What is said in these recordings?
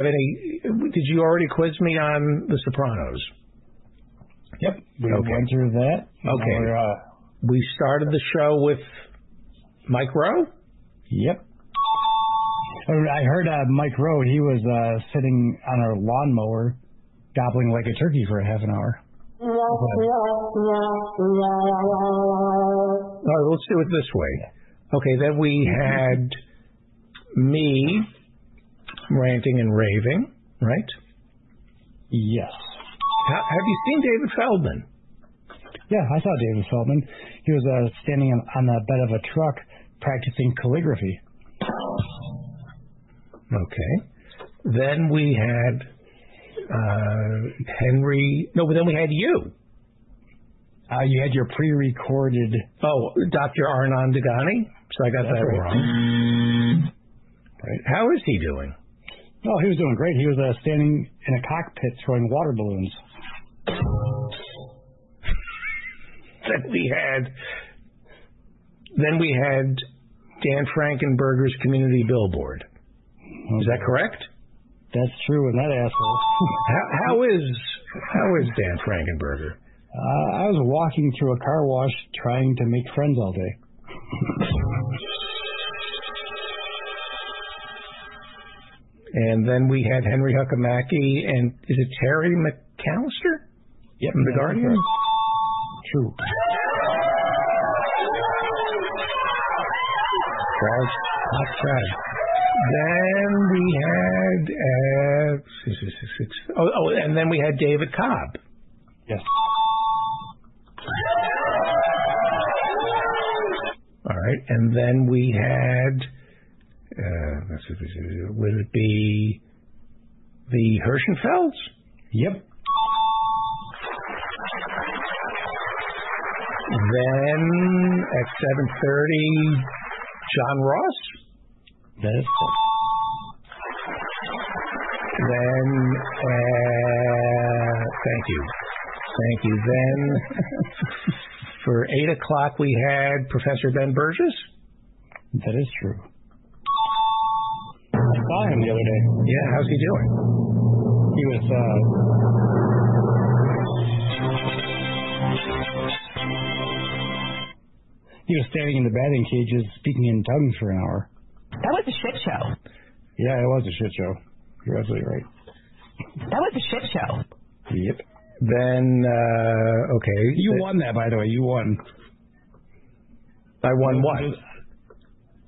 Any, did you already quiz me on The Sopranos? Yep. We went through that. Okay. Uh, We started the show with Mike Rowe. yep. I heard uh, Mike Rowe. He was uh, sitting on a lawnmower, gobbling like a turkey for a half an hour. All right, let's do it this way. Okay, then we had me ranting and raving, right? Yes. Ha- have you seen David Feldman? Yeah, I saw David Feldman. He was uh, standing on, on the bed of a truck practicing calligraphy. Okay. Then we had uh, Henry. No, but then we had you. Uh, you had your pre-recorded. Oh, Dr. Arnon Degani. So I got That's that right. wrong. Right. How is he doing? Oh, he was doing great. He was uh, standing in a cockpit throwing water balloons. Then we had. Then we had Dan Frankenberger's community billboard. Is that correct? That's true, and that asshole. How, how is how is Dan Frankenberger? Uh, I was walking through a car wash trying to make friends all day. And then we had Henry Huckamaki and is it Terry Macalister? Yep, From the Guardian? True. Charles Crab. Then we had uh, six, six, six. Oh, oh, and then we had David Cobb. Yes. All right, and then we had. Uh, let's see, let's see, would it be the Hirschenfelds? Yep. Then at seven thirty, John Ross. That is Then, uh, thank you, thank you. Then for eight o'clock we had Professor Ben Burgess. that is true. I saw him the other day. Yeah, how's he doing? He was uh He was standing in the batting cages speaking in tongues for an hour. That was a shit show. Yeah, it was a shit show. You're absolutely right. That was a shit show. Yep. Then, uh, okay, You th- won that, by the way. You won. I won what?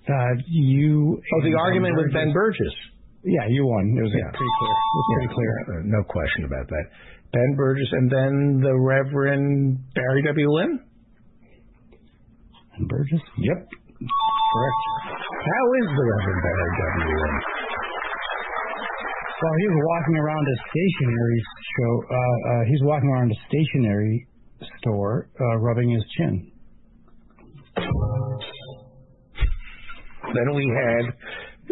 Uh, you. Oh, the argument with Ben Burgess. Yeah, you won. It was Yeah. pretty clear. It was pretty clear. No question about that. Ben Burgess, and then the Reverend Barry W. Lynn. And Burgess? Yep. Correct. How is the Reverend Barry W. Lynn? Well, he was walking around a stationery show. Uh, uh, he's walking around a stationery store, uh, rubbing his chin. Then we had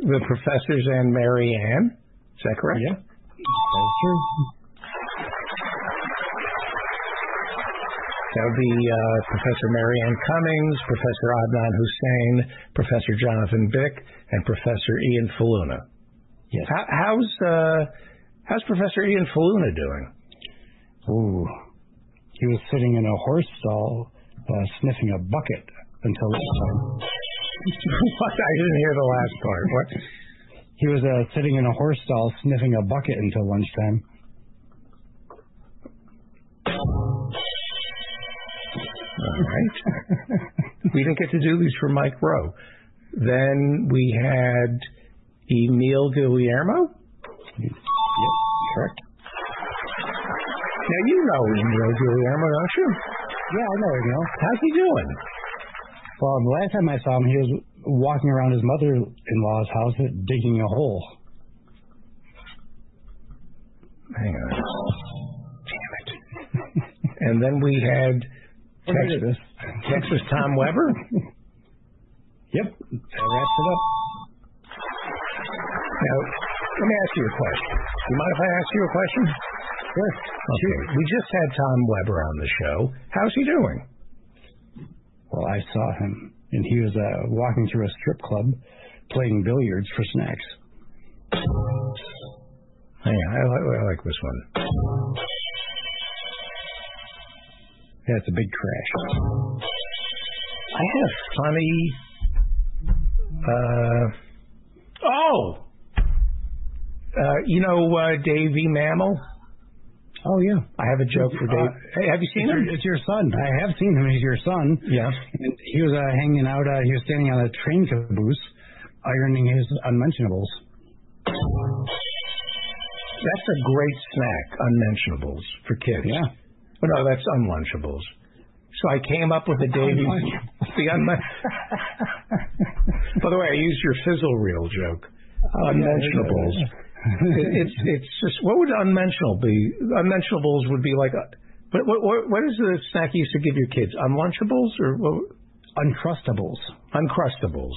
the professors and Mary Ann. Is that correct? Yeah, that's true. That would be uh, Professor Mary Ann Cummings, Professor Adnan Hussein, Professor Jonathan Bick, and Professor Ian Faluna. Yes. How, how's uh, how's Professor Ian Faluna doing? Ooh. He was sitting in a horse stall, uh, sniffing a bucket until lunchtime. what? I didn't hear the last part. What? He was uh, sitting in a horse stall, sniffing a bucket until lunchtime. All right. we didn't get to do these for Mike Rowe. Then we had Emil Guillermo. Yep, correct. Now you know Emil Guillermo, don't you? Yeah, I know know. How's he doing? Well, the last time I saw him, he was walking around his mother-in-law's house digging a hole. Hang on. Damn it. and then we had Texas. Texas Tom Weber. Yep, that wraps it up. Now, let me ask you a question. Do you mind if I ask you a question? Sure. Okay. We just had Tom Weber on the show. How's he doing? Well, I saw him, and he was uh, walking through a strip club playing billiards for snacks. On, I, like- I like this one. Yeah, it's a big crash. I had a funny. Uh, oh, uh, you know uh, Davey Mammal. Oh yeah. I have a joke for Dave. Uh, hey, have you seen It's your, him? it's your son. I have seen him. He's your son. Yeah. And he was uh, hanging out. Uh, he was standing on a train caboose, ironing his unmentionables. That's a great snack, unmentionables for kids. Yeah. Oh, no, that's unlunchables. So I came up with a Davy. the unmen- By the way, I used your fizzle reel joke. unmentionables. It, it's it's just what would unmentionable be? Unmentionables would be like. A, what, what what what is the snack you used to give your kids? Unlunchables or what, Uncrustables. uncrustables?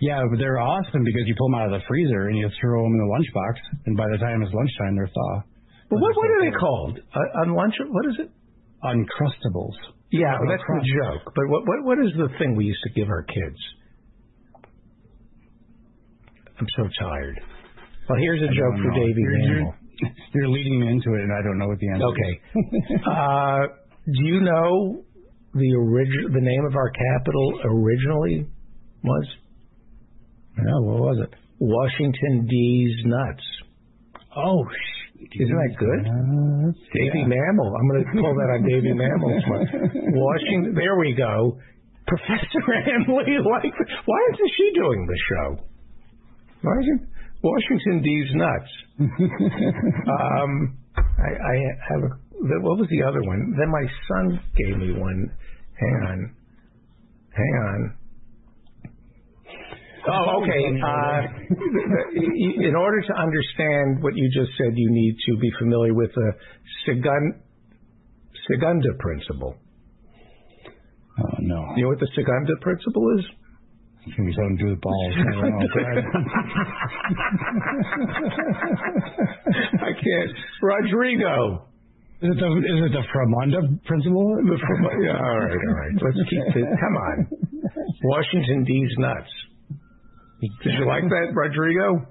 Yeah, but they're awesome because you pull them out of the freezer and you throw them in the lunchbox, and by the time it's lunchtime, they're thaw. But what what are they called? Uh, unlunch? What is it? Uncrustables. Yeah, Well, that's the joke. But what, what what is the thing we used to give our kids? I'm so tired. Well, here's a I joke for. Davy You're- you're- You're leading me into it, and I don't know what the answer. Is. Okay. Uh, do you know the origin, the name of our capital originally was. Yeah, what was it? Washington D's Nuts? Oh, Isn't that good? Uh, Davy yeah. Mammal. I'm going to pull that on Davy Mammal's one. Washington. There we go. Professor Emily, like, why isn't she doing the show? Why isn't Washington D's nuts? um, I, I have a. What was the other one? Then my son gave me one. Hang on. Hang on. Oh, okay. Uh, in order to understand what you just said, you need to be familiar with the Segun, Segunda principle. Oh no. You know what the Segunda principle is? It's gonna be something to do with balls. I don't know. I can't. Rodrigo. is it the is it the Fremunda principle? The Fram- yeah, all right, all right. Let's keep it. Come on. Washington D's nuts. Did you like that, Rodrigo?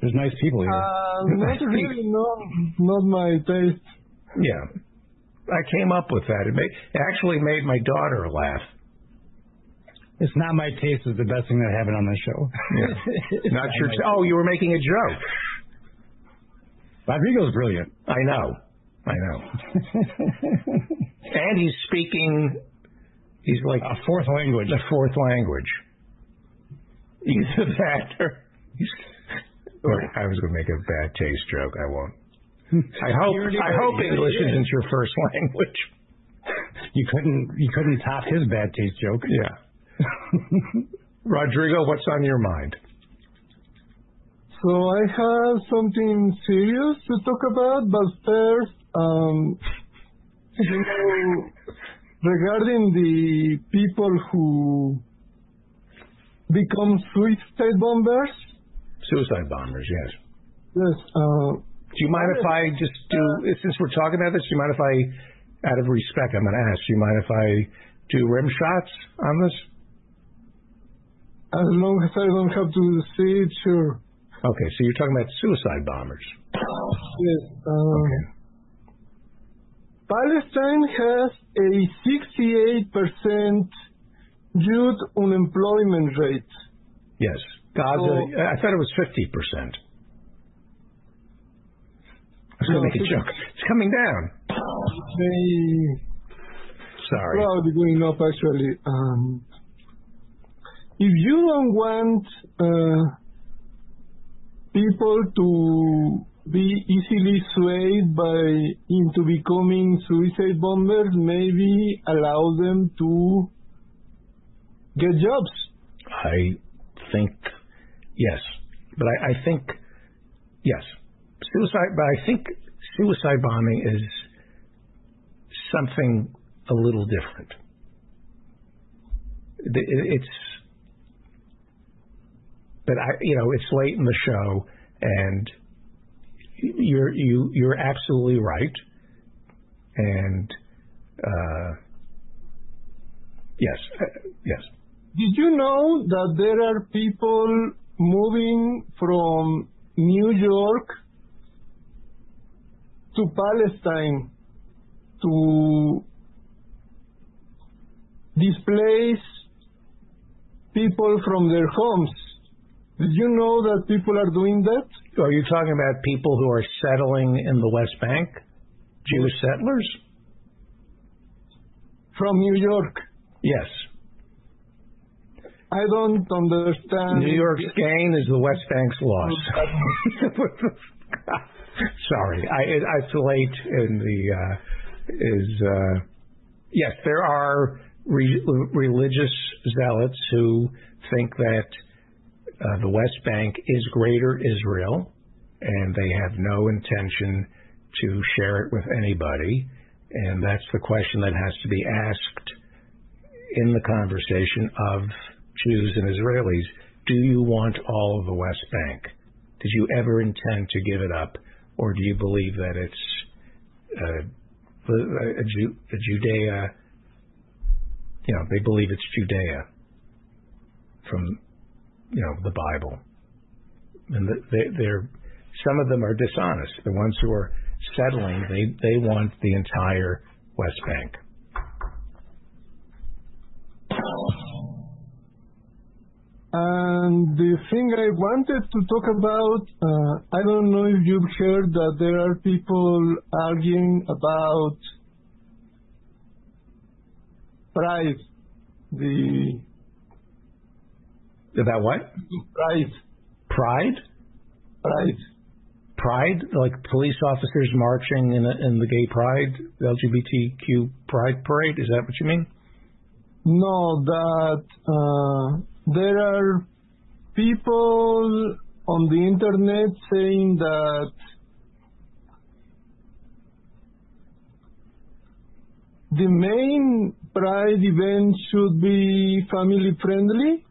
There's nice people here. Uh, not really, no, not my taste. Yeah. I came up with that. It, made, it actually made my daughter laugh. It's not my taste. Is the best thing that happened on this show. Yeah. Not your. oh, you were making a joke. Rodrigo's brilliant. I know. I know. and he's speaking. He's like A fourth language. A fourth language. He's a actor. He's, I was going to make a bad taste joke. I won't. I hope. I hope English did. isn't your first language. You couldn't you couldn't top his bad taste joke. Yeah. Rodrigo, what's on your mind? So I have something serious to talk about, but first, um, you know, regarding the people who become suicide bombers. Suicide bombers. Yes. Yes. Uh, Do you mind if I just do? Since we're talking about this, do you mind if I, out of respect, I'm going to ask. Do you mind if I do rim shots on this? As long as I don't have to see it, sure. Okay, so you're talking about suicide bombers. Yes. Uh, Palestine has a 68% youth unemployment rate. Yes. Gaza, Oh. I thought it was 50%. I was going to make a joke. It's coming down. They Sorry. probably going up actually. Um, if you don't want uh, people to be easily swayed by into becoming suicide bombers, maybe allow them to get jobs. I think, yes. But I, I think, yes. Suicide, but I think suicide bombing is something a little different. It- it- It's, but I, you know, it's late in the show, and you're you you're absolutely right, and uh, yes, uh, yes. Did you know that there are people moving from New York to Palestine to displace people from their homes. Did you know that people are doing that? Are you talking about people who are settling in the West Bank? Jewish settlers? From New York. Yes. I don't understand. New York's gain is the West Bank's loss. Sorry, I, it's late in the uh, is uh, yes, there are re- religious zealots who think that the West Bank is greater Israel, and they have no intention to share it with anybody. And that's the question that has to be asked in the conversation of Jews and Israelis. Do you want all of the West Bank? Did you ever intend to give it up? Or do you believe that it's uh, a, a, Judea, you know, they believe it's Judea from, you know, the Bible. And they, they're, some of them are dishonest. The ones who are settling, they, they want the entire West Bank. And the thing I wanted to talk about, uh, I don't know if you've heard that there are people arguing about pride. The about what? Pride. Pride. Pride pride, like police officers marching in, a, in the gay pride, LGBTQ pride parade? Is that what you mean? No, that uh, there are people on the internet saying that the main pride event should be family friendly,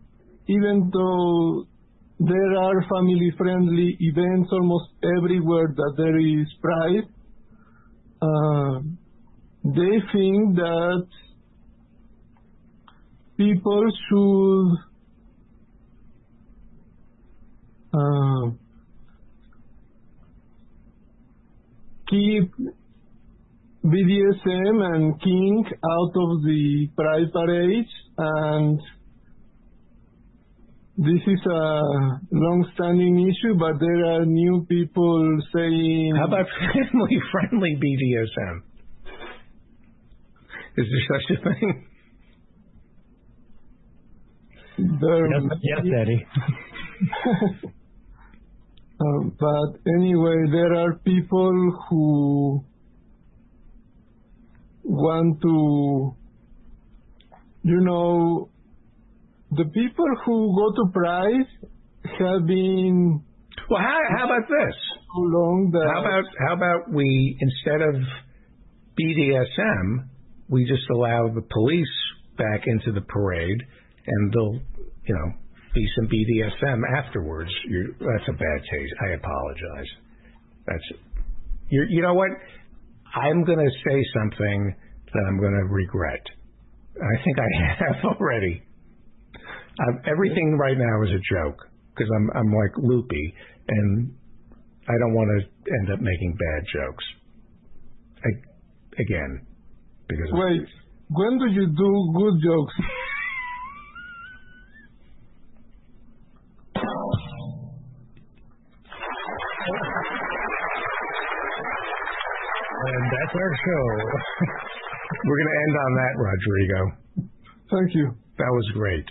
even though there are family-friendly events almost everywhere that there is pride. Uh, they think that people should uh, keep BDSM and kink out of the pride parades and this is a long-standing issue, but there are new people saying. How about family-friendly BDSM? Is there such a thing? Yes, Daddy. uh, but anyway, there are people who want to, you know, the people who go to Pride have been. Well, how, how about this? So long that. How about how about we instead of BDSM, we just allow the police back into the parade, and they'll, you know, be some BDSM afterwards. You're, that's a bad taste. I apologize. That's you. You know what? I'm going to say something that I'm going to regret. I think I have already. I'm, everything right now is a joke because I'm I'm like loopy and I don't want to end up making bad jokes. I, again, because wait, when do you do good jokes? and that's our show. We're going to end on that, Rodrigo. Thank you. That was great.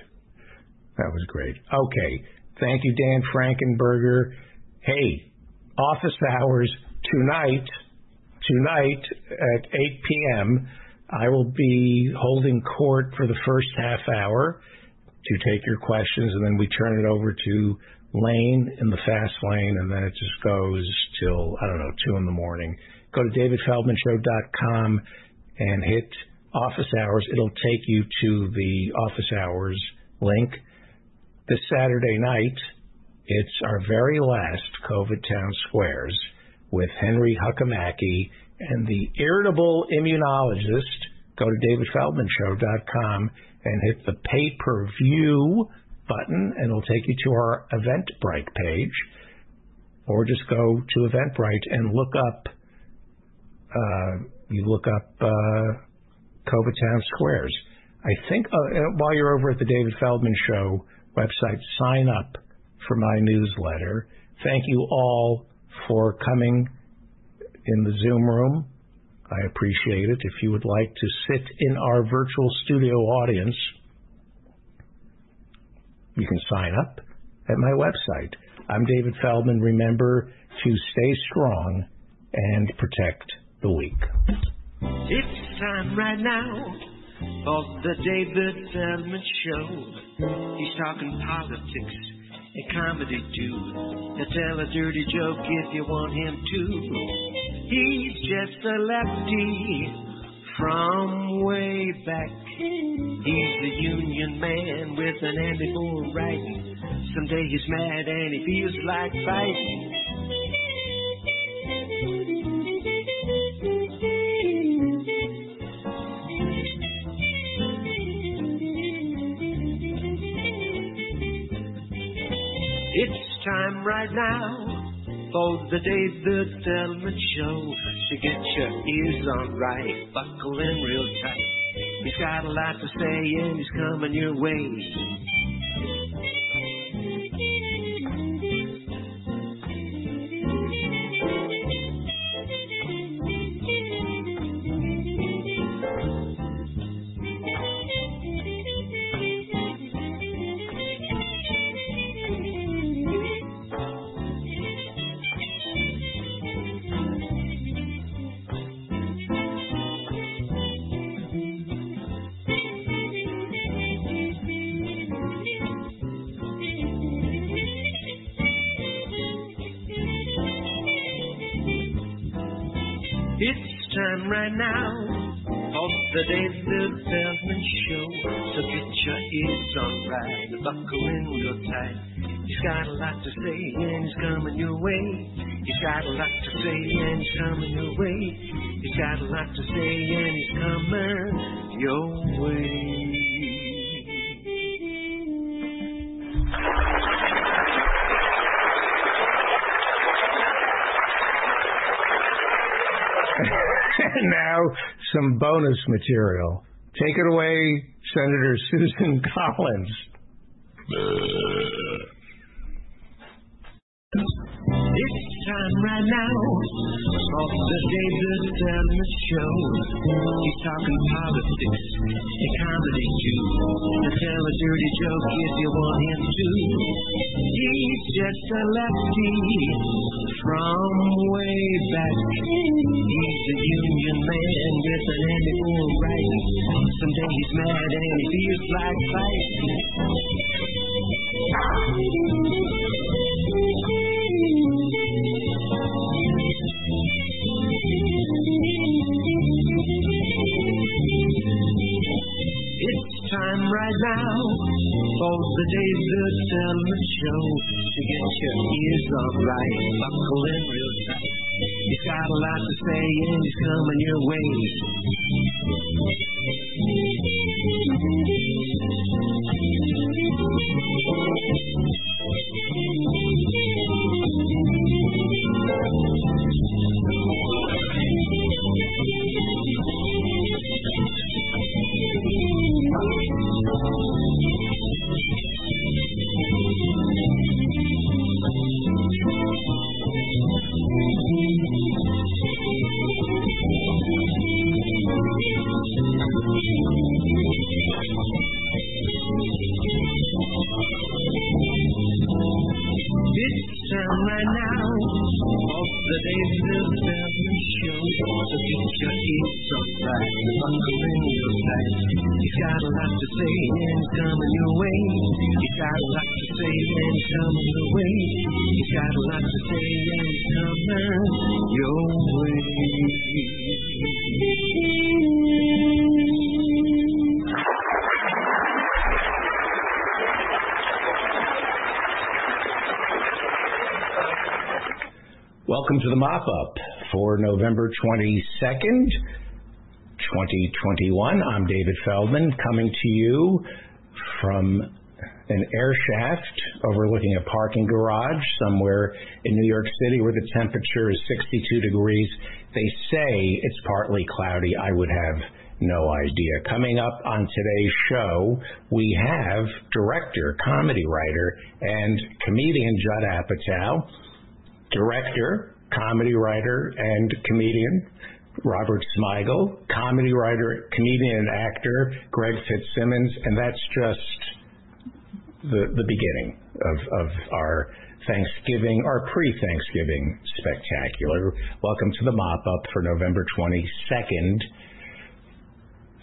That was great. Okay. Thank you, Dan Frankenberger. Hey, office hours tonight, tonight at 8 p.m., I will be holding court for the first half hour to take your questions, and then we turn it over to Lane in the fast lane, and then it just goes till, I don't know, 2 in the morning. Go to davidfeldmanshow.com and hit office hours. It'll take you to the office hours link this Saturday night, it's our very last COVID Town Squares with Henry Huckamaki and the irritable immunologist. Go to davidfeldmanshow.com and hit the pay-per-view button and it'll take you to our Eventbrite page, or just go to Eventbrite and look up. Uh, you look up uh, COVID Town Squares. I think uh, while you're over at the David Feldman Show website, sign up for my newsletter. Thank you all for coming in the Zoom room. I appreciate it. If you would like to sit in our virtual studio audience, you can sign up at my website. I'm David Feldman. Remember to stay strong and protect the weak. It's time right now for the David Feldman Show. He's talking politics and comedy too. He'll tell a dirty joke if you want him to. He's just a lefty from way back. He's the union man with an Andy Moore right. Someday he's mad and he feels like fighting. It's time right now for the David Feldman Show to get your ears on right, buckle in real tight. He's got a lot to say and he's coming your way. Buckle in real tight. He's got a lot to say and he's coming your way. He's got a lot to say and he's coming your way. He's got a lot to say and he's coming your way. now some bonus material. Take it away, Senator Susan Collins. It's time right now the David Feldman Show. He's talking politics and comedy too. To tell a dirty joke if you want him to. He's just a lefty from way back. He's a union man with an Andy Moore right. Someday he's mad and he feels like fighting. Time right now for the day's David Feldman Show to get your ears on right, buckle in real tight. He's got a lot to say and he's coming your way. Lot to say and he's coming your way. He's got a lot to say and he's coming your way. He's got a lot to say and he's coming your way. Welcome to the mop up for November 22nd, 2021. I'm David Feldman coming to you from an air shaft overlooking a parking garage somewhere in New York City where the temperature is 62 degrees. They say it's partly cloudy. I would have no idea. Coming up on today's show, we have director, comedy writer, and comedian Judd Apatow, director, comedy writer, and comedian Robert Smigel, comedy writer, comedian, and actor Greg Fitzsimmons, and that's just the the beginning of, of our Thanksgiving, our pre-Thanksgiving spectacular. Welcome to the mop-up for November 22nd.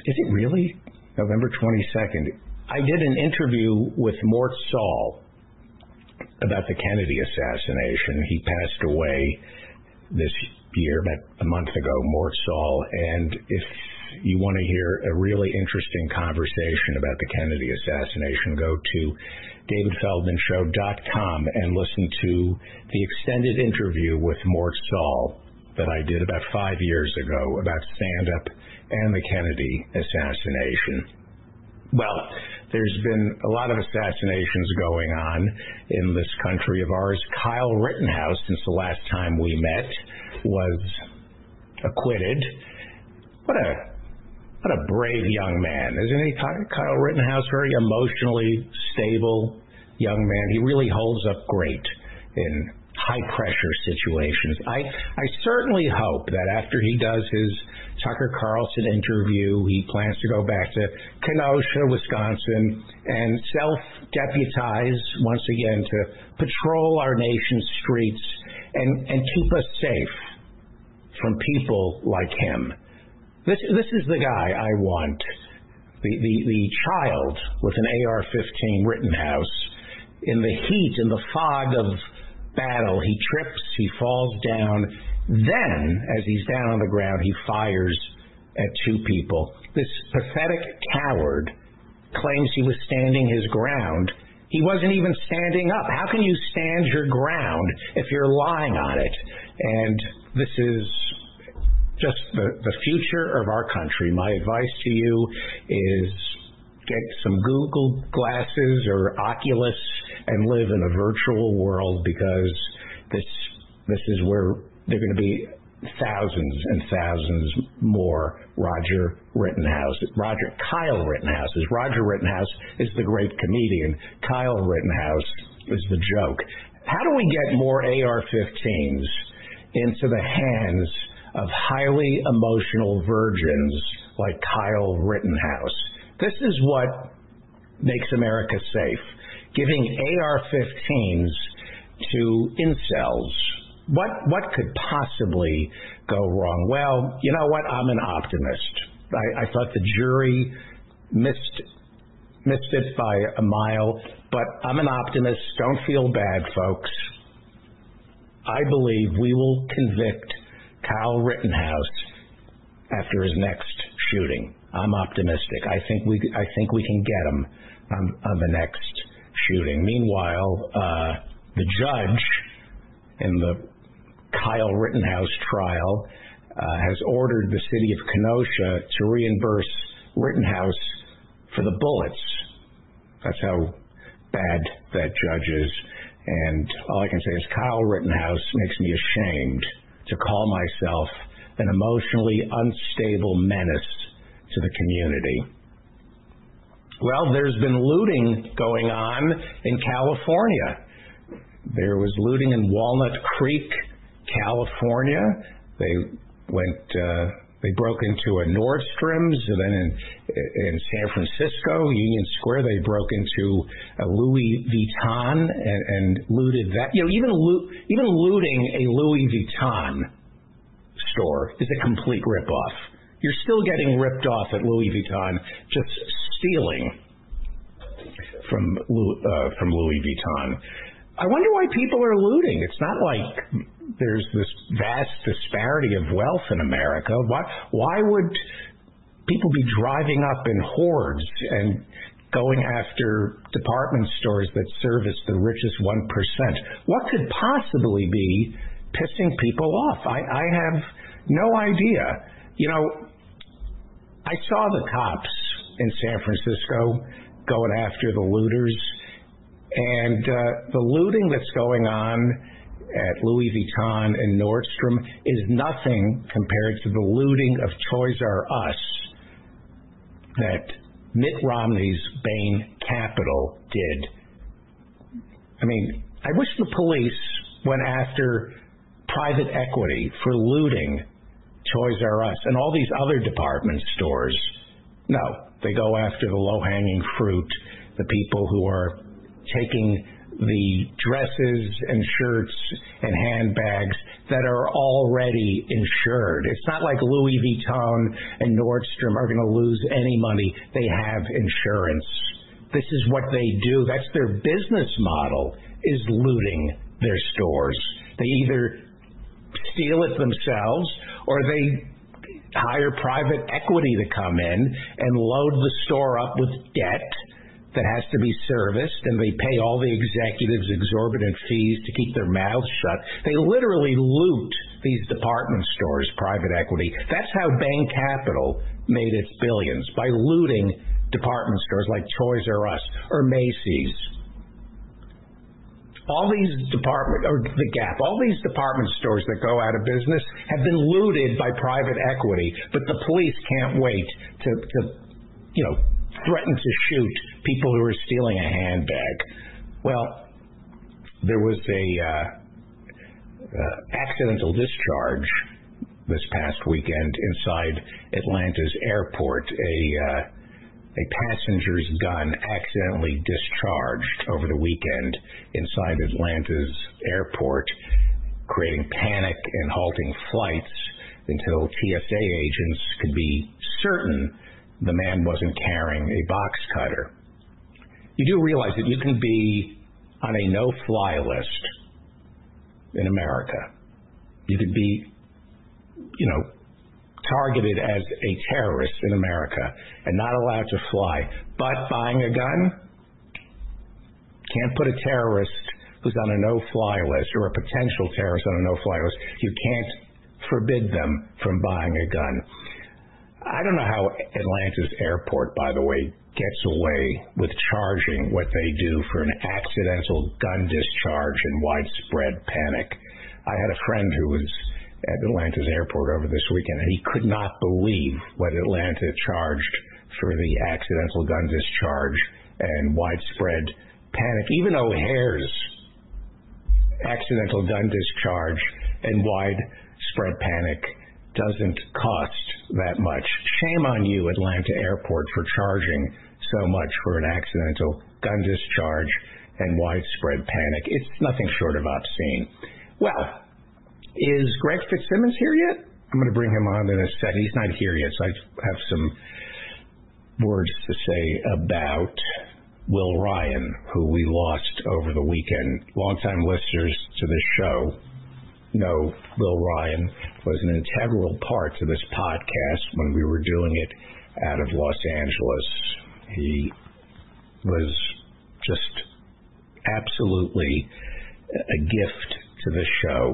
Is it really November 22nd? I did an interview with Mort Sahl about the Kennedy assassination. He passed away this year, about a month ago, Mort Sahl. And if you want to hear a really interesting conversation about the Kennedy assassination, go to davidfeldmanshow.com and listen to the extended interview with Mort Sahl that I did about five years ago about stand-up and the Kennedy assassination. Well, there's been a lot of assassinations going on in this country of ours. Kyle Rittenhouse, since the last time we met, was acquitted. What a what a brave young man, isn't he? Kyle Rittenhouse, very emotionally stable young man. He really holds up great in high pressure situations. I I certainly hope that after he does his Tucker Carlson interview, he plans to go back to Kenosha, Wisconsin, and self deputize once again to patrol our nation's streets and, and keep us safe from people like him. This this is the guy I want. The the, the child with an AR-15 Rittenhouse in the heat in the fog of battle, he trips, he falls down. Then, as he's down on the ground, he fires at two people. This pathetic coward claims he was standing his ground. He wasn't even standing up. How can you stand your ground if you're lying on it? And this is just the, the future of our country. My advice to you is get some Google glasses or Oculus and live in a virtual world because this this is where they're going to be thousands and thousands more Roger Rittenhouse. Roger Kyle Rittenhouse is Roger Rittenhouse is the great comedian. Kyle Rittenhouse is the joke. How do we get more AR-15s into the hands of highly emotional virgins like Kyle Rittenhouse? This is what makes America safe. Giving AR-15s to incels what what could possibly go wrong? Well, you know what? I'm an optimist. I, I thought the jury missed missed it by a mile, but I'm an optimist. Don't feel bad, folks. I believe we will convict Kyle Rittenhouse after his next shooting. I'm optimistic. I think we I think we can get him on, on the next shooting. Meanwhile, uh, the judge in the Kyle Rittenhouse trial uh, has ordered the city of Kenosha to reimburse Rittenhouse for the bullets. That's how bad that judge is. And all I can say is Kyle Rittenhouse makes me ashamed to call myself an emotionally unstable menace to the community. Well, there's been looting going on in California. There was looting in Walnut Creek California. They went. Uh, they broke into a Nordstrom's, and then in in San Francisco, Union Square, they broke into a Louis Vuitton and, and looted that. You know, even even looting a Louis Vuitton store is a complete ripoff. You're still getting ripped off at Louis Vuitton just stealing from uh, from Louis Vuitton. I wonder why people are looting. It's not like there's this vast disparity of wealth in America. Why why would people be driving up in hordes and going after department stores that service the richest one percent? What could possibly be pissing people off? I, I have no idea. You know, I saw the cops in San Francisco going after the looters, And uh, the looting that's going on at Louis Vuitton and Nordstrom is nothing compared to the looting of Toys R Us that Mitt Romney's Bain Capital did. I mean, I wish the police went after private equity for looting Toys R Us and all these other department stores. No, they go after the low hanging fruit, the people who are taking the dresses and shirts and handbags that are already insured. It's not like Louis Vuitton and Nordstrom are going to lose any money. They have insurance. This is what they do. That's their business model is looting their stores. They either steal it themselves or they hire private equity to come in and load the store up with debt that has to be serviced, and they pay all the executives exorbitant fees to keep their mouths shut. They literally loot these department stores, private equity. That's how Bain Capital made its billions by looting department stores like Toys R Us or Macy's. All these department or the Gap, all these department stores that go out of business have been looted by private equity, but the police can't wait to, to you know, threaten to shoot people who are stealing a handbag. Well, there was a uh, uh, accidental discharge this past weekend inside Atlanta's airport. A uh, a passenger's gun accidentally discharged over the weekend inside Atlanta's airport, creating panic and halting flights until TSA agents could be certain the man wasn't carrying a box cutter. You do realize that you can be on a no fly list in America. You could be, you know, targeted as a terrorist in America and not allowed to fly. But buying a gun, can't put a terrorist who's on a no fly list or a potential terrorist on a no fly list, you can't forbid them from buying a gun. I don't know how Atlanta's airport, by the way, gets away with charging what they do for an accidental gun discharge and widespread panic. I had a friend who was at Atlanta's airport over this weekend, and he could not believe what Atlanta charged for the accidental gun discharge and widespread panic. Even O'Hare's accidental gun discharge and widespread panic doesn't cost that much. Shame on you, Atlanta Airport, for charging so much for an accidental gun discharge and widespread panic. It's nothing short of obscene. Well, is Greg Fitzsimmons here yet? I'm going to bring him on in a second. He's not here yet, so I have some words to say about Will Ryan, who we lost over the weekend. Longtime listeners to this show know Will Ryan was an integral part to this podcast when we were doing it out of Los Angeles. He was just absolutely a gift to the show.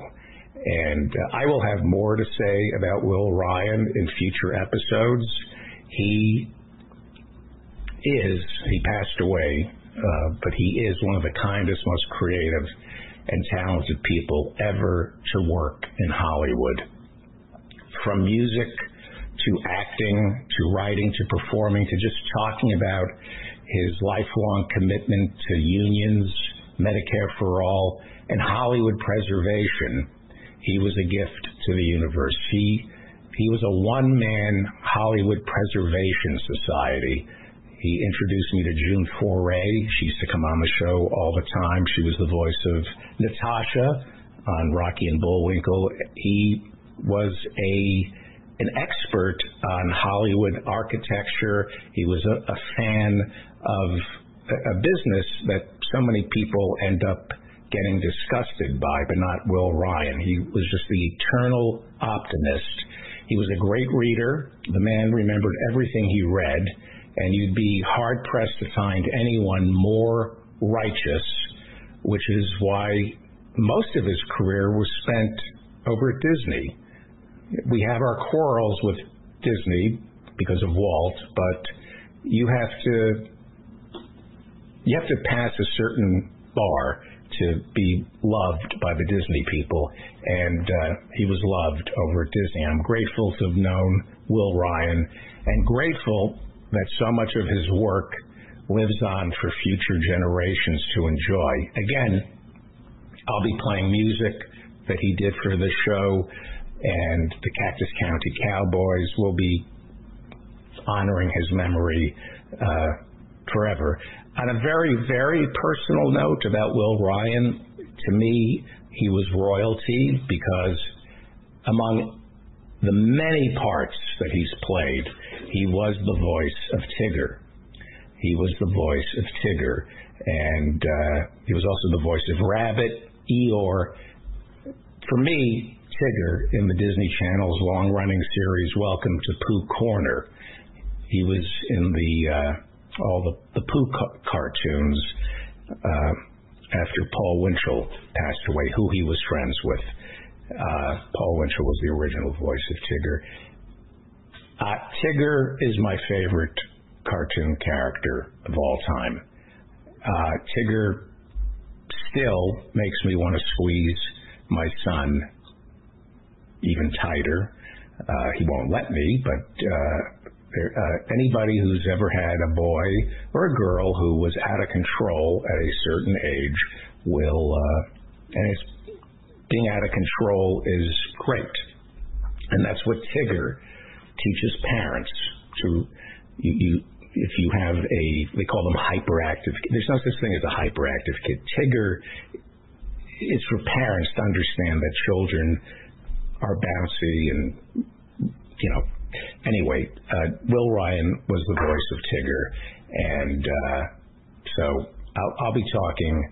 And uh, I will have more to say about Will Ryan in future episodes. He is, he passed away, uh, but he is one of the kindest, most creative, and talented people ever to work in Hollywood. From music to acting to writing to performing to just talking about his lifelong commitment to unions, Medicare for all, and Hollywood preservation. He was a gift to the universe. He, he was a one man Hollywood Preservation Society he introduced me to June Foray. She used to come on the show all the time. She was the voice of Natasha on Rocky and Bullwinkle. He was a an expert on Hollywood architecture. He was a, a fan of a, a business that so many people end up getting disgusted by, but not Will Ryan. He was just the eternal optimist. He was a great reader. The man remembered everything he read and you'd be hard pressed to find anyone more righteous, which is why most of his career was spent over at Disney. We have our quarrels with Disney because of Walt, but you have to you have to pass a certain bar to be loved by the Disney people, and uh, he was loved over at Disney. I'm grateful to have known Will Ryan, and grateful that so much of his work lives on for future generations to enjoy. Again, I'll be playing music that he did for the show, and the Cactus County Cowboys will be honoring his memory uh, forever. On a very, very personal note about Will Ryan, to me, he was royalty because among the many parts that he's played, he was the voice of Tigger. He was the voice of Tigger, and uh, he was also the voice of Rabbit, Eeyore. For me, Tigger in the Disney Channel's long-running series Welcome to Pooh Corner. He was in the uh, all the, the Pooh ca- cartoons uh, after Paul Winchell passed away, who he was friends with. Uh, Paul Winchell was the original voice of Tigger. Uh, Tigger is my favorite cartoon character of all time. Uh, Tigger still makes me want to squeeze my son even tighter. Uh, he won't let me, but uh, uh, anybody who's ever had a boy or a girl who was out of control at a certain age will, uh, and it's, being out of control is great. And that's what Tigger teaches parents to, you, you if you have a, they call them hyperactive, there's no such thing as a hyperactive kid. Tigger, it's for parents to understand that children are bouncy and, you know, anyway, uh, Will Ryan was the voice of Tigger, and uh, so I'll, be talking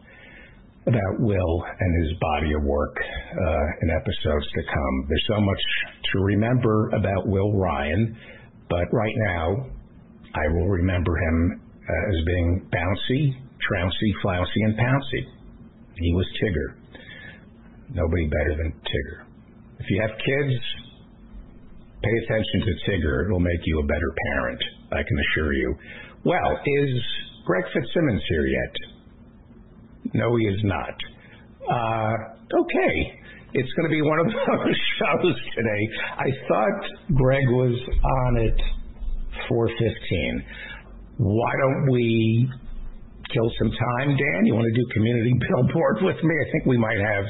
about Will and his body of work uh, in episodes to come. There's so much to remember about Will Ryan, but right now I will remember him as being bouncy, trouncy, flouncy, and pouncy. He was Tigger. Nobody better than Tigger. If you have kids, pay attention to Tigger. It'll make you a better parent, I can assure you. Well, is Greg Fitzsimmons here yet? No, he is not. Uh, okay. It's going to be one of those shows today. I thought Greg was on at 4:15. Why don't we kill some time, Dan? You want to do community billboard with me? I think we might have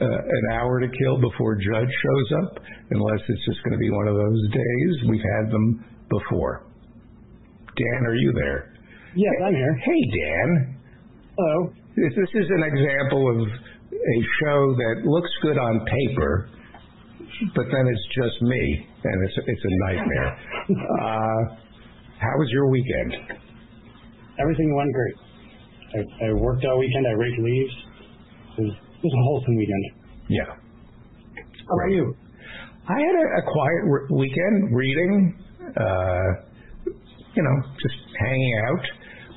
uh, an hour to kill before Judge shows up, unless it's just going to be one of those days. We've had them before. Dan, are you there? Yes, I'm here. Hey, Dan. Hello. This, this is an example of a show that looks good on paper, but then it's just me, and it's it's a nightmare. uh, how was your weekend? Everything went great. I, I worked all weekend. I raked leaves. It was, it was a wholesome weekend. Yeah. How about you? I had a, a quiet re- weekend reading, uh, you know, just hanging out.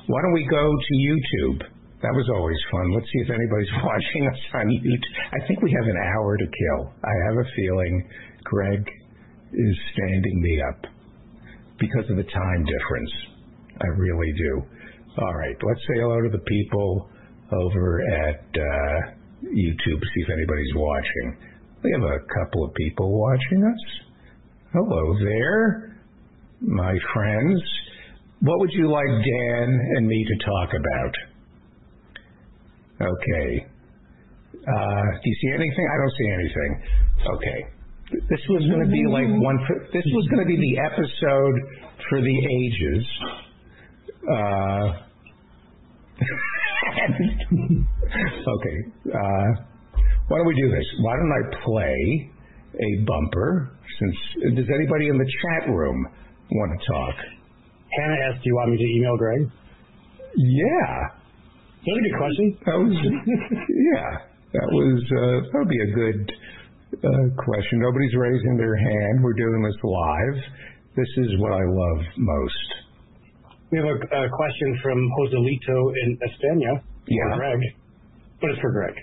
Why don't we go to YouTube? That was always fun. Let's see if anybody's watching us on YouTube. I think we have an hour to kill. I have a feeling Greg is standing me up because of the time difference. I really do. All right, let's say hello to the people over at uh, YouTube, see if anybody's watching. We have a couple of people watching us. Hello there, my friends. What would you like Dan and me to talk about? Okay. Uh, do you see anything? I don't see anything. Okay. This was going to be like one. For, this was going to be the episode for the ages. Uh, okay. Uh, why don't we do this? Why don't I play a bumper? Since does anybody in the chat room want to talk? Hannah asked, do you want me to email Greg? Yeah. That's a good question. That was yeah. That was uh, that would be a good uh, question. Nobody's raising their hand. We're doing this live. This is what I love most. We have a, question from Joselito in España. Yeah. For Greg. But it's for Greg.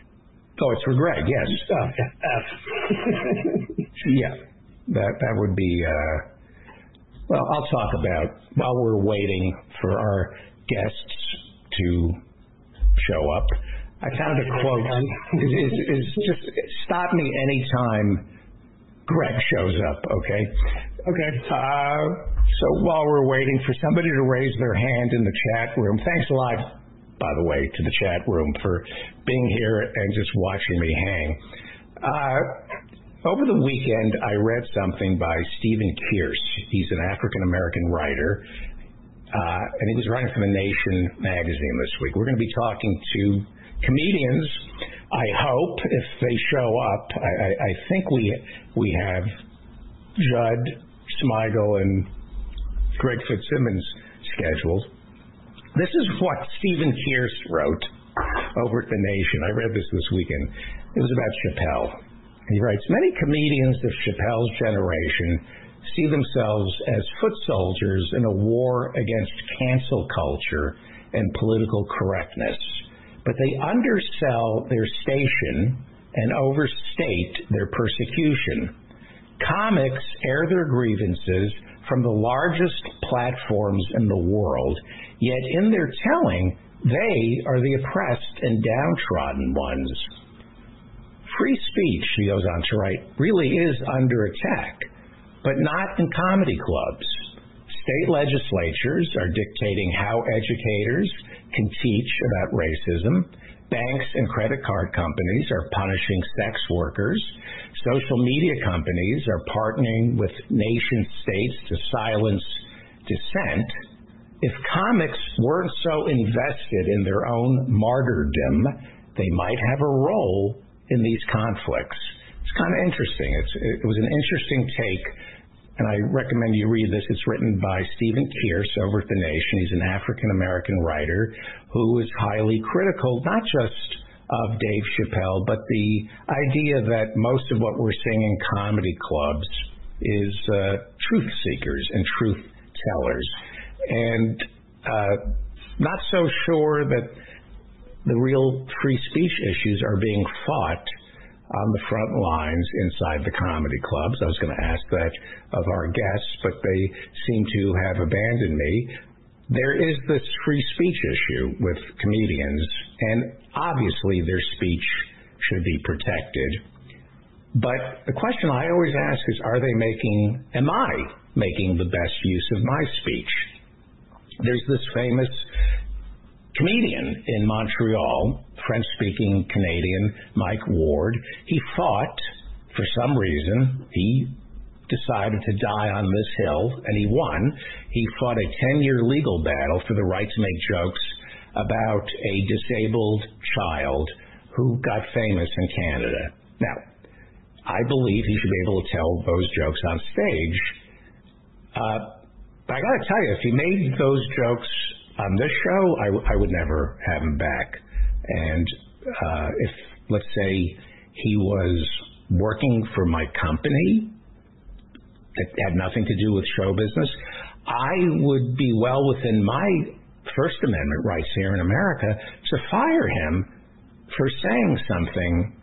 Oh, it's for Greg. Yes. Oh, yeah. F. Yeah. That that would be. Uh, well, I'll talk about while we're waiting for our guests to show up. I found a quote. Is, is, is just stop me anytime Greg shows up, okay? Okay. Uh, so while we're waiting for somebody to raise their hand in the chat room, thanks a lot, by the way, to the chat room for being here and just watching me hang. Uh, over the weekend, I read something by Stephen Kearse. He's an African American writer, uh, and he was writing for The Nation magazine this week. We're going to be talking to comedians. I hope if they show up, I, think we we have Judd Smigel and Greg Fitzsimmons scheduled. This is what Stephen Kearse wrote over at The Nation. I read this this weekend. It was about Chappelle. He writes Many comedians of Chappelle's generation see themselves as foot soldiers in a war against cancel culture and political correctness, but they undersell their station and overstate their persecution. Comics air their grievances from the largest platforms in the world, yet in their telling, they are the oppressed and downtrodden ones. Free speech, he goes on to write, really is under attack, but not in comedy clubs. State legislatures are dictating how educators can teach about racism. Banks and credit card companies are punishing sex workers. Social media companies are partnering with nation states to silence dissent. If comics weren't so invested in their own martyrdom, they might have a role in these conflicts. It's kind of interesting. It's, it was an interesting take, and I recommend you read this. It's written by Stephen Kearse over at The Nation. He's an African American writer who is highly critical, not just of Dave Chappelle, but the idea that most of what we're seeing in comedy clubs is uh, truth seekers and truth tellers. And uh, not so sure that the real free speech issues are being fought on the front lines inside the comedy clubs. I was going to ask that of our guests, but they seem to have abandoned me. There is this free speech issue with comedians, and obviously their speech should be protected. But the question I always ask is are they making, am I making the best use of my speech? There's this famous comedian in Montreal, French speaking Canadian, Mike Ward. He fought, for some reason, he decided to die on this hill, and he won. He fought a 10 year legal battle for the right to make jokes about a disabled child who got famous in Canada. Now, I believe he should be able to tell those jokes on stage. Uh, but I got to tell you, if he made those jokes on this show, I, w- I would never have him back. And uh, if, let's say, he was working for my company that had nothing to do with show business, I would be well within my First Amendment rights here in America to fire him for saying something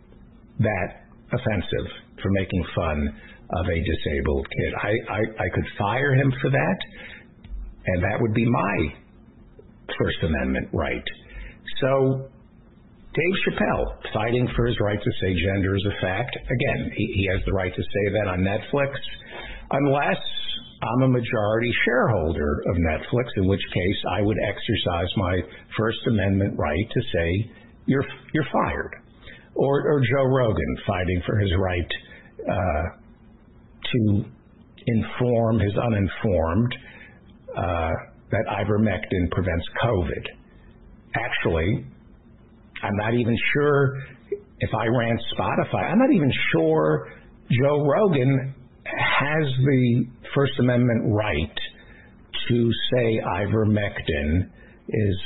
that offensive, for making fun of a disabled kid. I, I, I could fire him for that, and that would be my First Amendment right. So, Dave Chappelle fighting for his right to say gender is a fact. Again, he, he has the right to say that on Netflix, unless I'm a majority shareholder of Netflix, in which case I would exercise my First Amendment right to say you're you're fired, or or Joe Rogan fighting for his right uh, to inform his uninformed. Uh, that ivermectin prevents COVID. Actually, I'm not even sure if I ran Spotify, I'm not even sure Joe Rogan has the First Amendment right to say ivermectin is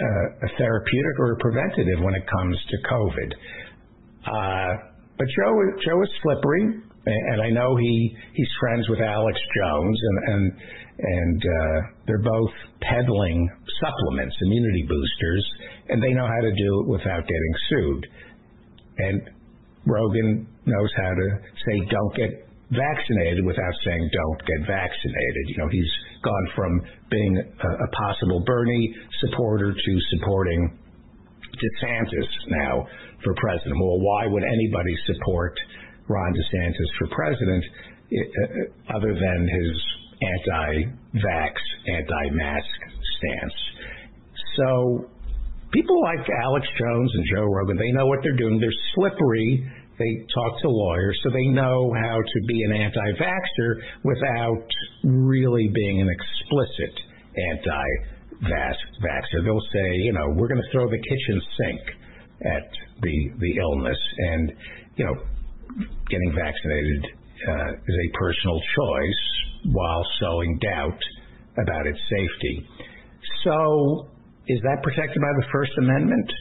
uh, a therapeutic or a preventative when it comes to COVID. Uh, but Joe, Joe is slippery, and I know he he's friends with Alex Jones, and and and uh, they're both peddling supplements, immunity boosters, and they know how to do it without getting sued. And Rogan knows how to say don't get vaccinated without saying don't get vaccinated. You know, he's gone from being a, a possible Bernie supporter to supporting DeSantis now for president. Well, why would anybody support Ron DeSantis for president uh, other than his anti-vax, anti-mask stance? So people like Alex Jones and Joe Rogan, they know what they're doing. They're slippery. They talk to lawyers, so they know how to be an anti-vaxxer without really being an explicit anti-vaxxer. They'll say, you know, we're going to throw the kitchen sink at the the illness, and you know, getting vaccinated uh, is a personal choice while sowing doubt about its safety. So is that protected by the First Amendment?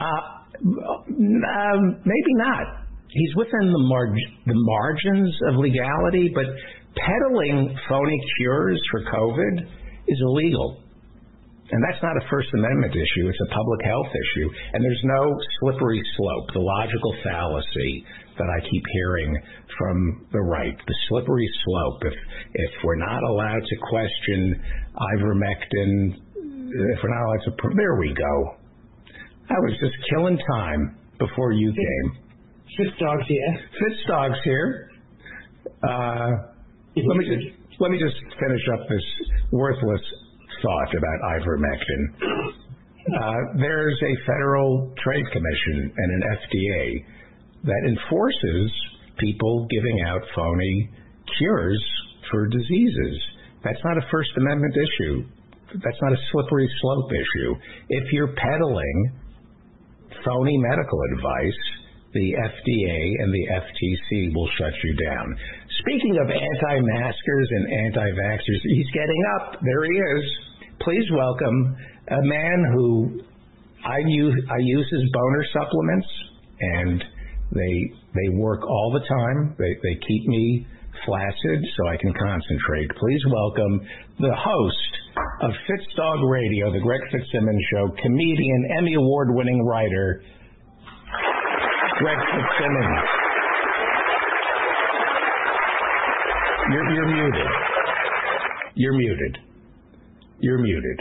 Uh, um, maybe not. He's within the, mar- the margins of legality, but peddling phony cures for COVID is illegal. And that's not a First Amendment issue, it's a public health issue. And there's no slippery slope, the logical fallacy that I keep hearing from the right. The slippery slope. If if we're not allowed to question ivermectin if we're not allowed to, there we go. I was just killing time before you came. Fitzdog's here. Fitzdog's here. Uh, let me just let me just finish up this worthless thought about ivermectin. Uh, there's a federal trade commission and an FDA that enforces people giving out phony cures for diseases. That's not a First Amendment issue that's not a slippery slope issue. If you're peddling phony medical advice, the FDA and the FTC will shut you down. Speaking of anti-maskers and anti-vaxxers, he's getting up. There he is. Please welcome a man who I use I use his boner supplements and they they work all the time. They they keep me flaccid so I can concentrate. Please welcome the host of Fitzdog Radio, the Greg Fitzsimmons Show, comedian, Emmy Award winning writer, Greg Fitzsimmons. You're, you're muted. You're muted. You're muted.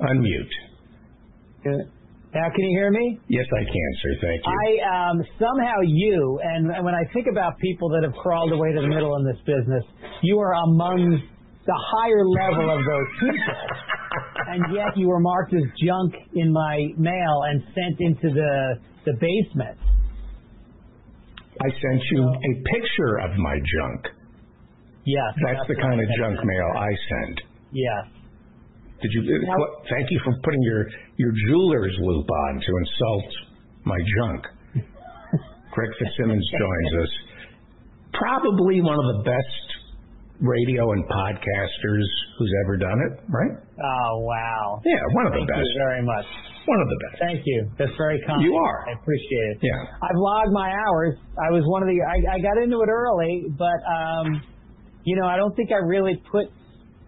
Unmute. Now, can you hear me? Yes, I can, sir. Thank you. I um, somehow you, and when I think about people that have crawled away to the middle in this business, you are among the higher level of those people. and yet you were marked as junk in my mail and sent into the the basement. I sent you a picture of my junk. Yes. That's, that's the kind of junk mail I send. Yes. Did you? Now, thank you for putting your your jeweler's loupe on to insult my junk. Greg Fitzsimmons joins us. Probably one of the best radio and podcasters who's ever done it, right? Oh wow! Yeah, one of Thank the best. Thank you very much. One of the best. Thank you. That's very kind. You are. I appreciate it. Yeah. I've logged my hours. I was one of the. I, I got into it early, but um, you know, I don't think I really put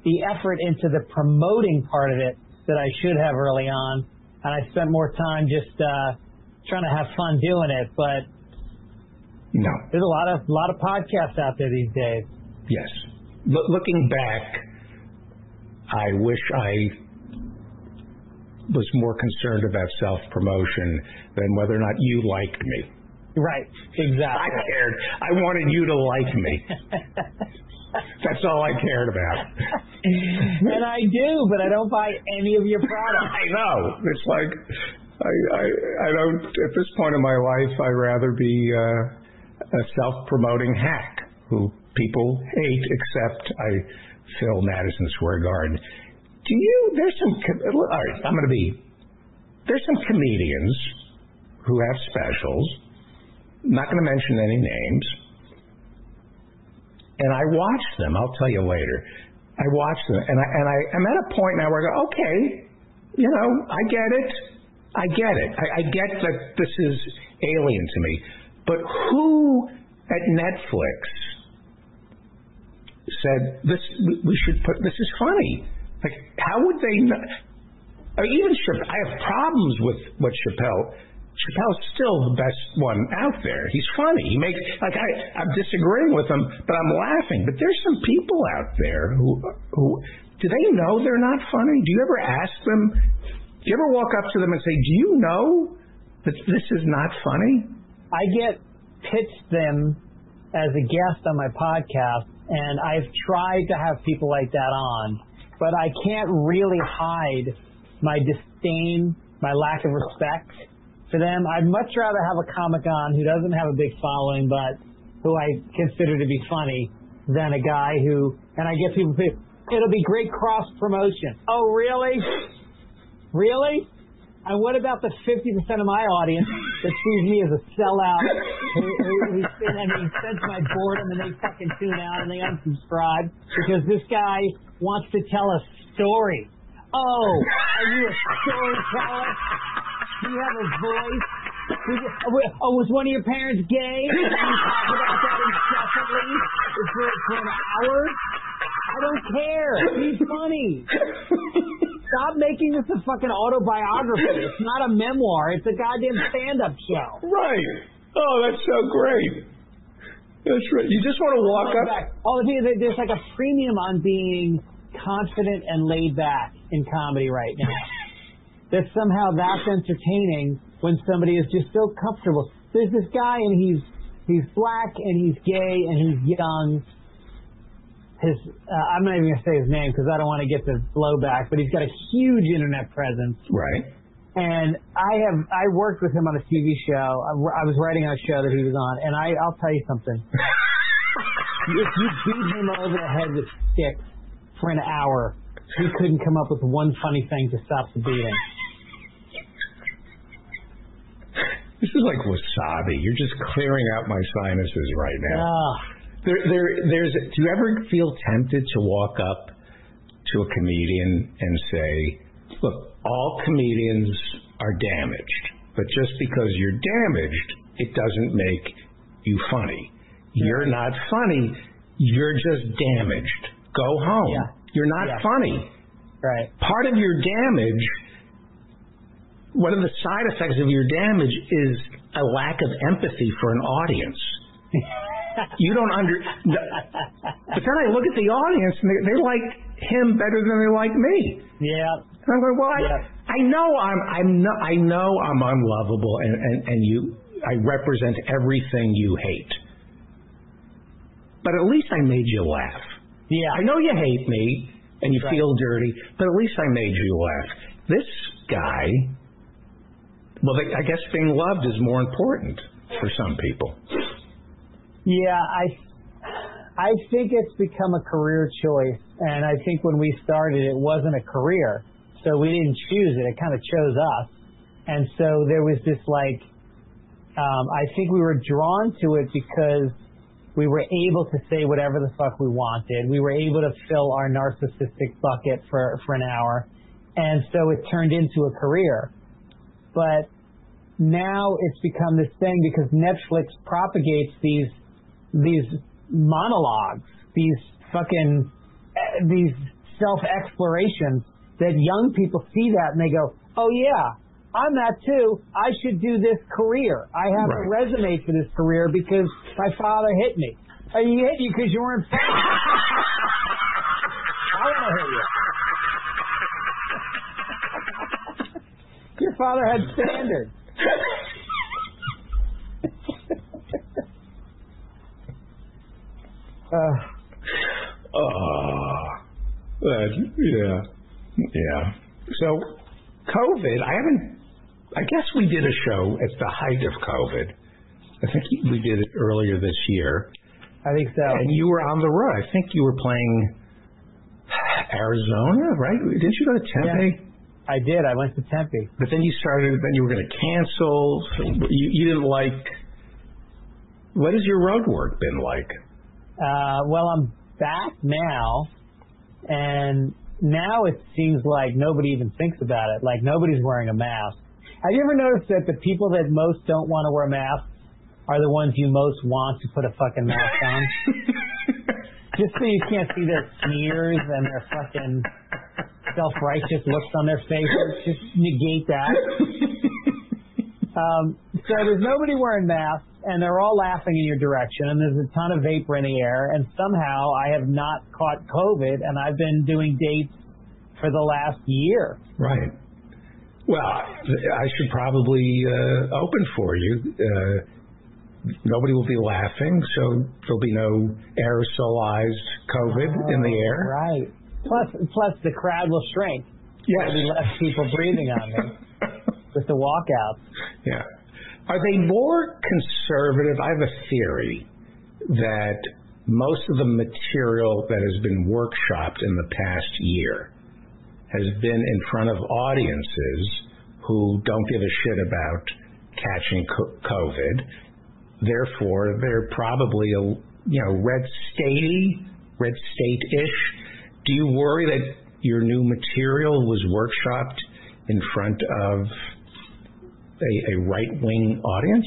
the effort into the promoting part of it that I should have early on, and I spent more time just uh, trying to have fun doing it. But no, there's a lot of a lot of podcasts out there these days. Yes looking back, I wish I was more concerned about self promotion than whether or not you liked me. Right, exactly. I cared. I wanted you to like me. That's all I cared about. and I do, but I don't buy any of your products. I know. It's like I, I I don't at this point in my life I'd rather be uh, a self promoting hack who people hate, except I fill Madison Square Garden. Do you? There's some. All right, I'm going to be. There's some comedians who have specials. I'm not going to mention any names. And I watch them. I'll tell you later. I watch them, and I and I am at a point now where I go, okay, you know, I get it. I get it. I, I get that this is alien to me. But who at Netflix said this we should put this is funny. Like how would they not? Or even Chappelle, I have problems with what Chappelle. Chappelle's still the best one out there. He's funny. He makes like I I'm disagreeing with him, but I'm laughing. But there's some people out there who who do they know they're not funny? Do you ever ask them Do you ever walk up to them and say, "Do you know that this is not funny?" I get pitched them as a guest on my podcast, and I've tried to have people like that on, but I can't really hide my disdain, my lack of respect for them. I'd much rather have a comic on who doesn't have a big following, but who I consider to be funny, than a guy who, and I get people, it'll be great cross promotion. Oh, really? Really? And what about the 50% of my audience that sees me as a sellout who, who, who sense my boredom and they fucking tune out and they unsubscribe because this guy wants to tell a story. Oh, are you a storyteller? Do you have a voice? Oh, oh, was one of your parents gay? And you talk about that incessantly for, for an hour? I don't care. Be funny. Stop making this a fucking autobiography. It's not a memoir. It's a goddamn stand-up show. Right. Oh, that's so great. That's right. You just want to walk up. Back. Oh, there's like a premium on being confident and laid back in comedy right now. That somehow that's entertaining when somebody is just so comfortable. There's this guy and he's he's black and he's gay and he's young his uh, I'm not even gonna say his name because I don't want to get the blowback, but he's got a huge internet presence. Right. And I have I worked with him on a TV show. I, I was writing on a show that he was on, and I I'll tell you something. if you beat him over the head with sticks for an hour, he couldn't come up with one funny thing to stop the beating. This is like wasabi. You're just clearing out my sinuses right now. Ah. There, there, there's. Do you ever feel tempted to walk up to a comedian and say, "Look, all comedians are damaged, but just because you're damaged, it doesn't make you funny. You're not funny. You're just damaged. Go home. Yeah. You're not Yeah. funny. Right. Part of your damage." One of the side effects of your damage is a lack of empathy for an audience you don't under. But then I look at the audience and they, they like him better than they like me. Yeah. And I'm going, well, I, Yeah. I know I'm, I'm no, I know I'm unlovable, and, and and you, I represent everything you hate. But at least I made you laugh. Yeah. I know you hate me and you Right. feel dirty, but at least I made you laugh. This guy, well, I guess being loved is more important for some people. Yeah, I I think it's become a career choice, and I think when we started, it wasn't a career, so we didn't choose it. It kind of chose us, and so there was this like, um, I think we were drawn to it because we were able to say whatever the fuck we wanted. We were able to fill our narcissistic bucket for for an hour, and so it turned into a career. But now it's become this thing because Netflix propagates these these monologues, these fucking these self explorations that young people see that and they go, "Oh yeah, I'm that too. I should do this career. I have a resume for this career because my father hit me. Oh, he hit you because you weren't. I want to hit Your father had standards. Uh, Oh, that, yeah, yeah. So, COVID, I haven't, I guess we did a show at the height of COVID. I think we did it earlier this year. I think so. And you were on the road. I think you were playing Arizona, right? Didn't you go to Tempe? I did. I went to Tempe. But then you started, then you were going to cancel. So you, you didn't like, what has your road work been like? Uh, well, I'm back now, and now it seems like nobody even thinks about it. Like nobody's wearing a mask. Have you ever noticed that the people that most don't want to wear masks are the ones you most want to put a fucking mask on? Just so you can't see their sneers and their fucking self-righteous looks on their faces. Just negate that. Um, so there's nobody wearing masks, and they're all laughing in your direction, and there's a ton of vapor in the air, and somehow I have not caught COVID, and I've been doing dates for the last year. Right. Well, I should probably uh, open for you. Uh, nobody will be laughing, so there'll be no aerosolized COVID in the air. Right. Plus, plus the crowd will shrink. Yeah. There'll be less people breathing on me with the walkouts. Yeah. Are they more conservative? I have a theory that most of the material that has been workshopped in the past year has been in front of audiences who don't give a shit about catching COVID. Therefore, they're probably a you know red statey, red state-ish. Do you worry that your new material was workshopped in front of a, a right-wing audience?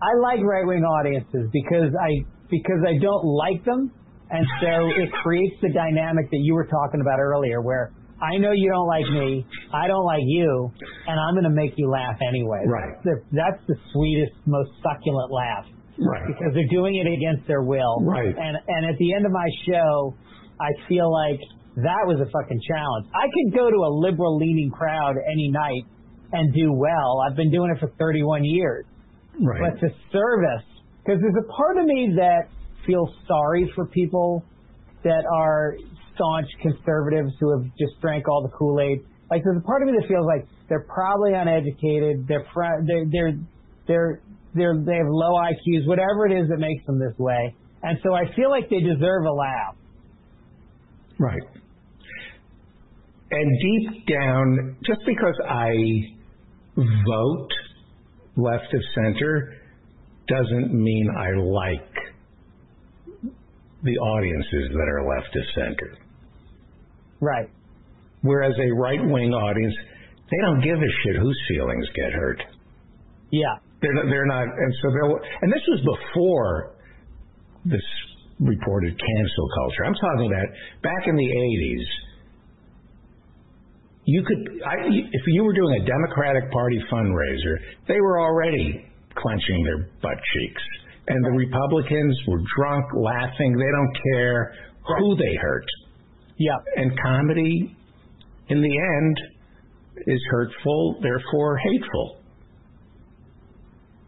I like right wing audiences because I because I don't like them, and so it creates the dynamic that you were talking about earlier, where I know you don't like me, I don't like you, and I'm going to make you laugh anyway. Right. That's the, that's the sweetest, most succulent laugh Right. because they're doing it against their will. Right. And and at the end of my show, I feel like that was a fucking challenge. I could go to a liberal leaning crowd any night and do well. I've been doing it for 31 years. Right. But to service, because there's a part of me that feels sorry for people that are staunch conservatives who have just drank all the Kool-Aid. Like there's a part of me that feels like they're probably uneducated. They're fr- they're they're they're they're they have low IQs, whatever it is that makes them this way. And so I feel like they deserve a laugh. Right. And deep down, just because I vote left of center doesn't mean I like the audiences that are left of center. Right. Whereas a right wing audience, they don't give a shit whose feelings get hurt. Yeah. They're not, they're not, and so they'll, and this was before this reported cancel culture. I'm talking about back in the 80s. You could, I, if you were doing a Democratic Party fundraiser, they were already clenching their butt cheeks. And the Republicans were drunk, laughing. They don't care who they hurt. Yeah. And comedy, in the end, is hurtful, therefore hateful.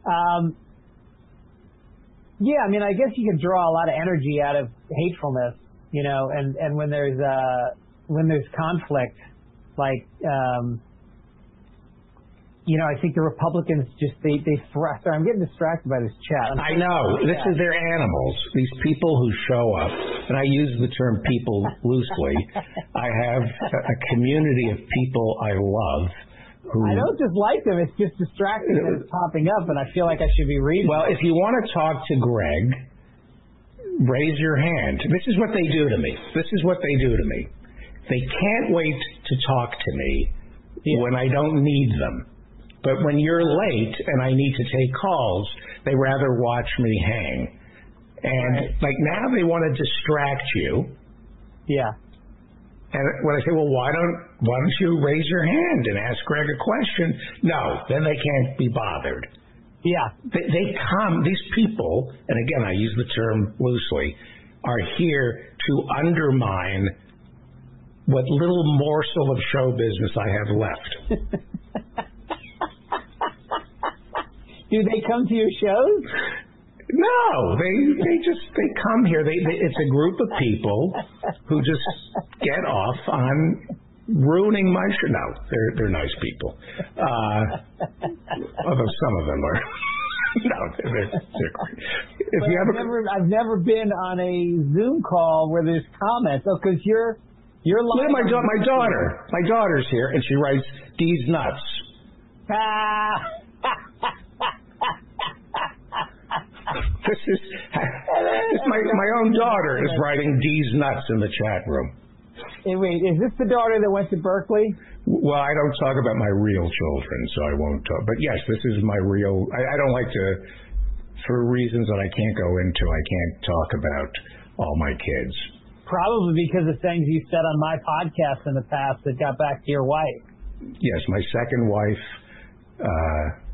Um, yeah, I mean, I guess you can draw a lot of energy out of hatefulness, you know, and and when there's uh when there's conflict, like um, you know, I think the Republicans just they they thrust. I'm getting distracted by this chat. I'm I know. This is their animals. These people who show up, and I use the term people loosely. I have a, community of people I love. I hmm. don't just like them. It's just distracting that it's popping up, and I feel like I should be reading. Well, if you want to talk to Greg, raise your hand. This is what they do to me. This is what they do to me. They can't wait to talk to me when I don't need them. But when you're late and I need to take calls, they rather watch me hang. And like now they want to distract you. yeah, And when I say, well, why don't why don't you raise your hand and ask Greg a question? No, then they can't be bothered. yeah, They, they come, these people, and again, I use the term loosely, are here to undermine what little morsel of show business I have left. do they come to your shows? No, they they just they come here. They, they it's a group of people who just get off on ruining my show. No, they're they're nice people. Uh, although some of them are. no, they're, they're. If But you I've a, never I've never been on a Zoom call where there's comments. Oh, because you're you're Look live. my da- my daughter. My daughter's here, and she writes these nuts. Ah. This is this my my own daughter is writing D's nuts in the chat room. Hey, wait, is this the daughter that went to Berkeley? Well, I don't talk about my real children, so I won't talk. But yes, this is my real. I, I don't like to, for reasons that I can't go into. I can't talk about all my kids. Probably because of things you said on my podcast in the past that got back to your wife. Yes, my second wife uh,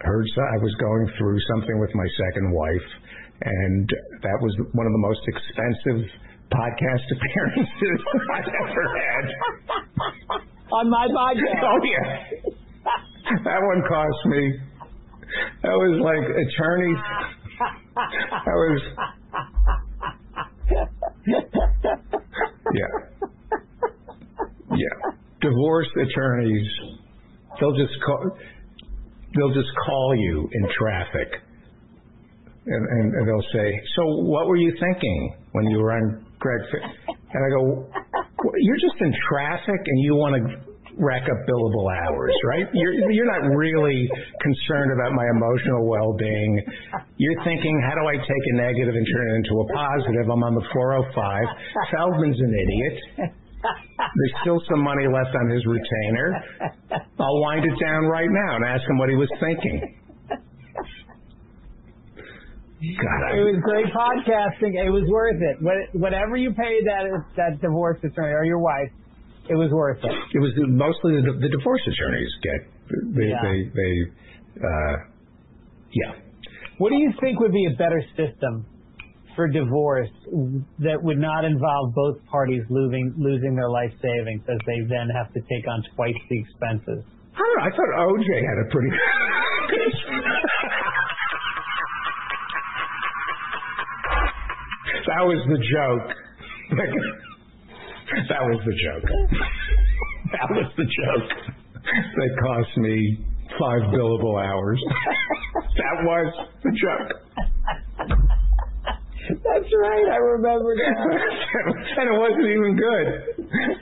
heard so- I was going through something with my second wife, and that was one of the most expensive podcast appearances I've ever had. on my podcast. Oh yeah, that one cost me. That was like attorneys. That was yeah, yeah. Divorce attorneys. They'll just call. They'll just call you in traffic, and, and, and they'll say, "So, what were you thinking when you were on Greg?" Fi-" And I go, "You're just in traffic, and you want to rack up billable hours, right? You're you're not really concerned about my emotional well-being. You're thinking, how do I take a negative and turn it into a positive? I'm on the 405. Feldman's an idiot." There's still some money left on his retainer. I'll wind it down right now and ask him what he was thinking. God, I, It was great podcasting. It was worth it. What- Whatever you paid that that divorce attorney or your wife, it was worth it. it was mostly the, the divorce attorneys get. They, Yeah. they, they, uh, yeah. What do you think would be a better system for divorce that would not involve both parties losing losing their life savings as they then have to take on twice the expenses? I don't know. I thought OJ had a pretty. that was the joke. that was the joke. That was the joke. That cost me five billable hours. that was the joke. That's right. I remember now. and it wasn't even good.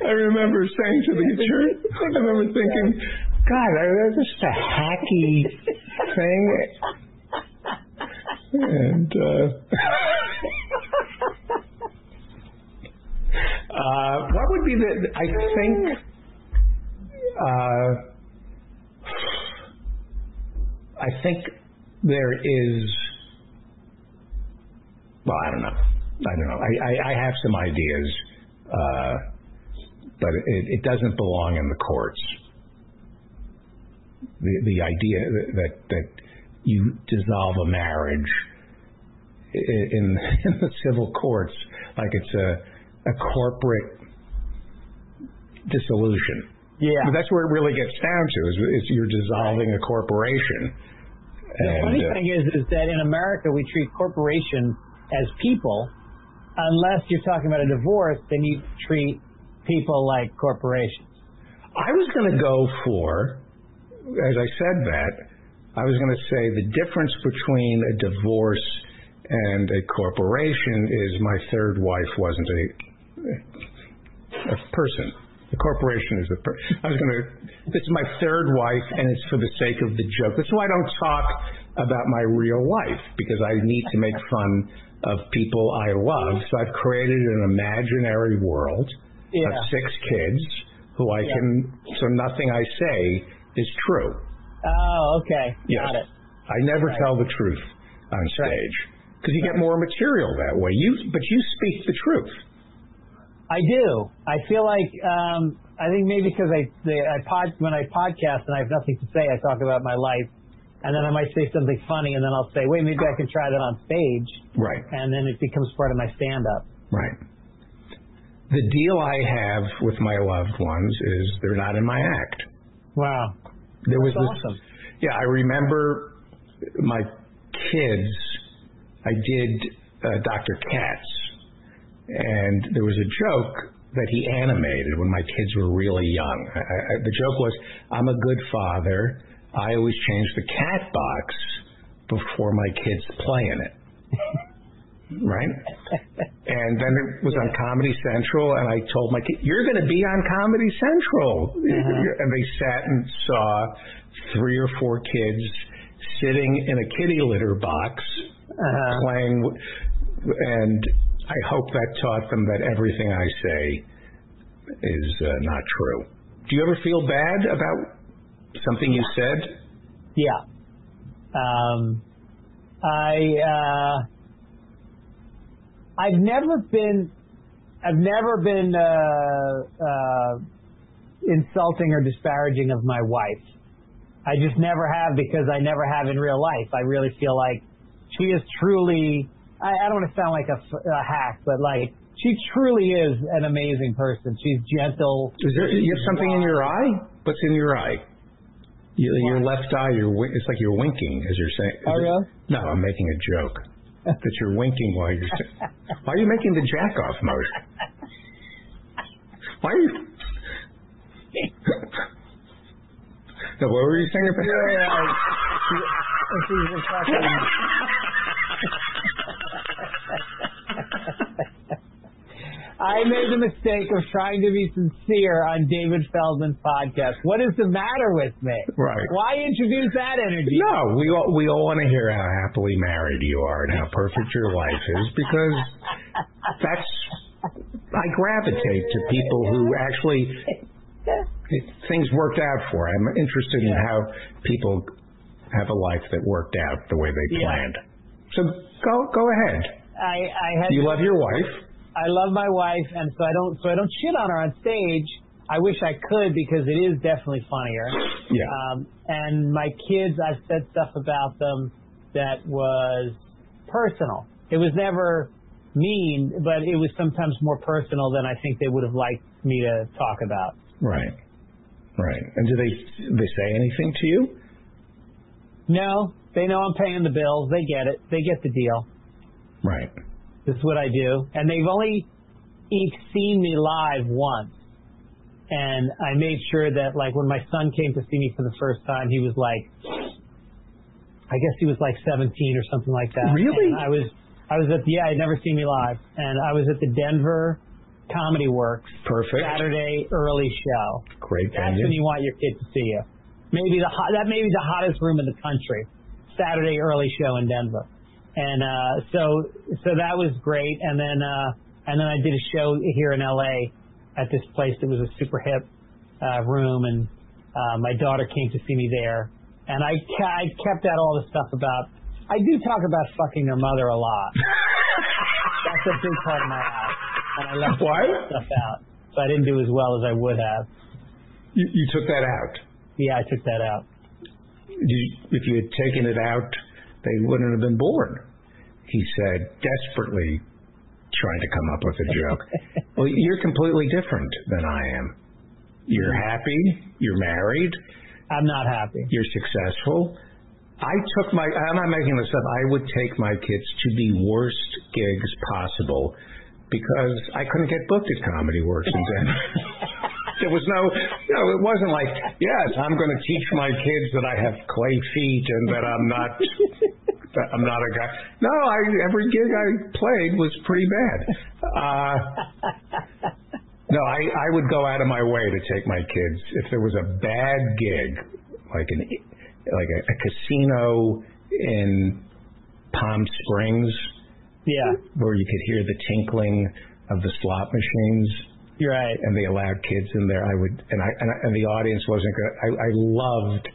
I remember saying to the attorney, I remember thinking, God, that's just a hacky thing. And uh, uh, what would be the? I think. Uh, I think there is. Well, I don't know. I don't know. I, I, I have some ideas, uh, but it, it doesn't belong in the courts. The the idea that that you dissolve a marriage in in the civil courts like it's a a corporate dissolution. Yeah. But that's where it really gets down to is, is you're dissolving a corporation. The funny uh, thing is, is that in America we treat corporations as people. Unless you're talking about a divorce, then you treat people like corporations. I was going to go for, as I said that, I was going to say the difference between a divorce and a corporation is my third wife wasn't a, a person. The corporation is a person. I was going to, this is my third wife and it's for the sake of the joke. That's why I don't talk about my real life because I need to make fun of people I love. So I've created an imaginary world Yeah. of six kids who I Yeah. can, so nothing I say is true. Oh, okay. Yes. Got it. I never Right. tell the truth on stage because you get more material that way. You, but you speak the truth. I do. I feel like um, I think maybe because I the, I pod when I podcast and I have nothing to say, I talk about my life, and then I might say something funny, and then I'll say, wait, maybe I can try that on stage, Right. and then it becomes part of my stand up. Right. The deal I have with my loved ones is they're not in my act. Wow. There was That's this, awesome. Yeah, I remember my kids. I did uh, Dr. Katz, and there was a joke that he animated when my kids were really young. I, I, the joke was, "I'm a good father. I always change the cat box before my kids play in it." right? And then it was on Comedy Central, and I told my kid, "You're going to be on Comedy Central." And they sat and saw three or four kids sitting in a kitty litter box Uh-huh. playing, and I hope that taught them that everything I say is uh, not true. Do you ever feel bad about something you said? Yeah. Um, I uh, I've never been I've never been uh, uh, insulting or disparaging of my wife. I just never have because I never have in real life. I really feel like she is truly. I, I don't want to sound like a, a hack, but like she truly is an amazing person. She's gentle. Is there? You have something in your eye? What's in your eye? You, your left eye. You're. It's like you're winking as you're saying. Oh, really? No, I'm making a joke. that you're winking while you're. Why are you making the jack off motion? Why are you? no, what were you saying about? Yeah, she's a fucking- I made the mistake of trying to be sincere on David Feldman's podcast. What is the matter with me? Right. Why introduce that energy? No, we all we all want to hear how happily married you are and how perfect your life is because that's I gravitate to people who actually things worked out for. I'm interested in how people have a life that worked out the way they Yeah. planned. So go go ahead. I, I had You love your wife. I love my wife, and so I don't so I don't shit on her on stage. I wish I could because it is definitely funnier. Yeah. Um, and my kids, I've said stuff about them that was personal. It was never mean, but it was sometimes more personal than I think they would have liked me to talk about. Right. Right. And do they they say anything to you? No, they know I'm paying the bills. They get it. They get the deal. Right. This is what I do. And they've only each seen me live once. And I made sure that like when my son came to see me for the first time, he was like I guess he was like 17 or something like that. Really? And I was I was at the yeah, I'd never seen me live. And I was at the Denver Comedy Works Perfect. Saturday early show. Great That's venue. when you want your kid to see you. Maybe the hot, that may be the hottest room in the country. Saturday early show in Denver, and uh, so so that was great. And then uh, and then I did a show here in L.A. at this place that was a super hip uh, room, and uh, my daughter came to see me there. And I ca- I kept out all the stuff about. I do talk about fucking their mother a lot. That's a big part of my life, and I left that stuff out. So I didn't do as well as I would have. You, you took that out. Yeah, I took that out. you, if you had taken it out, they wouldn't have been born. He said, desperately trying to come up with a joke. well, you're completely different than I am. You're mm-hmm. happy. You're married. I'm not happy. You're successful. I took my, I'm not making this up, I would take my kids to the worst gigs possible because I couldn't get booked at Comedy Works in Denver. there was no, you know, it wasn't like, yes, I'm going to teach my kids that I have clay feet and that I'm not, that I'm not a guy. No, I, every gig I played was pretty bad. Uh, no, I, I would go out of my way to take my kids if there was a bad gig, like an like a, a casino in Palm Springs Yeah, where you could hear the tinkling of the slot machines right. and they allowed kids in there. I would and I and, I, and the audience wasn't good. I, I loved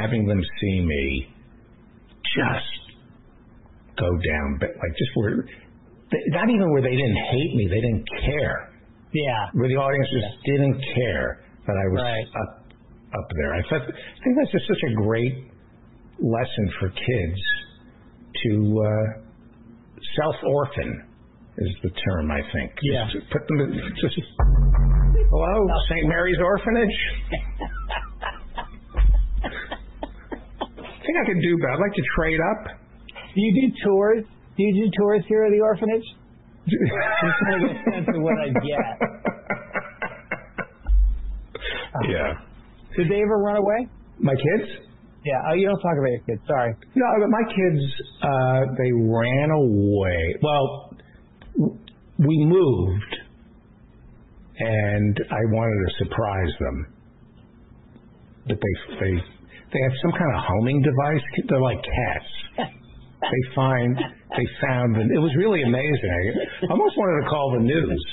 having them see me just go down, but like just where not even where they didn't hate me, they didn't care. Yeah, Where the audience just didn't care that I was Right. up up there. I thought I think that's just such a great lesson for kids to uh, self orphan is the term I think. Yeah. Just put them in, just hello St. Mary's Orphanage. I think I could do better. I'd like to trade up. Do you do tours? Do you do tours here at the orphanage? I'm trying to get a sense of what I get. yeah. Did they ever run away? My kids? Yeah. Oh, you don't talk about your kids. Sorry. No, but my kids, uh, they ran away. Well, we moved, and I wanted to surprise them. But they they they have some kind of homing device. They're like cats. They find they found and it was really amazing. I almost wanted to call the news.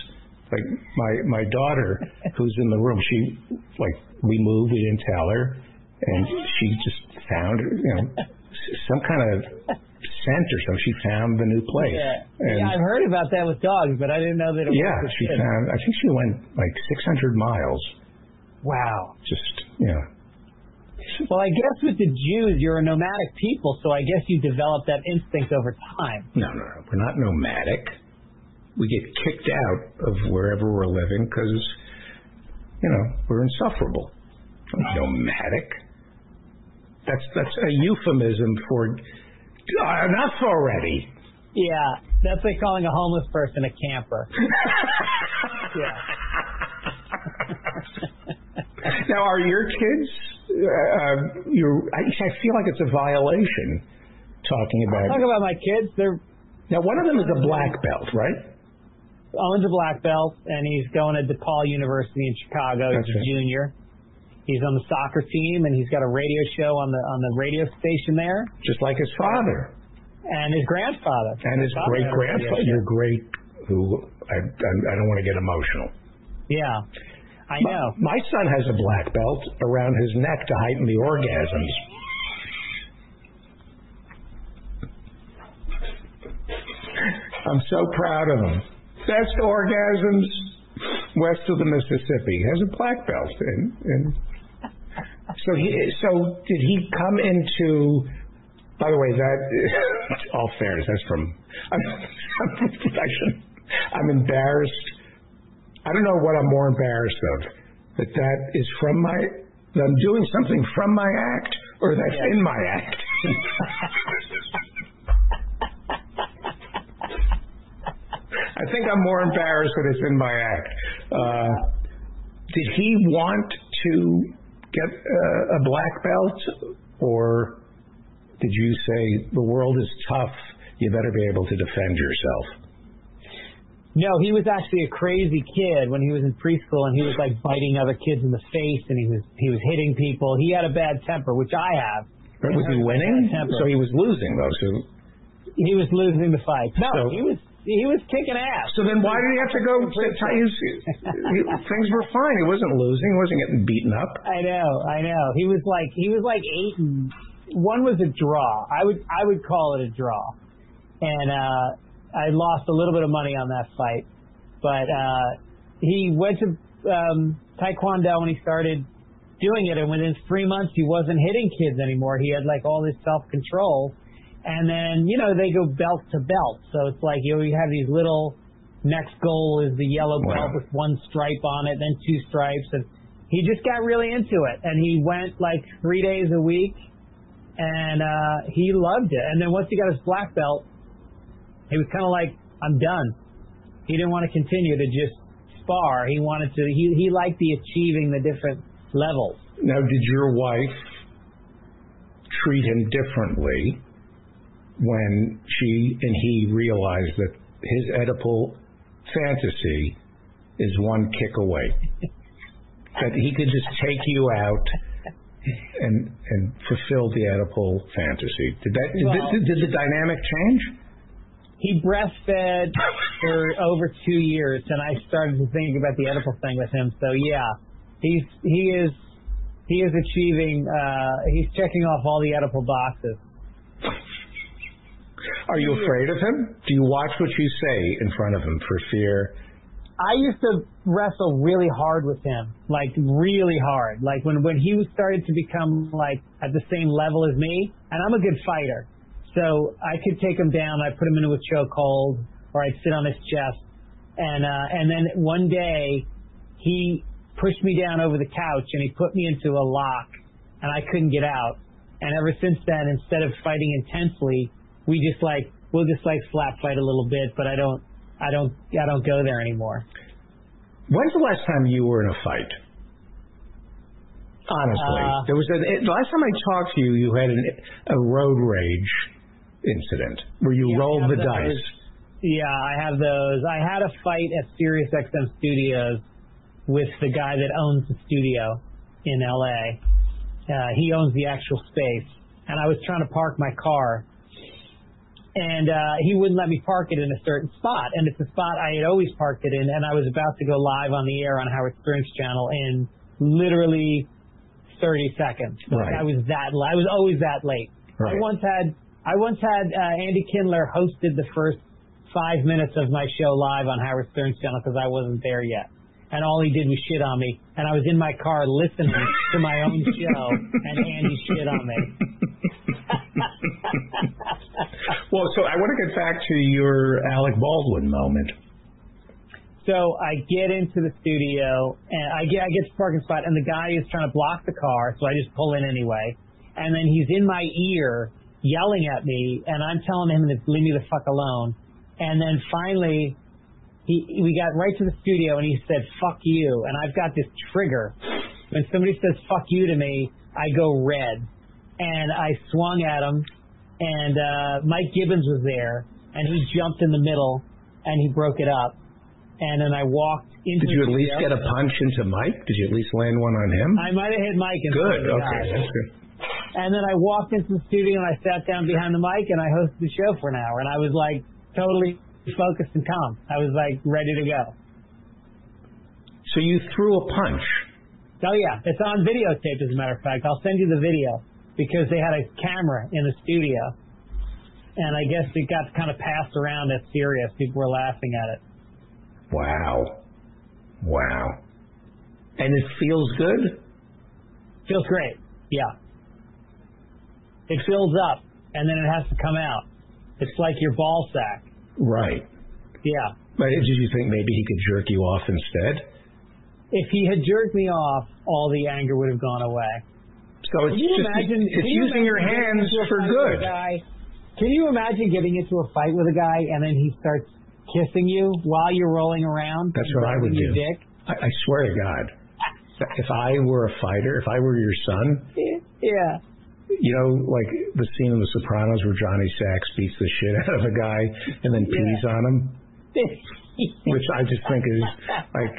Like my my daughter, who's in the room, she like we moved, we didn't tell her, and she just found you know some kind of scent or something. She found the new place. Yeah. And yeah, I've heard about that with dogs, but I didn't know that it yeah, was. with she found. I think she went like 600 miles. Wow. Just you know. Well, I guess with the Jews, you're a nomadic people, so I guess you develop that instinct over time. No, no, no. We're not nomadic. we get kicked out of wherever we're living because you know we're insufferable, nomadic. That's that's a euphemism for enough already. Yeah, that's like calling a homeless person a camper. yeah. now, are your kids? Uh, your I, I feel like it's a violation talking about. Talk about my kids. They're now one of them is a black belt, right? owns a black belt, and he's going to DePaul University in Chicago. He's a junior. He's on the soccer team, and he's got a radio show on the on the radio station there, Just like his father and his grandfather. and his father great had a radio grandfather. Your great, who I, I I don't want to get emotional. Yeah, I My- know. My son has a black belt around his neck to heighten the orgasms. I'm so proud of him. Best orgasms west of the Mississippi. He has a black belt, and, and so he. So did he come into? By the way, that all fairness. That's from. I'm, I'm, I I'm embarrassed. I don't know what I'm more embarrassed of. That that is from my. That I'm doing something from my act, or that's in my act. I think I'm more embarrassed that it's in my act. Uh, did he want to get uh, a black belt, or did you say the world is tough? You better be able to defend yourself. No, he was actually a crazy kid when he was in preschool, and he was like biting other kids in the face, and he was he was hitting people. He had a bad temper, which I have. Was he winning? So he was losing though. So He was losing the fight. No, So- he was he was kicking ass. so then why did he have to go? He- things were fine. He wasn't losing. He wasn't getting beaten up. I know, I know. He was like he was like eight and one was a draw. I would I would call it a draw. And uh I lost a little bit of money on that fight. But uh he went to um Taekwondo when he started doing it and within three months he wasn't hitting kids anymore. He had like all this self control. And then, you know, they go belt to belt. So it's like you, know, you have these little next goal is the yellow Wow. belt with one stripe on it, then two stripes and he just got really into it. And he went like three days a week and uh he loved it. And then once he got his black belt he was kind of like i'm done. He didn't want to continue to just spar. He wanted to he he liked the achieving the different levels. Now, did your wife treat him differently when she and he realized that his Oedipal fantasy is one kick away? that he could just take you out and and fulfill the Oedipal fantasy. Did that did, Well- did, did the dynamic change? he breastfed for over two years and i started to think about the Oedipal thing with him so yeah he's he is he is achieving uh he's checking off all the Oedipal boxes Are you afraid of him? Do you watch what you say in front of him for fear? I used to wrestle really hard with him, like really hard. Like when when he started to become like at the same level as me, and I'm a good fighter, so I could take him down. I'd put him into a chokehold, or I'd sit on his chest, and uh, and then one day he pushed me down over the couch and he put me into a lock, and I couldn't get out. And ever since then, instead of fighting intensely, we just like we'll just like slap fight a little bit, but I don't I don't I don't go there anymore. When's the last time you were in a fight? Honestly, Uh, there was a, the last time I talked to you. You had an, a road rage incident where you Yeah, rolled the those. dice. Yeah, I have those. I had a fight at Sirius XM Studios with the guy that owns the studio in LA. Uh, he owns the actual space, and I was trying to park my car, and uh, he wouldn't let me park it in a certain spot, and it's a spot I had always parked it in, and I was about to go live on the air on Howard Stern's channel in literally 30 seconds. Like, Right. I was that. I was always that late. Right. I once had I once had uh, Andy Kindler hosted the first five minutes of my show live on Howard Stern's channel because I wasn't there yet, and all he did was shit on me. And I was in my car listening to my own show, and Andy shit on me. Well, so I want to get back to your Alec Baldwin moment. So I get into the studio and I get I get to the parking spot and the guy is trying to block the car, so I just pull in anyway. And then he's in my ear yelling at me, and I'm telling him to leave me the fuck alone. And then finally, he we got right to the studio and he said "fuck you," and I've got this trigger. When somebody says "fuck you" to me, I go red, and I swung at him, and uh, Mike Gibbons was there, and he jumped in the middle, and he broke it up, and then I walked into. Did you the at least get a punch into Mike? Did you at least land one on him? I might have hit Mike. Good. front of the Okay, guy. that's good. And then I walked into the studio and I sat down behind the mic and I hosted the show for an hour and I was like totally focused and calm. I was like ready to go. So you threw a punch. Oh yeah, it's on videotape as a matter of fact. I'll send you the video because they had a camera in the studio. And I guess it got kind of passed around as Sirius. People were laughing at it. Wow. Wow. And it feels good? Feels great. Yeah. It fills up and then it has to come out. It's like your ball sack. Right. Yeah. But did you think maybe he could jerk you off instead? If he had jerked me off, all the anger would have gone away. So it's just imagine? it's you using your hands for good. Guy? Can you imagine getting into a fight with a guy and then he starts kissing you while you're rolling around? That's what I would do. Dick? I, I swear to God. If I were a fighter, if I were your son, Yeah. you know, like the scene in The Sopranos where Johnny Sacks beats the shit out of a guy and then pees on him, which I just think is like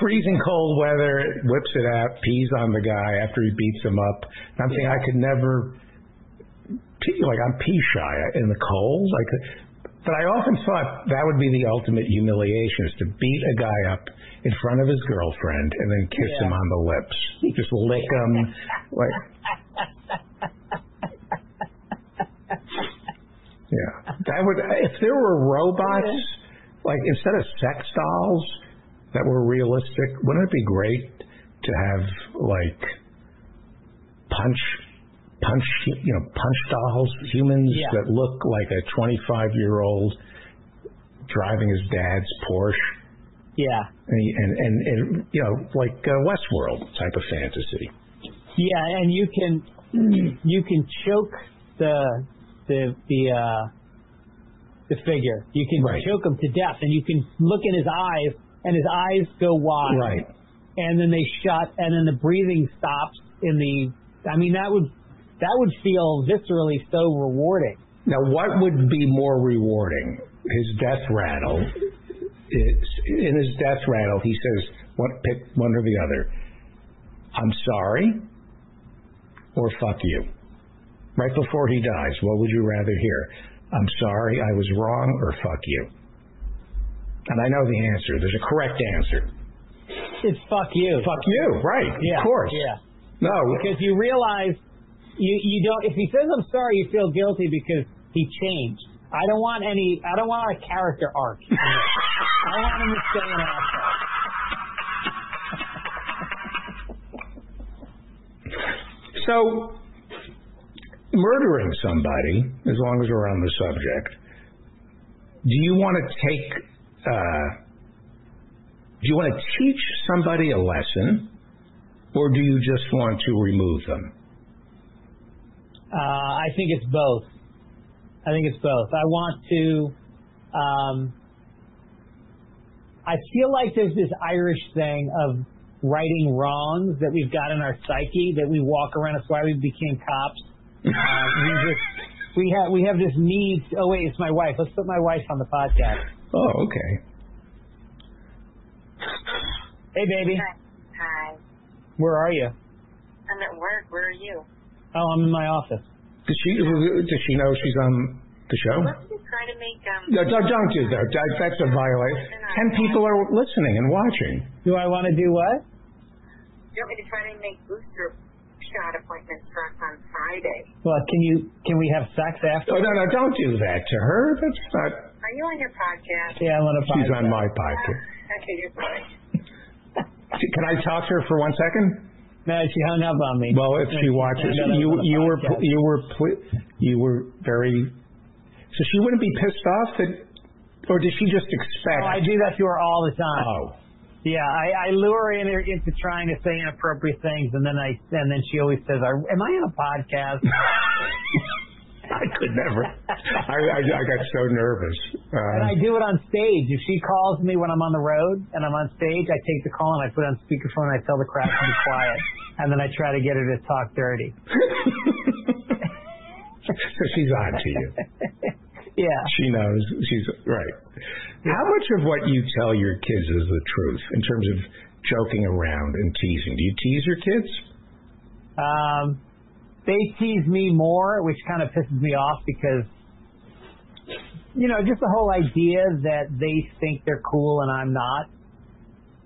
freezing cold weather, whips it out, pees on the guy after he beats him up. And I'm thinking I could never pee, like I'm pee shy in the cold. Like, but I often thought that would be the ultimate humiliation is to beat a guy up in front of his girlfriend and then kiss Yeah. him on the lips, just lick him, like. Yeah, that would. If there were robots, like instead of sex dolls that were realistic, wouldn't it be great to have like punch, punch, you know, punch dolls, humans Yeah. that look like a 25 year old driving his dad's Porsche, Yeah. and and and, and you know, like uh, Westworld type of fantasy. Yeah, and you can you can choke the the the uh the figure. You can Right. choke him to death and you can look in his eyes and his eyes go wide. Right. and then they shut, and then the breathing stops in the. I mean, that would that would feel viscerally so rewarding. Now, what would be more rewarding? His death rattle. It's, in his death rattle, he says, "What pick one or the other? I'm sorry, or fuck you." Right before he dies, what would you rather hear? I'm sorry, I was wrong, or fuck you. And I know the answer. There's a correct answer. It's fuck you. Fuck you, right? Yeah, Of course. Yeah, No, because you realize you you don't. If he says I'm sorry, you feel guilty because he changed. I don't want any. I don't want a character arc. I want him to stay an asshole. So, murdering somebody, as long as we're on the subject, do you want to take, uh, do you want to teach somebody a lesson, or do you just want to remove them? Uh, I think it's both. I think it's both. I want to. Um, I feel like there's this Irish thing of righting wrongs that we've got in our psyche that we walk around. That's why we became cops. Uh, we just we have we have this need. Oh wait, it's my wife. Let's put my wife on the podcast. Oh, okay. Hey baby, Hi. where are you? I'm at work. Where are you? Oh, I'm in my office. Does she does she know she's on the show? Let's just try to make um. No, don't, don't do that. That- That's a violation. Ten people are listening and watching. Do I want to do what? You want me to try to make booster shot appointments for us on Friday? Well, can you can we have sex after? Oh no, no, don't do that to her. That's not. Are you on your podcast? Yeah, I'm on a podcast. She's on my podcast. Ah, okay, you're fine. Can I talk to her for one second? No, she hung up on me. Well, if she watches, found you was on a you were you were you were very. So she wouldn't be pissed off that Or does she just expect? Oh, I do that to her all the time. Oh. Yeah, I, I lure her in into trying to say inappropriate things, and then I and then she always says, "Am I on a podcast?" I could never. I, I, I got so nervous. and I do it on stage. If she calls me when I'm on the road and I'm on stage, I take the call and I put it on speakerphone. and I tell the crowd to be quiet, and then I try to get her to talk dirty. so she's on to you. Yeah. She knows. She's right. How much of what you tell your kids is the truth in terms of joking around and teasing? Do you tease your kids? Um, they tease me more, which kind of pisses me off because, you know, just the whole idea that they think they're cool and I'm not,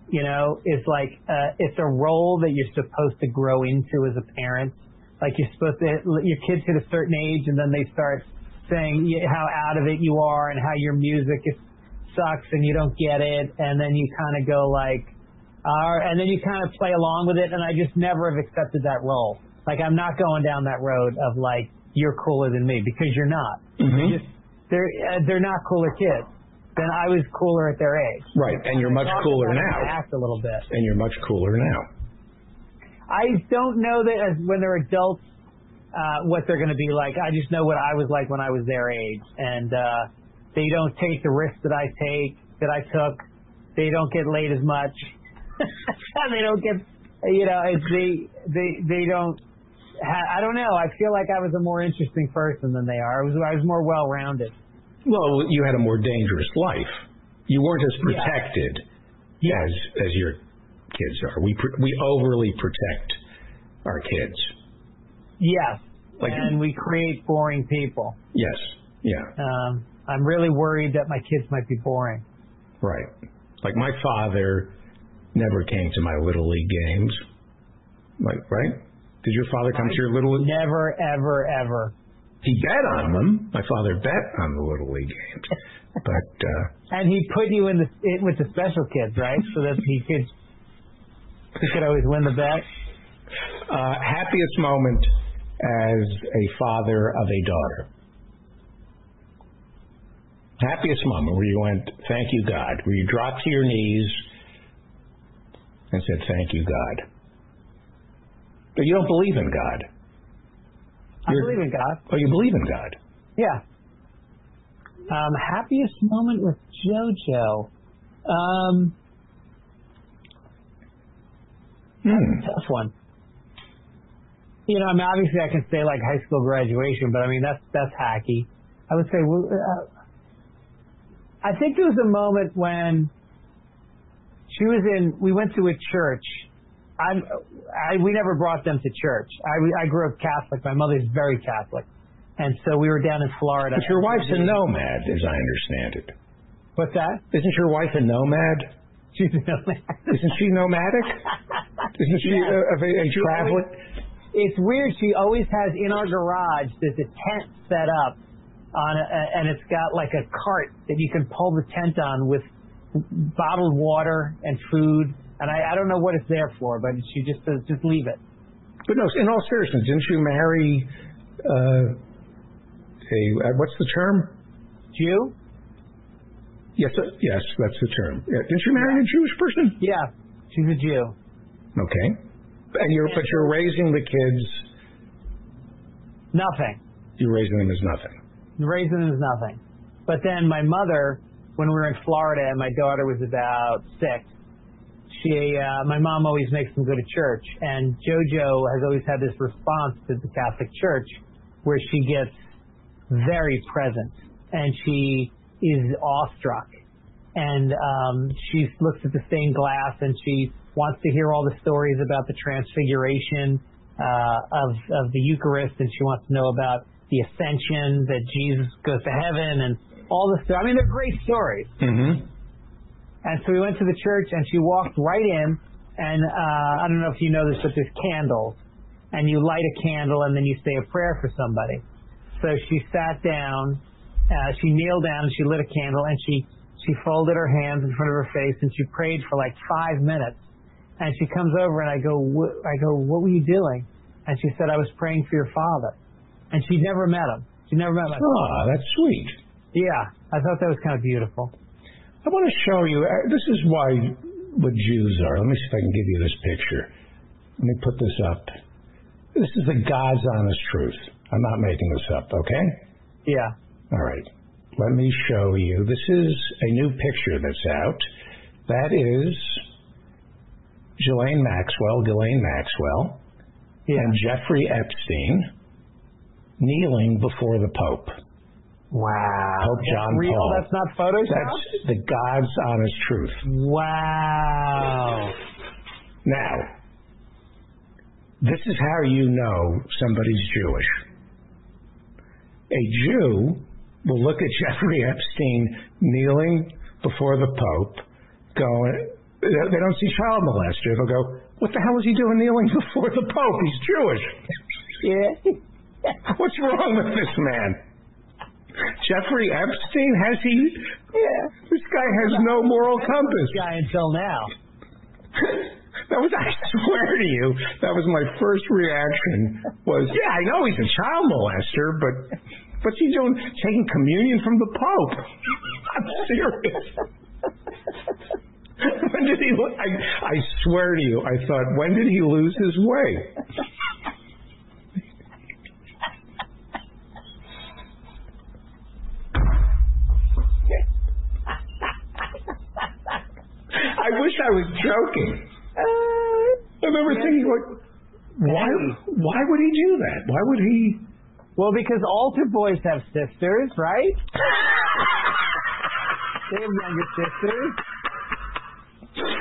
you know, it's like, uh, it's a role that you're supposed to grow into as a parent. Like you're supposed to, your kids hit a certain age and then they start saying how out of it you are and how your music is, sucks and you don't get it. And then you kind of go like, uh, and then you kind of play along with it, and I just never have accepted that role. Like I'm not going down that road of like you're cooler than me because you're not. They're just they're uh, they're not cooler kids. Then I was cooler at their age. Right, and you're much cooler now. Act a little bit. And you're much cooler now. I don't know that as when they're adults uh, what they're going to be like. I just know what I was like when I was their age, and uh, they don't take the risks that I take that I took. They don't get laid as much. they don't get, you know, it's, they they they don't. I don't know. I feel like I was a more interesting person than they are. I was I was more well rounded. Well, you had a more dangerous life. You weren't as Yeah. protected as as your kids are. We we overly protect our kids. Yes, Like- and we create boring people. Yes. Yeah. Um, I'm really worried that my kids might be boring. Right. Like my father never came to my little league games. Like right? Did your father come to your little league? Never, ever, ever. He bet on them. My father bet on the little league games. But uh And he put you in the in, with the special kids, right? So that he could he could always win the bet. uh happiest moment as a father of a daughter. Happiest moment where you went, Thank you, God, where you dropped to your knees and said, Thank you, God. But you don't believe in God. I You're- believe in God. Oh, you believe in God. Yeah. Um, happiest moment with JoJo. Um, Hmm. tough one. You know, I mean, obviously I can say like high school graduation, but I mean that's that's hacky. I would say, uh, I think there was a moment when she was in. We went to a church. I'm, I we never brought them to church. I I grew up Catholic. My mother's very Catholic, and so we were down in Florida. But your wife's a nomad, as I understand it. What's that? Isn't your wife a nomad? She's a nomad. Isn't she nomadic? Isn't she Yes. a, a, a traveler? It's weird. She always has in our garage. There's a tent set up on, a, and it's got like a cart that you can pull the tent on with bottled water and food. And I, I don't know what it's there for, but she just says just leave it. But no, in all seriousness, didn't you marry uh, a uh, what's the term? Jew? Yes, uh, yes, that's the term. Yeah, didn't you marry a Jewish person? Yeah, she's a Jew. Okay, and you're but you're raising the kids. Nothing. You're raising them as nothing. Raising them as nothing. But then my mother, when we were in Florida and my daughter was about six, she, uh, my mom always makes them go to church, and JoJo has always had this response to the Catholic Church, where she gets very present and she is awestruck, and um, she looks at the stained glass and she wants to hear all the stories about the Transfiguration uh, of of the Eucharist, and she wants to know about the Ascension, that Jesus goes to heaven, and all the stuff. I mean, they're great stories. Mm-hmm. And so we went to the church, and she walked right in. And uh, I don't know if you know this, but there's candles, and you light a candle, and then you say a prayer for somebody. So she sat down, uh, she kneeled down, and she lit a candle, and she she folded her hands in front of her face, and she prayed for like five minutes. And she comes over, and I go, I go, what were you doing? And she said, I was praying for your father. And she'd never met him. She never met my father. Oh, that's sweet. Yeah, I thought that was kind of beautiful. I want to show you. uh, This is why what Jews are. Let me see if I can give you this picture. Let me put this up. This is the God's honest truth. I'm not making this up, okay? Yeah. All right. Let me show you. This is a new picture that's out. That is Ghislaine Maxwell, Ghislaine Maxwell, Yeah. and Jeffrey Epstein kneeling before the Pope. Wow. Pope That's John real? Paul. That's not Photoshop? That's the God's honest truth. Wow. Now, this is how you know somebody's Jewish. A Jew will look at Jeffrey Epstein kneeling before the Pope, going, they don't see child molester. They'll go, what the hell is he doing kneeling before the Pope? He's Jewish. Yeah. What's wrong with this man? Jeffrey Epstein, has he? Yeah. This guy has no moral compass. This Guy until now. That was, I swear to you, that was my first reaction. Was yeah, I know he's a child molester, but what's he doing? Taking communion from the Pope? I'm serious. when did he? I I swear to you, I thought, when did he lose his way? I wish I was joking. Uh, I remember thinking, like, why? Why would he do that? Why would he? Well, because altar boys have sisters, right? they have younger sisters.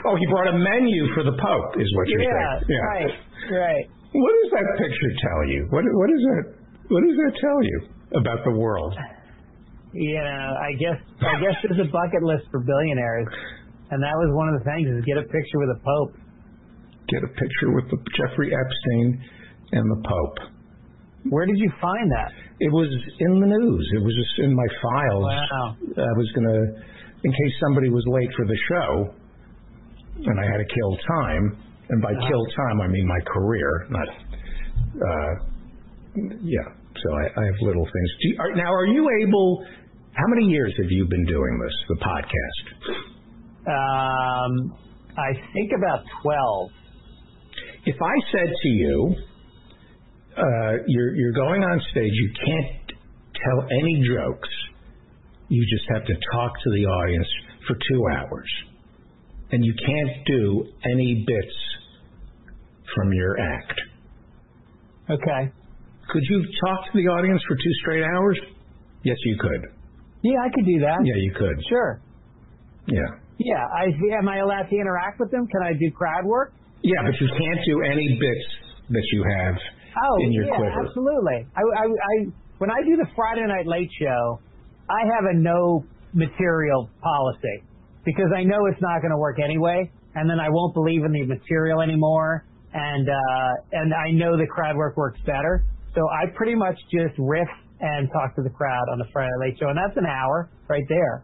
Oh, he brought a menu for the Pope, is what you're Yeah, saying. Yeah, right, right. What does that picture tell you? What What is that? What does that tell you about the world? You know, I guess I guess there's a bucket list for billionaires, and that was one of the things is get a picture with the Pope. Get a picture with the Jeffrey Epstein and the Pope. Where did you find that? It was in the news. It was just in my files. Wow. I was gonna, in case somebody was late for the show, and I had to kill time. And by Uh-huh. kill time, I mean my career, not. Uh, yeah. So I, I have little things. Do you, are, now, are you able? How many years have you been doing this, the podcast? Um, I think about twelve. If I said to you, uh, you're you're going on stage, you can't tell any jokes. You just have to talk to the audience for two hours, and you can't do any bits from your act. Okay. Could you talk to the audience for two straight hours? Yes, you could. Yeah, I could do that. Yeah, you could. Sure. Yeah. Yeah. I am I allowed to interact with them? Can I do crowd work? Yeah, but you can't do any bits that you have Oh, in your yeah, quiver. absolutely. I, I, I, when I do the Friday Night Late Show, I have a no material policy because I know it's not going to work anyway, and then I won't believe in the material anymore, and uh, and I know the crowd work works better. So I pretty much just riff and talk to the crowd on the Friday Night Late Show, and that's an hour right there.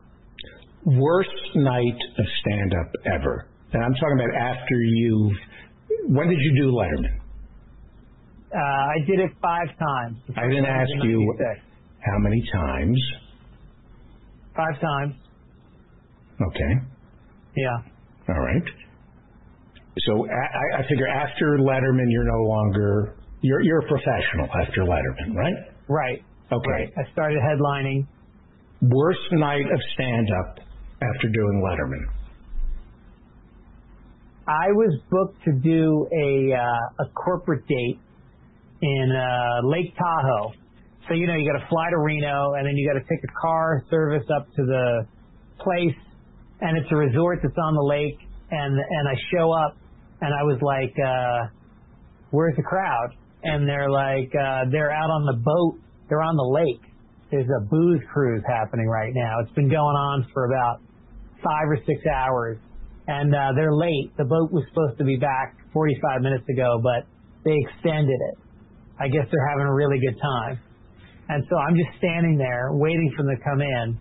Worst night of stand up ever. And I'm talking about after you've. When did you do Letterman? Uh, I did it five times. I didn't ask you how many times. Five times. Okay. Yeah. All right. So I figure after Letterman, you're no longer. You're you're a professional after Letterman, right? Right. Okay. Right. I started headlining. Worst night of stand up after doing Letterman. I was booked to do a uh, a corporate date in uh, Lake Tahoe. So you know you got to fly to Reno and then you got to take a car service up to the place, and it's a resort that's on the lake. And and I show up, and I was like, uh, "Where's the crowd?" And they're like, uh, "They're out on the boat. They're on the lake. There's a booze cruise happening right now. It's been going on for about five or six hours." and uh, they're late. The boat was supposed to be back 45 minutes ago, but they extended it. I guess they're having a really good time. And so I'm just standing there waiting for them to come in.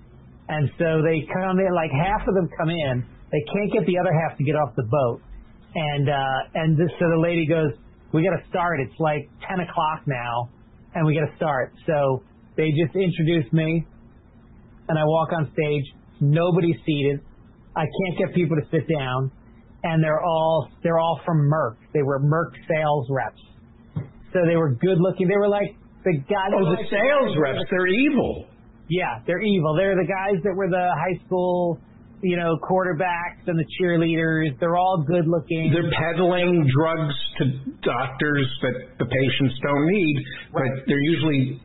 And so they come in, like half of them come in. They can't get the other half to get off the boat. And, uh, and this, so the lady goes, we got to start. It's like 10 o'clock now and we got to start. So they just introduced me and I walk on stage. Nobody's seated. I can't get people to sit down, and they're all they're all from Merck. They were Merck sales reps, so they were good looking. They were like the guys. Oh, the sales guys- reps, they're evil. Yeah, they're evil. They're the guys that were the high school, you know, quarterbacks and the cheerleaders. They're all good looking. They're peddling drugs to doctors that the patients don't need, but they're usually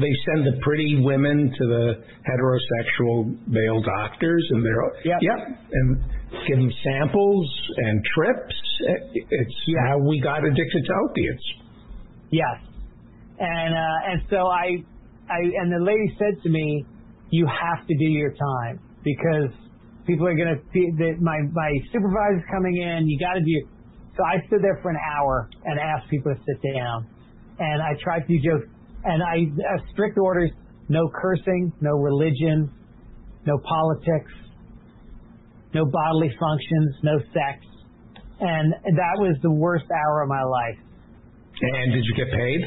they send the pretty women to the heterosexual male doctors, and they're Yep. yep, and give them samples and trips. It's how we got addicted to opiates. Yes. And uh, and so I, I and the lady said to me, "You have to do your time because people are gonna. that my my supervisor's coming in. You got to do." So I stood there for an hour and asked people to sit down, and I tried to do jokes, and I uh, strict orders: no cursing, no religion, no politics, no bodily functions, no sex, and that was the worst hour of my life. And did you get paid?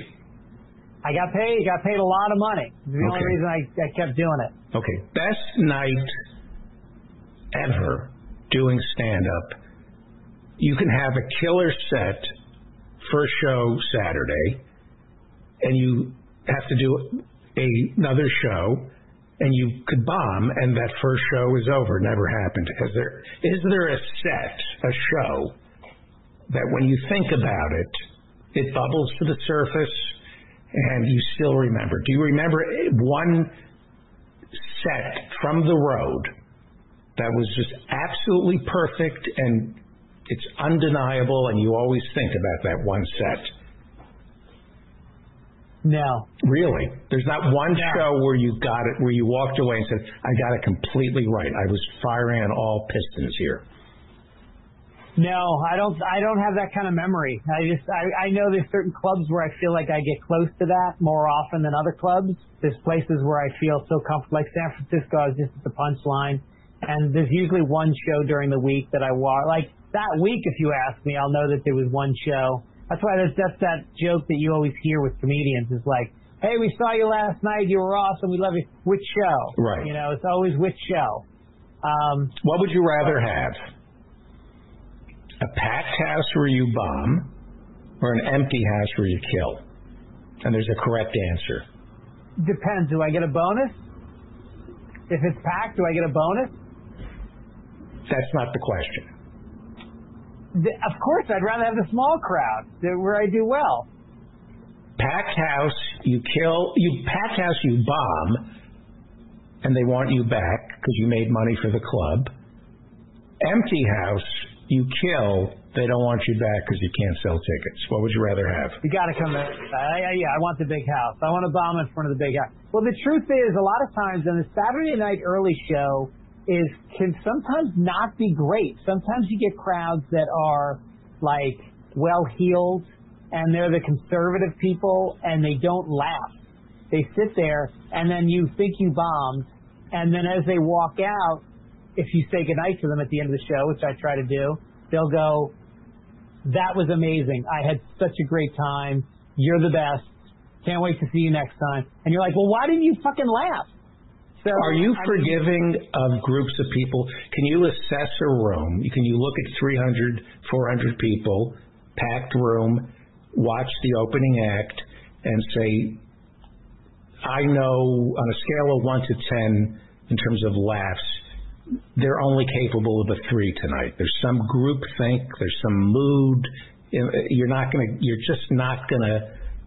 I got paid. Got paid a lot of money. The only reason I, I kept doing it. Okay, best night ever doing stand up. You can have a killer set first show Saturday, and you have to do a, another show, and you could bomb, and that first show is over. Never happened. Is there is there a set, a show that when you think about it, it bubbles to the surface, and you still remember? Do you remember one set from the road that was just absolutely perfect and it's undeniable and you always think about that one set. No. Really? There's not one show where you got it, where you walked away and said, I got it completely right. I was firing on all pistons here. No, I don't. I don't have that kind of memory. I just. I, I know there's certain clubs where I feel like I get close to that more often than other clubs. There's places where I feel so comfortable. Like San Francisco, I was just at the Punchline, and there's usually one show during the week that I walk. Like that week, if you ask me, I'll know that there was one show. That's why that's that's that joke that you always hear with comedians is like, "Hey, we saw you last night. You were awesome. We love you." Which show? Right. You know, it's always which show. Um, What would you rather have? A packed house where you bomb or an empty house where you kill? And there's a correct answer. Depends. Do I get a bonus? If it's packed, do I get a bonus? That's not the question. Th- Of course, I'd rather have the small crowd where I do well. Packed house, you kill, you packed house, you bomb, and they want you back because you made money for the club. Empty house, you kill, they don't want you back because you can't sell tickets. What would you rather have? You got to come in. I, I, yeah, I want the big house. I want to bomb in front of the big house. Well, the truth is, a lot of times, and the Saturday night early show is can sometimes not be great. Sometimes you get crowds that are like well heeled, and they're the conservative people, and they don't laugh. They sit there, and then you think you bombed, and then as they walk out, if you say goodnight to them at the end of the show, which I try to do, they'll go, that was amazing. I had such a great time. You're the best. Can't wait to see you next time. And you're like, well, why didn't you fucking laugh? So, Are you I mean, forgiving of groups of people? Can you assess a room? Can you look at 300, 400 people, packed room, watch the opening act, and say, I know on a scale of 1 to 10 in terms of laughs, they're only capable of a 3 tonight. There's some group think, there's some mood. You're not going to, you're just not going to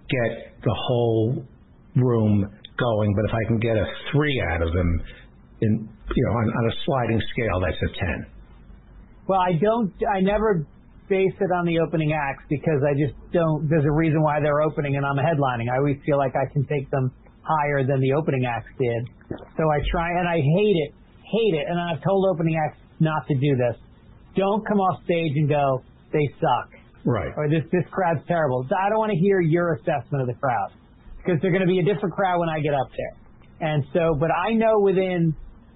get the whole room going, but if I can get a three out of them, in you know, on, on a sliding scale, that's a ten. Well, I don't, I never base it on the opening acts because I just don't, there's a reason why they're opening and I'm headlining. I always feel like I can take them higher than the opening acts did. So I try, and I hate it, hate it, and I've told opening acts not to do this. Don't come off stage and go, they suck. Right. or this this crowd's terrible. I don't want to hear your assessment of the crowd because they're going to be a different crowd when I get up there. And so, but I know within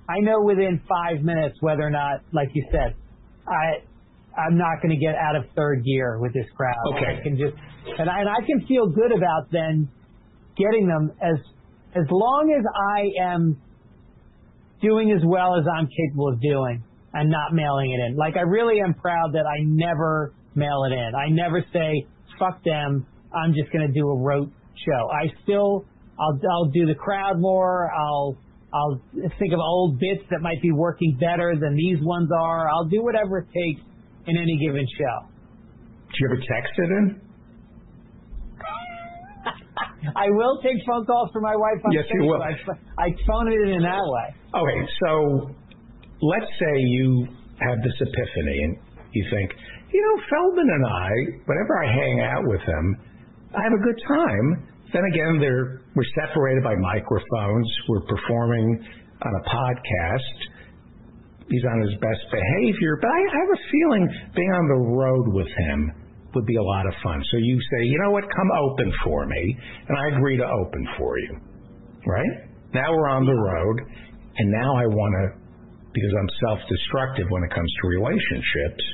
I know within five minutes whether or not, like you said, I I'm not going to get out of third gear with this crowd. Okay. I can just and I, and I can feel good about then getting them as as long as I am doing as well as I'm capable of doing and not mailing it in. Like I really am proud that I never mail it in. I never say fuck them. I'm just going to do a rote show. I still I'll I'll do the crowd more. I'll I'll think of old bits that might be working better than these ones are. I'll do whatever it takes in any given show. Do you ever text it in? I will take phone calls from my wife on Yes, you will. I, I phone it in in that way. Okay, so let's say you have this epiphany and you think, you know, Feldman and I, whenever I hang out with him, I have a good time. Then again, we're separated by microphones. We're performing on a podcast. He's on his best behavior, but I have a feeling being on the road with him would be a lot of fun. So you say, you know what, come open for me, and I agree to open for you. Right? Now we're on the road, and now I want to, because I'm self-destructive when it comes to relationships.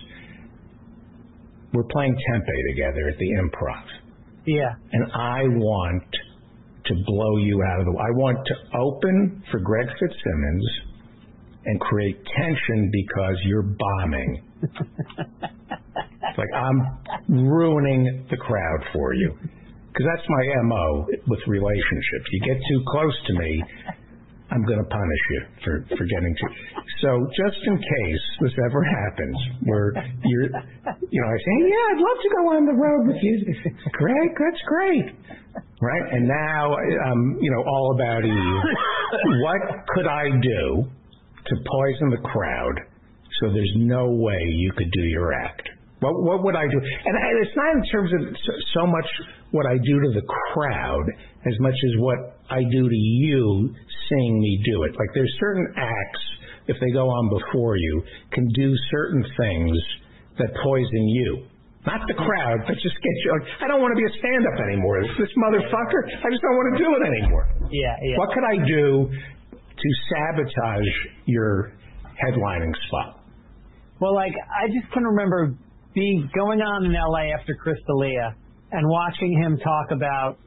We're playing Tempe together at the Improv Yeah. and I want to blow you out of the. I want to open for Greg Fitzsimmons and create tension because you're bombing. It's like I'm ruining the crowd for you because that's my mo with relationships. You get too close to me, I'm going to punish you for for getting too. So just in case this ever happens, where you're, you know, I say, yeah, I'd love to go on the road with you. Great, that's great, right? And now, um, you know, all about you. What could I do to poison the crowd so there's no way you could do your act? What what would I do? And I, it's not in terms of so, so much what I do to the crowd as much as what I do to you seeing me do it. Like there's certain acts if they go on before you can do certain things that poison you. Not the crowd, but just get you. Like, I don't want to be a stand-up anymore. This motherfucker, I just don't want to do it anymore. Yeah, yeah. What could I do to sabotage your headlining spot? Well, like I just can remember being going on in LA after Chris D'Elia and watching him talk about,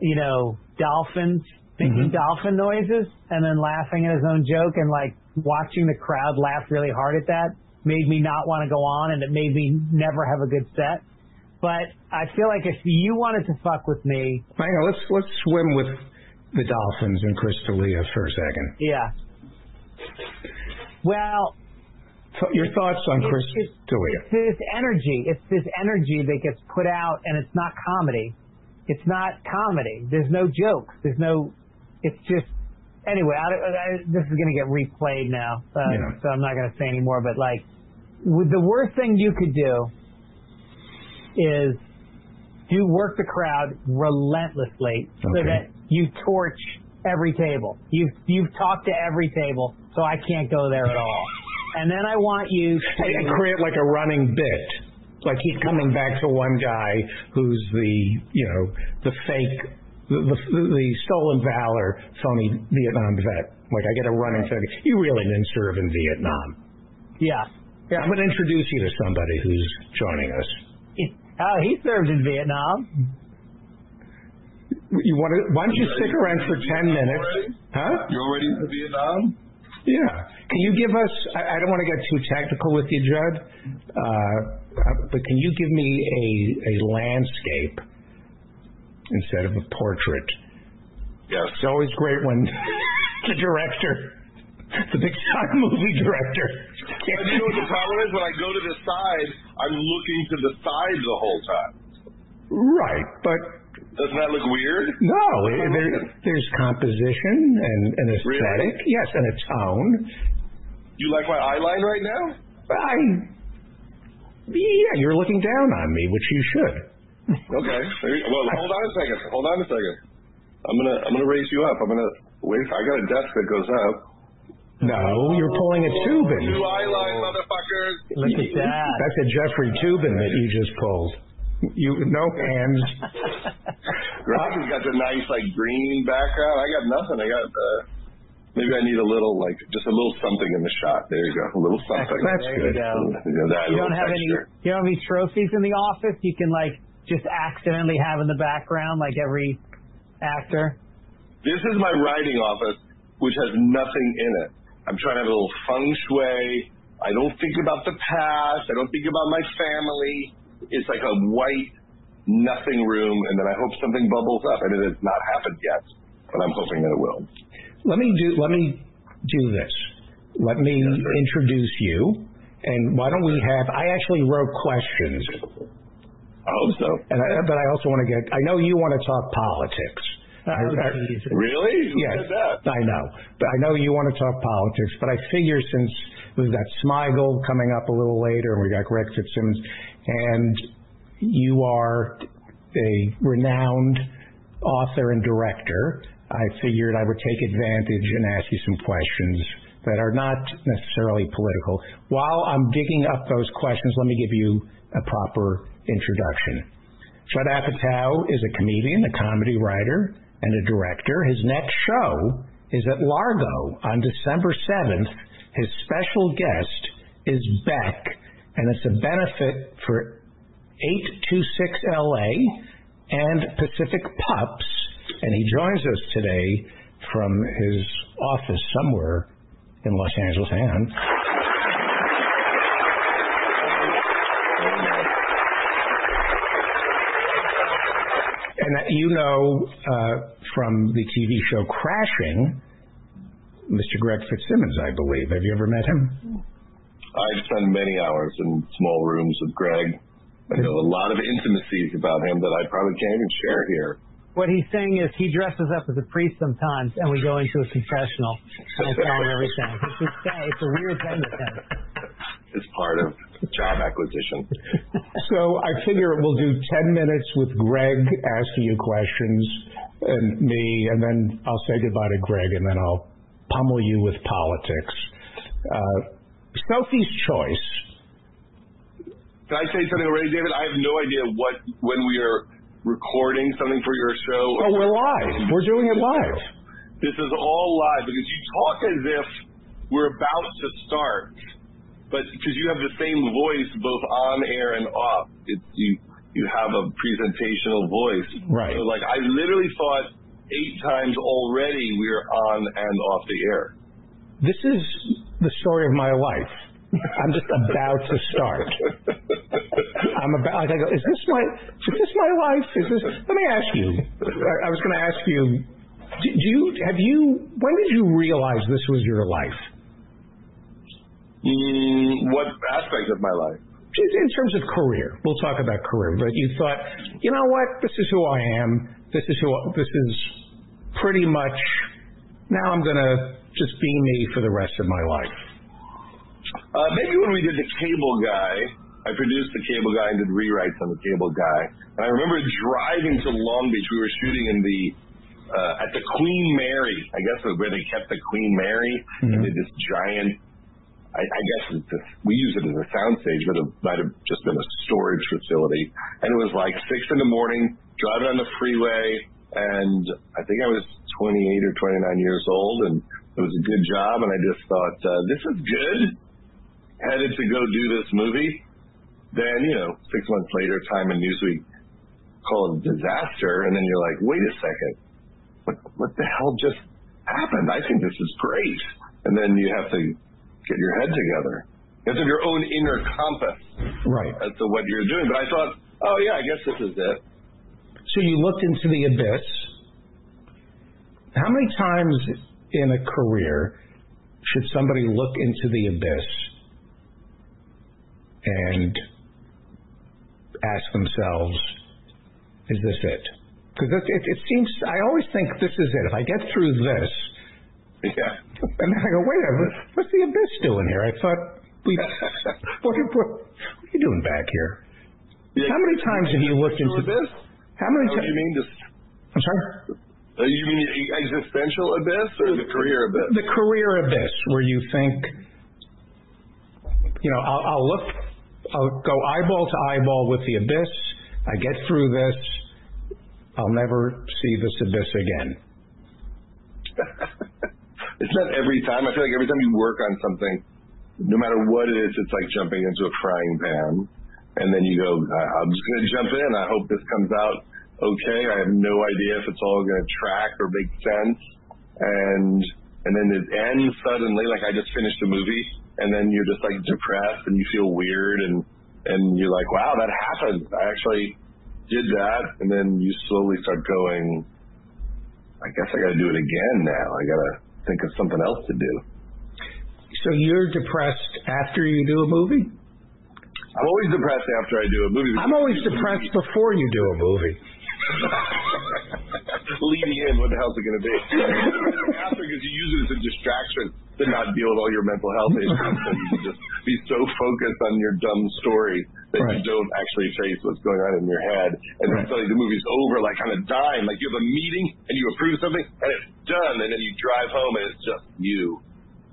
you know, dolphins making mm-hmm. dolphin noises and then laughing at his own joke and like watching the crowd laugh really hard at that made me not want to go on and it made me never have a good set. But I feel like if you wanted to fuck with me, Hang on, let's let's swim with the dolphins and Chris D'Elia for a second. yeah. Well, your thoughts on It's- it's- it's this energy. It's this energy that gets put out, and it's not comedy. It's not comedy. There's no jokes. There's no. It's just. Anyway, I, I, this is going to get replayed now, uh, Yeah. so I'm not going to say anymore. But like, the worst thing you could do is do work the crowd relentlessly so Okay. that you torch every table. You've you've talked to every table, so I can't go there at all. And then I want you to And create like a running bit. Like he's coming back to one guy who's the, you know, the fake, the, the, the stolen valor phony Vietnam vet. Like I get a running thing. You really didn't serve in Vietnam. yeah. Yeah, I'm going to introduce you to somebody who's joining us. Oh, he served in Vietnam. You want to? Why don't you stick around for ten minutes? Huh? You already in Vietnam? Yeah. Can you give us? I, don't want to get too technical with you, Judd, uh, uh, but can you give me a a landscape instead of a portrait? Yes. It's always great when the director, the big time movie director. You know what the problem is? When I go to the side, I'm looking to the side the whole time. Right, but Doesn't that look weird? no, there, there's composition and an aesthetic, yes, and a tone. You like my eye line right now? I, yeah, you're looking down on me, which you should. Okay. Well, hold on a second. Hold on a second. I'm gonna I'm gonna raise you up. I'm gonna wait. I got a desk that goes up. No, you're pulling a Toobin. Two eye line, motherfuckers. Look at that. That's a Jeffrey Toobin that you just pulled. You no hands. Greg has got the nice like green background. I got nothing. I got uh, maybe I need a little like just a little something in the shot. There you go. A little something. That's There you good. go. Yeah, that You don't have any. You don't have any trophies in the office. You can like just accidentally have in the background, like every actor. This is my writing office, which has nothing in it. I'm trying to have a little feng shui. I don't think about the past. I don't think about my family. It's like a white nothing room, and then I hope something bubbles up. And it has not happened yet, but I'm hoping that it will. Let me do. Let me do this. Let me introduce you, and why don't we have? I actually wrote questions, I hope so. and I, but I also want to get. I know you want to talk politics. I- I- Really? Who Yes, that? I know. But I know you want to talk politics, but I figure since we've got Smigel coming up a little later and we got Greg Fitzsimmons, and you are a renowned author and director, I figured I would take advantage and ask you some questions that are not necessarily political. While I'm digging up those questions, let me give you a proper introduction. Judd Apatow is a comedian, a comedy writer, and a director. His next show is at Largo on December 7th. His special guest is Beck, and it's a benefit for 826LA and Pacific Pups. And he joins us today from his office somewhere in Los Angeles. And you know uh, from the TV show Crashing, Mr. Greg Fitzsimmons, I believe. Have you ever met him? I've spent many hours in small rooms with Greg. I know a lot of intimacies about him that I probably can't even share here. What he's saying is he dresses up as a priest sometimes, and we go into a confessional, and I tell him everything. It's, just, it's a weird thing with him. It's part of job acquisition. So I figure we'll do 10 minutes with Greg asking you questions and me, and then I'll say goodbye to Greg, and then I'll pummel you with politics. Uh, Sophie's Choice. Can I say something already, David? I have no idea what when we are recording something for your show. Oh, we're live. We're doing it live. This is all live because you talk as if we're about to start, but because you have the same voice both on air and off, it's you you have a presentational voice. Right. So like I literally thought eight times already we are on and off the air. This is the story of my life. I'm just about to start. I'm about. Like I go, is this my? Is this my life? Is this? Let me ask you. I, I was going to ask you. Do, do you have you? When did you realize this was your life? Mm, what aspect of my life? In terms of career, we'll talk about career. But you thought, you know what? This is who I am. This is who. This is pretty much. Now I'm going to just be me for the rest of my life. Uh, maybe when we did the Cable Guy, I produced the Cable Guy and did rewrites on the Cable Guy. And I remember driving to Long Beach. We were shooting in the uh, at the Queen Mary, I guess where they kept the Queen Mary. Mhm. They did this giant. I, I guess it's a, we use it as a soundstage, but it might have just been a storage facility. And it was like six in the morning, driving on the freeway, and I think I was 28 or 29 years old, and it was a good job. And I just thought, uh, this is good headed to go do this movie. Then, you know, six months later, Time and Newsweek call it a disaster, and then you're like, wait a second, what what the hell just happened? I think this is great. And then you have to get your head together. You have to have your own inner compass Right. as to what you're doing. But I thought, oh yeah, I guess this is it. So you looked into the abyss. How many times in a career should somebody look into the abyss and ask themselves, is this it? Because it, it, it seems, I always think this is it. If I get through this, Yeah. and then I go, wait a minute, what's the abyss doing here? I thought we, what, what, what are you doing back here? Yeah, How many times have you looked into this? How many do you times? mean? Just I'm sorry? Uh, you mean the existential abyss or the career abyss? the career abyss where you think, you know, I'll, I'll look, I'll go eyeball to eyeball with the abyss. I get through this. I'll never see this abyss again. it's not every time. I feel like every time you work on something, no matter what it is, it's like jumping into a frying pan. And then you go, "I- I'm just going to jump in. I hope this comes out okay. I have no idea if it's all going to track or make sense. And and then it ends suddenly. Like I just finished a movie, and then you're just like depressed and you feel weird, and and you're like, wow, that happened. I actually did that, and then you slowly start going. I guess I got to do it again now. I got to think of something else to do. So you're depressed after you do a movie? I'm always depressed after I do a movie. I'm always depressed before you do a movie. Leading in, what the hell's it going to be? After, because you use it as a distraction to not deal with all your mental health issues. so you just be so focused on your dumb story that Right. you don't actually face what's going on in your head. And then Right. suddenly the movie's over, like on a dime. Like you have a meeting and you approve something and it's done, and then you drive home and it's just you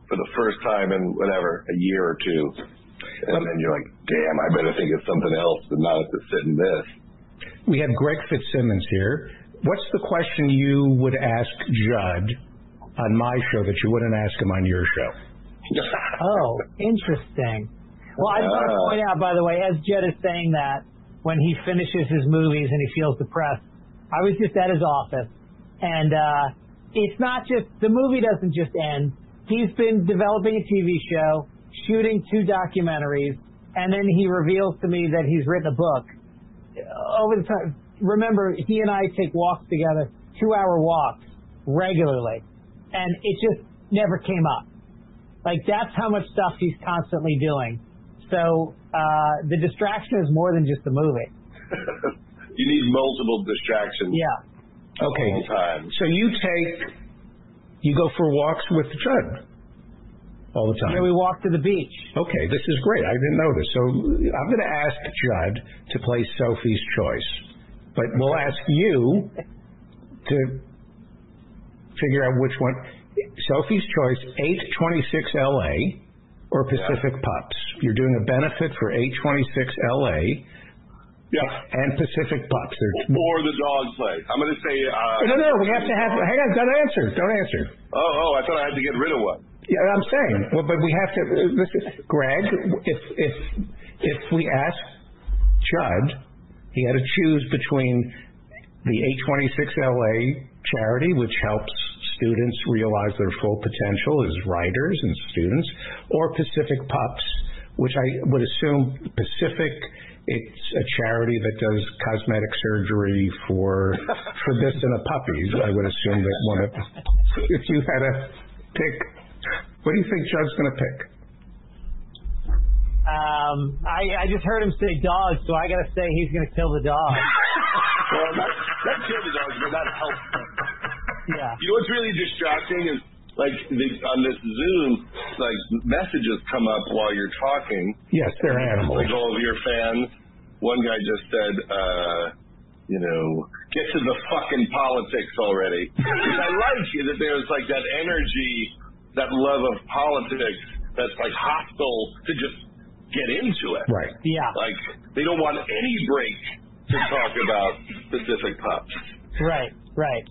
for the first time in whatever a year or two. And then you're like, damn, I better think of something else and not have to sit in this. We have Greg Fitzsimmons here. What's the question you would ask Judd on my show that you wouldn't ask him on your show? Oh, interesting. Well, I just want to Ah. point out, by the way, as Judd is saying that, when he finishes his movies and he feels depressed, I was just at his office, and uh, it's not just the movie doesn't just end. He's been developing a TV show, shooting two documentaries, and then he reveals to me that he's written a book. Over the time, remember, he and I take walks together, two-hour walks regularly, and it just never came up. Like that's how much stuff he's constantly doing. So uh, the distraction is more than just the movie. you need multiple distractions Yeah. Okay. all the time. So you take, you go for walks with Judd all the time. Yeah, we walk to the beach. Okay, this is great. I didn't know this. So I'm going to ask Judd to play Sophie's Choice, but we'll ask you to figure out which one. Sophie's Choice, 826 LA or Pacific Pups. You're doing a benefit for 826 LA Yeah. and Pacific Pups. Or the dog play. I'm going to say. Uh, no, no, we have to have. Hang on, don't answer. Don't answer. Oh, oh, I thought I had to get rid of one. Yeah, I'm saying. Well, but we have to. Uh, listen, Greg. If if if we ask Judd, he had to choose between the 826LA charity, which helps students realize their full potential as writers and students, or Pacific Pups, which I would assume Pacific. It's a charity that does cosmetic surgery for for this and. I would assume that one of if you had to pick, what do you think Judd's going to pick? Um, I, I just heard him say dog, so I got to say he's going to kill the dog. Well, not, not kill the dogs, but not help. Yeah. You know what's really distracting is like the, on this Zoom, like messages come up while you're talking. Yes, they're animals. Like all of your fans. One guy just said, uh, you know, get to the fucking politics already. Which I like that there's like that energy, that love of politics that's like hostile to just get into it. Right. Yeah. Like they don't want any break to talk about specific pups. Right. Right.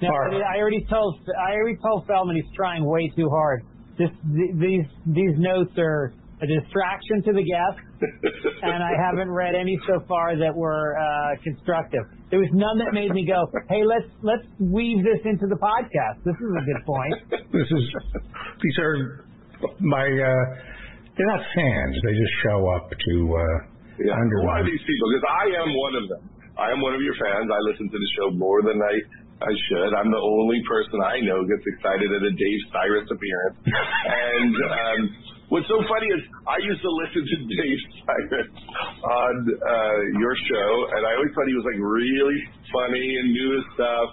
Now, Or- I already told I already told Feldman he's trying way too hard. This th- these these notes are a distraction to the guests, and I haven't read any so far that were uh, constructive. There was none that made me go, "Hey, let's let's weave this into the podcast." This is a good point. This is these are my uh they're not fans. They just show up to uh Yeah. Who are underline. these people? Because I am one of them. I am one of your fans. I listen to the show more than I I should. I'm the only person I know gets excited at a Dave Sirus appearance. and um, what's so funny is I used to listen to Dave Sirus on uh, your show, and I always thought he was like really funny and knew his stuff.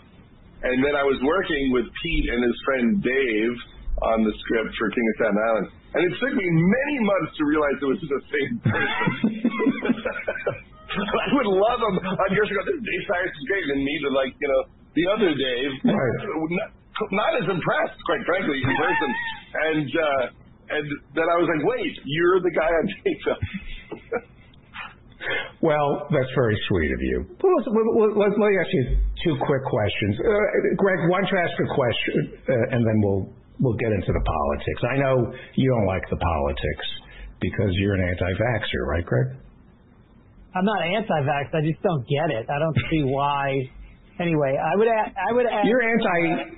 And then I was working with Pete and his friend Dave on the script for King of Staten Island. And it took me many months to realize it was the same person. I would love him on your show. This Dave Sirus is great. And me to like, you know, the other Dave, Right. not, not as impressed, quite frankly, in person. And, uh, and then I was like, wait, you're the guy on Dave. Well, that's very sweet of you. Let's, let, let, let me ask you two quick questions. Uh, Greg, why don't you ask a question, uh, and then we'll we'll get into the politics. I know you don't like the politics because you're an anti-vaxxer, right, Greg? I'm not anti-vax. I just don't get it. I don't see why. Anyway, I would a- I would ask. You're anti.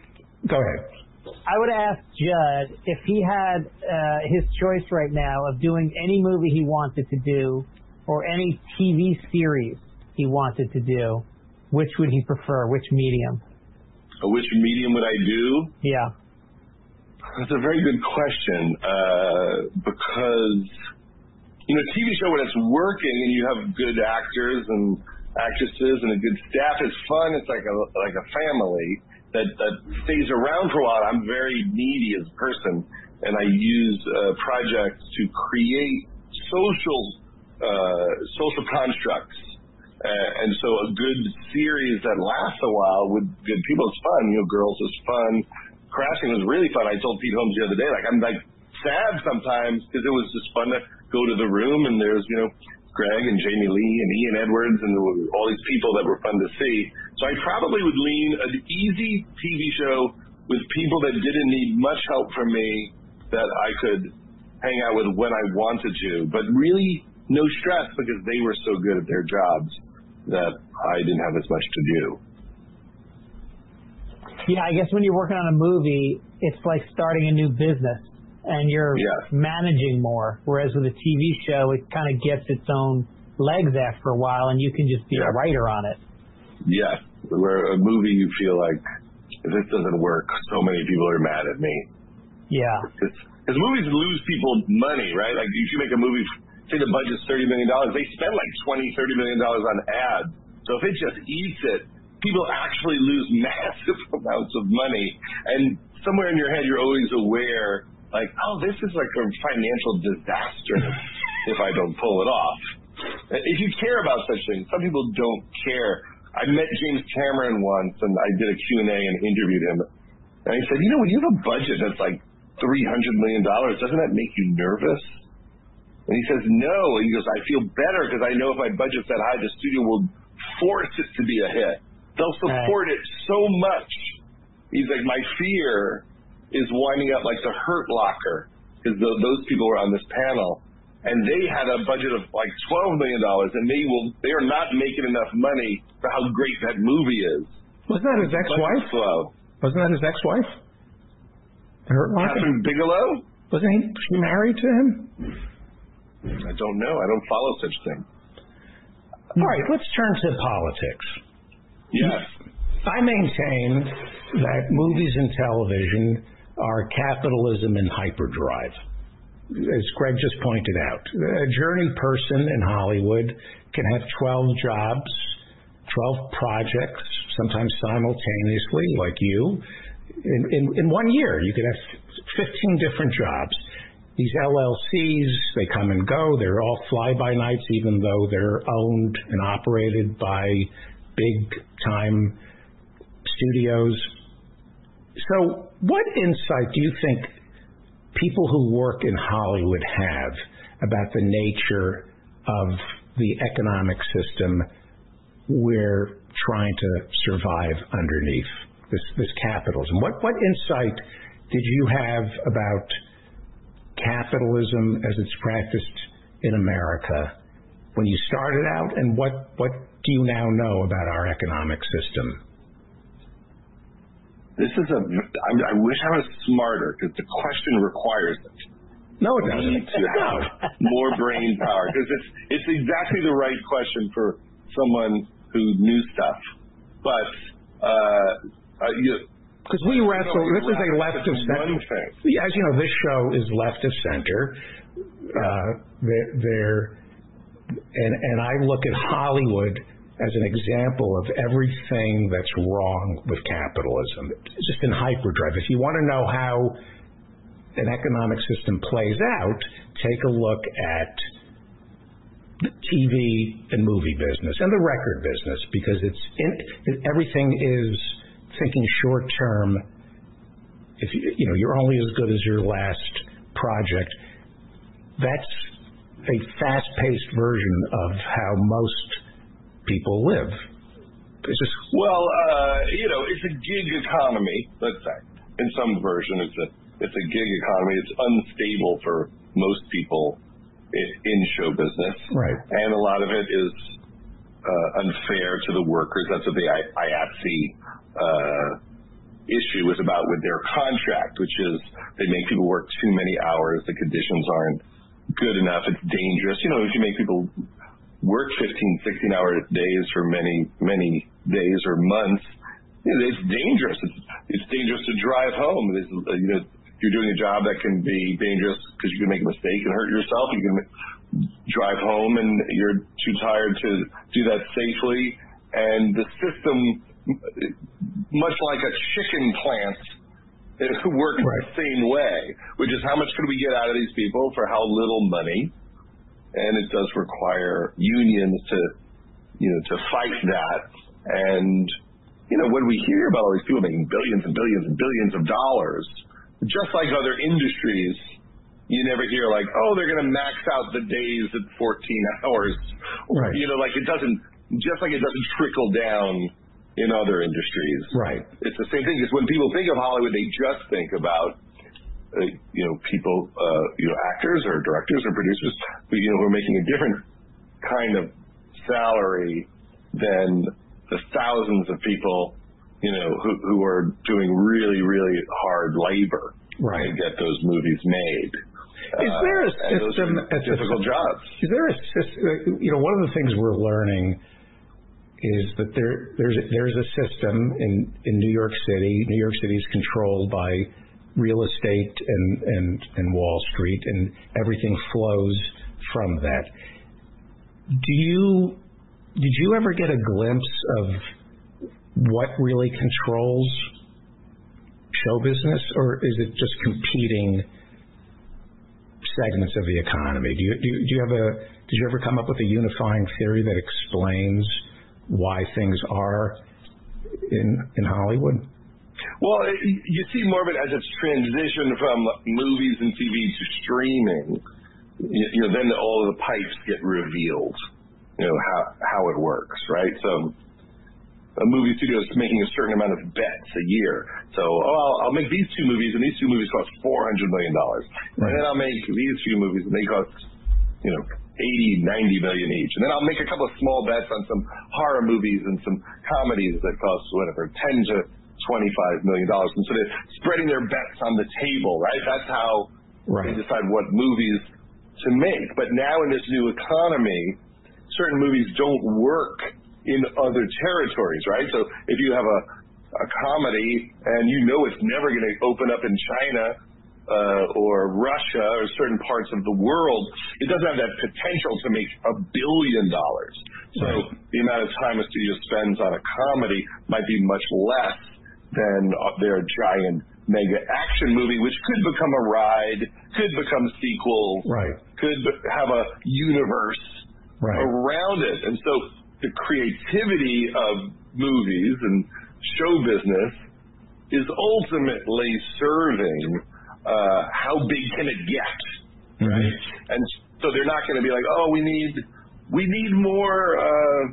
Go ahead. I would ask Judd if he had uh, his choice right now of doing any movie he wanted to do or any TV series he wanted to do, which would he prefer? Which medium? Uh, Which medium would I do? Yeah. That's a very good question uh, because you know, TV show when it's working and you have good actors and actresses and a good staff is fun. It's like a like a family that that stays around for a while. I'm very needy as a person, and I use uh, projects to create social uh, social constructs. Uh, and so a good series that lasts a while with good people is fun. You know, Girls is fun. Crashing was really fun. I told Pete Holmes the other day, like I'm like sad sometimes because it was just fun to go to the room and there's you know Greg and Jamie Lee and Ian Edwards and all these people that were fun to see. So I probably would lean an easy TV show with people that didn't need much help from me that I could hang out with when I wanted to, but really no stress because they were so good at their jobs that I didn't have as much to do. Yeah, I guess when you're working on a movie, it's like starting a new business and you're Yes. managing more. Whereas with a TV show, it kind of gets its own legs after a while and you can just be a writer on it. Yes, where a movie you feel like if this doesn't work, so many people are mad at me. Yeah. Because movies lose people money, right? Like if you make a movie, say the budget's thirty million dollars, they spend like twenty, thirty million dollars on ads. So if it just eats it, people actually lose massive amounts of money. And somewhere in your head, you're always aware, like, oh, this is like a financial disaster if I don't pull it off. If you care about such things, some people don't care. I met James Cameron once, and I did a Q&A and interviewed him. And he said, you know, when you have a budget that's like $300 million, doesn't that make you nervous? And he says, no. And he goes, I feel better because I know if my budget's that high, the studio will force it to be a hit. They'll support it so much. He's like, my fear is winding up like the Hurt Locker because those people were on this panel. And they had a budget of like twelve million dollars, and they will they are not making enough money for how great that movie is. Wasn't that his ex-wife? Slow. Wasn't that his ex-wife? The Hurt Kathryn Bigelow? Wasn't he she married to him? I don't know. I don't follow such things. All right, let's turn to politics. Yes. I maintain that movies and television are capitalism in hyperdrive. As Greg just pointed out, a journey person in Hollywood can have 12 jobs, 12 projects, sometimes simultaneously, like you. In, in, in one year, you could have 15 different jobs. These LLCs, they come and go. They're all fly by nights, even though they're owned and operated by big time studios. So, what insight do you think people who work in Hollywood have about the nature of the economic system we're trying to survive underneath? This, this capitalism. What what insight did you have about capitalism as it's practiced in America when you started out, and what what do you now know about our economic system? This is a. I, I wish I was smarter because the question requires it. No, it need doesn't. to have more brain power because it's it's exactly the right question for someone who knew stuff. But uh, uh, you, Because we wrestle. This is a left of center. As you know, this show is left of center. Uh, they're and and I look at Hollywood as an example of everything that's wrong with capitalism. It's just in hyperdrive. If you want to know how an economic system plays out, take a look at the TV and movie business and the record business because it's in, everything is thinking short term. If you, you know you're only as good as your last project, that's a fast-paced version of how most people live. It's just Well, uh, you know, it's a gig economy. Let's say in some version, it's a it's a gig economy. It's unstable for most people in, in show business, right. and a lot of it is uh, unfair to the workers. That's what the I- IATSE uh, issue was about with their contract, which is they make people work too many hours. The conditions aren't good enough. It's dangerous. You know, if you make people work 15, 16 hour days for many, many days or months, you know, it's dangerous. It's, it's dangerous to drive home. It's, you know, you're doing a job that can be dangerous because you can make a mistake and hurt yourself. You can drive home and you're too tired to do that safely. And the system, much like a chicken plant, it works Right. the same way, which is how much could we get out of these people for how little money? And it does require unions to, you know, to fight that. And, you know, when we hear about all these people making billions and billions and billions of dollars, just like other industries, you never hear like, oh, they're going to max out the days at 14 hours. Right. You know, like it doesn't, just like it doesn't trickle down in other industries. Right. It's the same thing as when people think of Hollywood, they just think about, you know, people, uh, you know, actors or directors or producers, who, you know, who are making a different kind of salary than the thousands of people, you know, who, who are doing really, really hard labor Right. to get those movies made. Is there a Uh, system at difficult jobs? Is there a system? You know, one of the things we're learning is that there there's there's a system in in New York City. New York City is controlled by real estate and Wall Street, and everything flows from that. Do you did you ever get a glimpse of what really controls show business, or is it just competing segments of the economy? Do you, do you have a did you ever come up with a unifying theory that explains why things are in in Hollywood? Well, you see more of it as it's transitioned from movies and TV to streaming. You, know, then all of the pipes get revealed. You know how how it works, right? So, a movie studio is making a certain amount of bets a year. So, oh, I'll, I'll make these two movies, and these two movies cost four hundred million dollars, and then I'll make these two movies, and they cost, you know, eighty, ninety million each, and then I'll make a couple of small bets on some horror movies and some comedies that cost whatever ten to twenty-five million dollars, and so they're spreading their bets on the table, right? That's how Right. they decide what movies to make. But now in this new economy, certain movies don't work in other territories, right? So if you have a a comedy and you know it's never going to open up in China uh, or Russia or certain parts of the world, it doesn't have that potential to make a billion dollars. So Right. the amount of time a studio spends on a comedy might be much less than uh, their giant mega action movie, which could become a ride, could become sequels, Right. could have a universe Right. around it. And so the creativity of movies and show business is ultimately serving uh, how big can it get, right? And so they're not going to be like, oh, we need we need more, uh,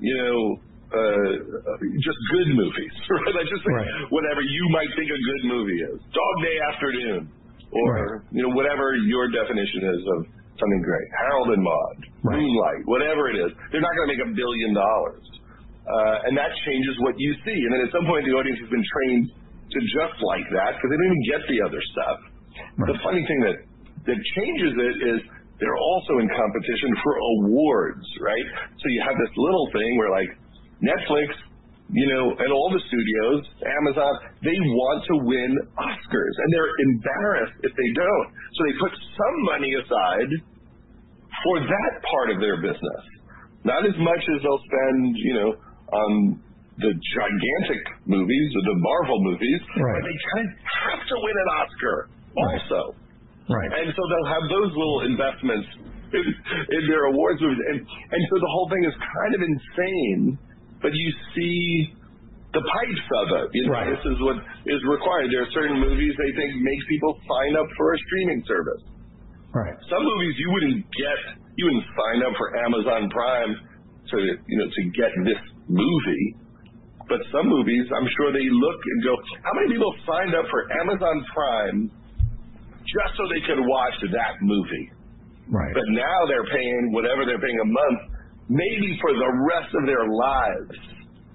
you know, just good movies, right? Like just Right. whatever you might think a good movie is, Dog Day Afternoon, or you know whatever your definition is of something great, Harold and Maude, Right. Moonlight, whatever it is. They're not going to make a billion dollars, uh, and that changes what you see. And then at some point, the audience has been trained to just like that because they don't even get the other stuff. The funny thing that that changes it is they're also in competition for awards, right? So you have this little thing where like Netflix, you know, and all the studios, Amazon, they want to win Oscars and they're embarrassed if they don't. So they put some money aside for that part of their business. Not as much as they'll spend, you know, on the gigantic movies, or the Marvel movies, Right. but they kind of have to win an Oscar also. Right. And so they'll have those little investments in, in their awards movies. And, and so the whole thing is kind of insane, but you see the pipes of it. You know, Right. This is what is required. There are certain movies they think make people sign up for a streaming service. Right. Some movies you wouldn't get, you wouldn't sign up for Amazon Prime to, you know, to get this movie. But some movies, I'm sure they look and go, how many people signed up for Amazon Prime just so they could watch that movie? Right. But now they're paying whatever they're paying a month, maybe for the rest of their lives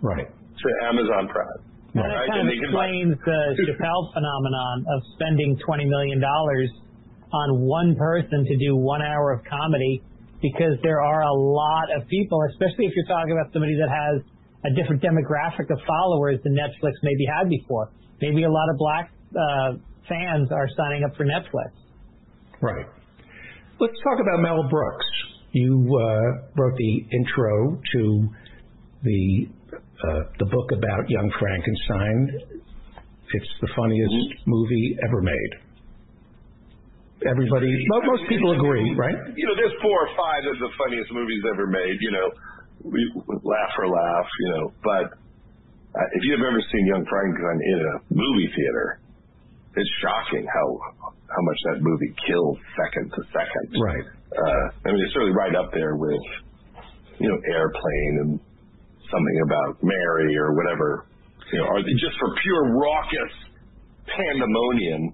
Right. to Amazon Prime. And Right, that kind and of they can buy- explains the Chappelle phenomenon of spending $20 million on one person to do one hour of comedy because there are a lot of people, especially if you're talking about somebody that has a different demographic of followers than Netflix maybe had before. Maybe a lot of black uh, fans are signing up for Netflix. Right. Let's talk about Mel Brooks. You uh, wrote the intro to the uh, the book about Young Frankenstein. It's the funniest movie ever made. Everybody, mo- most people agree, right? You know, there's four or five of the funniest movies ever made. You know, we laugh for laugh. You know, but uh, if you've ever seen Young Frankenstein in a movie theater, it's shocking how how much that movie kills second to second. Right. Uh, I mean, it's certainly right up there with you know Airplane and something about Mary or whatever. You know, or just for pure raucous pandemonium.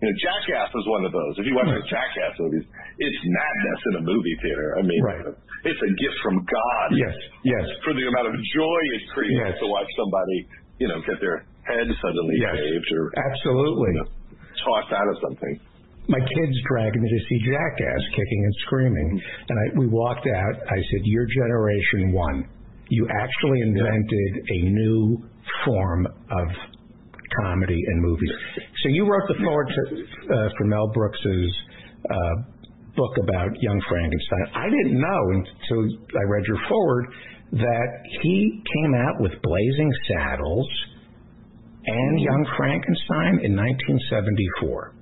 You know, Jackass is one of those. If you watch the Jackass movies, it's madness in a movie theater. I mean, Right. it's a gift from God. Yes, yes. For the amount of joy it creates Yes. to watch somebody, you know, get their head suddenly Yes. shaved or Absolutely. tossed out of something. My kids dragged me to see Jackass kicking and screaming. And I, we walked out. I said, Your generation won. You actually invented a new form of comedy and movies. So you wrote the foreword to, uh, for Mel Brooks's uh, book about Young Frankenstein. I didn't know until I read your foreword that he came out with Blazing Saddles and Young Frankenstein in 1974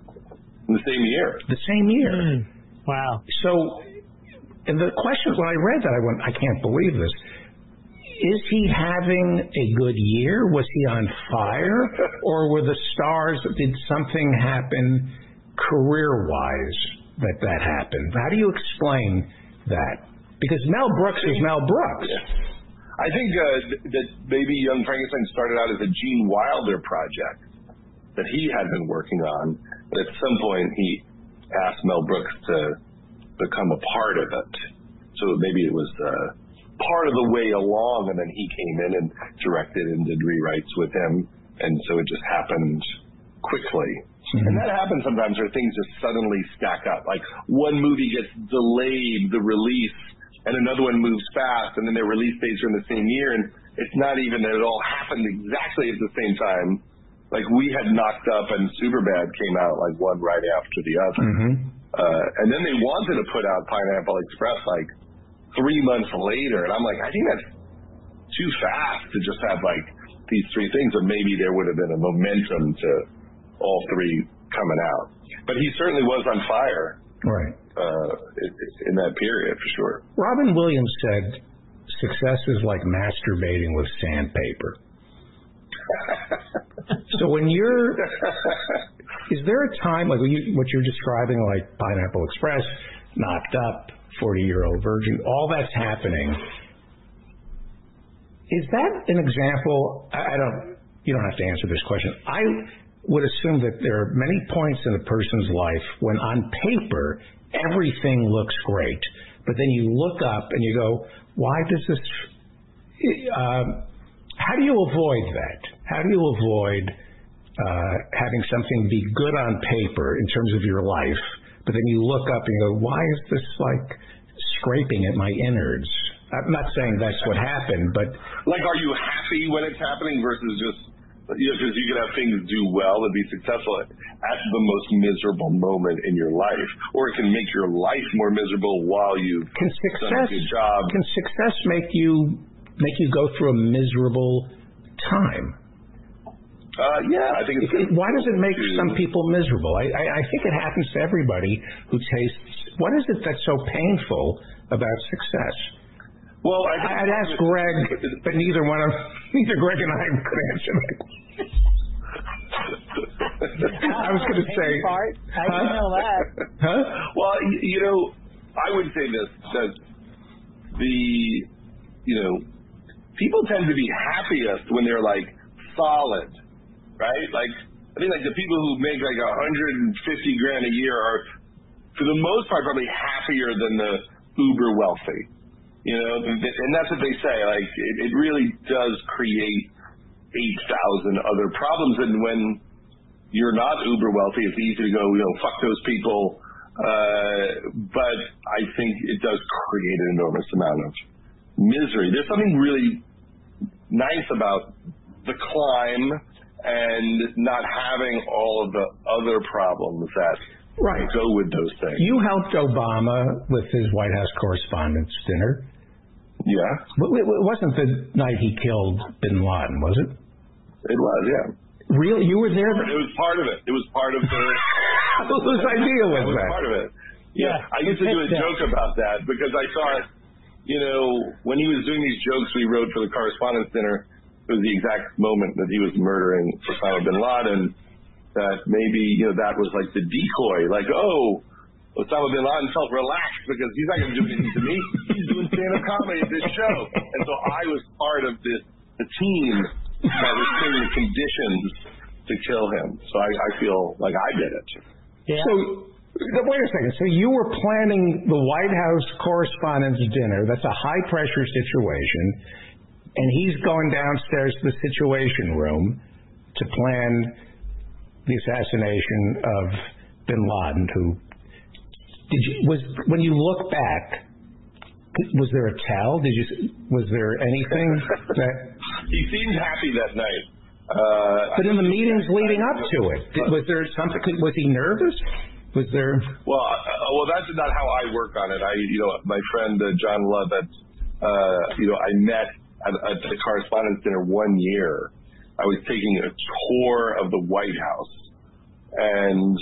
In the same year. the same year. Wow. So, and the question when I read that, I went, I can't believe this. Is he having a good year? Was he on fire, or were the stars? Did something happen career-wise that that happened? How do you explain that? Because Mel Brooks is Mel Brooks. I think uh, th- that maybe Young Frankenstein started out as a Gene Wilder project that he had been working on, but at some point he asked Mel Brooks to become a part of it. So maybe it was uh, part of the way along, and then he came in and directed and did rewrites with him, and so it just happened quickly. And that happens sometimes where things just suddenly stack up. Like one movie gets delayed, the release, and another one moves fast, and then their release dates are in the same year, and it's not even that it all happened exactly at the same time. Like we had knocked up, and Superbad came out like one right after the other. Mm-hmm. Uh, and then they wanted to put out Pineapple Express like three months later, and I'm like, I think that's too fast to just have like these three things, or maybe there would have been a momentum to all three coming out. But he certainly was on fire Right. uh, in, in that period for sure. Robin Williams said, "Success is like masturbating with sandpaper." so when you're, is there a time like what you, what you're describing, like Pineapple Express, knocked up, forty-year-old virgin, all that's happening? Is that an example? I don't. You don't have to answer this question. I would assume that there are many points in a person's life when, on paper, everything looks great, but then you look up and you go, "Why does this?" Um, how do you avoid that? How do you avoid uh, having something be good on paper in terms of your life, but then you look up and you go, "Why is this like scraping at my innards?" I'm not saying that's what happened, but Like, are you happy when it's happening versus just, you know, because you can have things do well and be successful at, at the most miserable moment in your life, or it can make your life more miserable while you've can done a good job. can success make you make you go through a miserable time? Uh, yeah, I think it's. It- Why does it make to- some people miserable? I, I, I think it happens to everybody who tastes. What is it that's so painful about success? Well, I think I'd ask Greg, but neither one of neither Greg and I could answer that. I was going to say, part. I didn't know that. huh? Well, y- you know, I would say this that the you know people tend to be happiest when they're like solid, right? Like I think like the people who make like a hundred and fifty grand a year are for the most part probably happier than the uber wealthy. You know, and that's what they say. Like it, it really does create eight thousand other problems, and when you're not uber wealthy, it's easy to go, you know, fuck those people. Uh, but I think it does create an enormous amount of misery. There's something really nice about the climb and not having all of the other problems that Right. go with those things. You helped Obama with his White House Correspondents' Dinner. yeah, But It wasn't the night he killed Bin Laden, was it? it was. Yeah, Real? You were there? it was part of it. It was part of the. Whose idea It was was part of it. Yeah, Yeah, I used to do a joke about that because I thought, you know, when he was doing these jokes we wrote for the Correspondents' Dinner, it was the exact moment that he was murdering Osama bin Laden. That maybe you know that was like the decoy, like oh. Osama bin Laden felt relaxed because he's not going to do anything to me. He's doing stand-up comedy at this show, and so I was part of this the team that was creating the conditions to kill him. So I, I feel like I did it. Yeah. So, wait a second. So you were planning the White House Correspondents' Dinner. That's a high-pressure situation. And he's going downstairs to the Situation Room to plan the assassination of Bin Laden, who did you was when you look back was there a tell did you was there anything that He seemed happy that night. Uh, but in the meetings leading up to it was there something was he nervous was there well, uh, well, that's not how I work on it. I, you know, my friend uh, John Lovett, that, uh, you know, I met at, the Correspondents' Dinner one year. I was taking a tour of the White House, and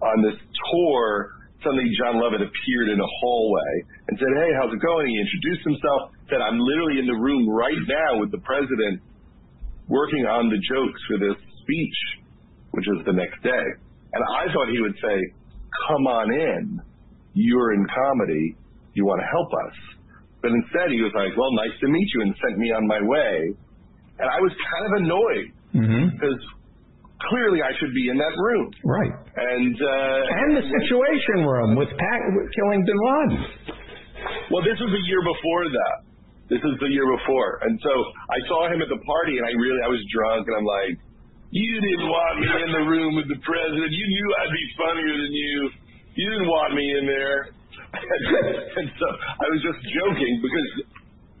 on this tour, suddenly John Lovett appeared in a hallway and said, "Hey, how's it going?" He introduced himself. Said, "I'm literally in the room right now with the president, working on the jokes for this speech, which is the next day." And I thought he would say, "Come on in. You're in comedy. You want to help us." But instead, he was like, "Well, nice to meet you," and sent me on my way. And I was kind of annoyed mm-hmm. because clearly I should be in that room. right And uh, and the Situation Room with Pat killing Bin Laden Well, this was the year before that. This is the year before, and so I saw him at the party, and I really I was drunk, and I'm like, "You didn't want me in the room with the president. You knew I'd be funnier than you. You didn't want me in there." and so I was just joking because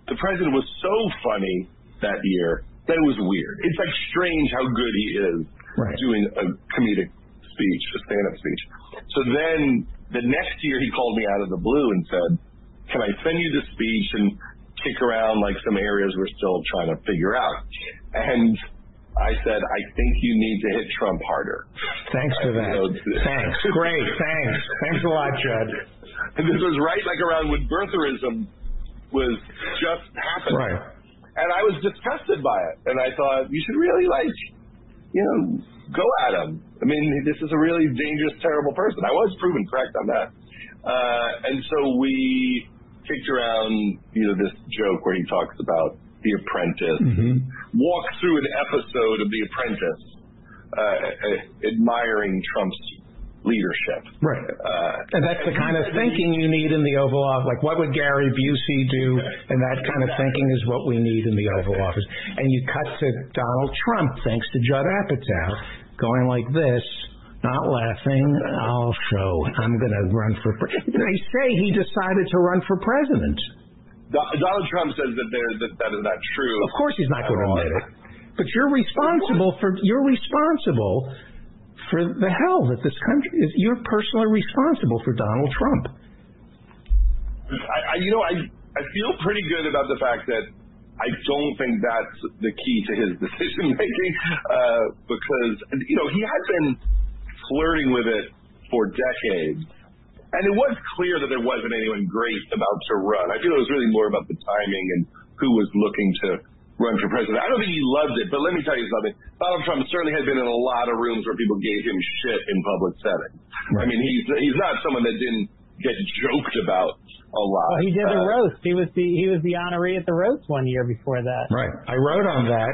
the president was so funny that year that it was weird. It's like strange how good he is Right. doing a comedic speech, a stand-up speech. So then the next year he called me out of the blue and said, "Can I send you the speech and kick around like some areas we're still trying to figure out?" And I said, "I think you need to hit Trump harder." thanks for that thanks great thanks thanks a lot Judd And this was right like around when birtherism was just happening. right And I was disgusted by it. And I thought, you should really, like, you know, go at him. I mean, this is a really dangerous, terrible person. I was proven correct on that. Uh, and so we kicked around, you know, this joke where he talks about The Apprentice, walks through an episode of The Apprentice, uh, uh, admiring Trump's leadership. Right. Uh, And that's the kind of thinking you need in the Oval Office. Like, what would Gary Busey do? And that kind of thinking is what we need in the Oval Office. And you cut to Donald Trump, thanks to Judd Apatow, going like this, not laughing. I'll show. I'm going to run for. Pre-. They say he decided to run for president. Do- Donald Trump says that, there, that that is not true. Of course, he's not going to admit it. But you're responsible for. You're responsible for the hell that this country is. You're personally responsible for Donald Trump. I, I, you know, I I feel pretty good about the fact that I don't think that's the key to his decision making uh, because you know he had been flirting with it for decades, and it was clear that there wasn't anyone great about to run. I feel it was really more about the timing and who was looking to run for president. I don't think he loved it, but let me tell you something. Donald Trump certainly had been in a lot of rooms where people gave him shit in public settings. I mean, he's he's not someone that didn't get joked about a lot. Well, he did the Uh, roast. He was the he was the honoree at the roast one year before that. Right. I wrote on that.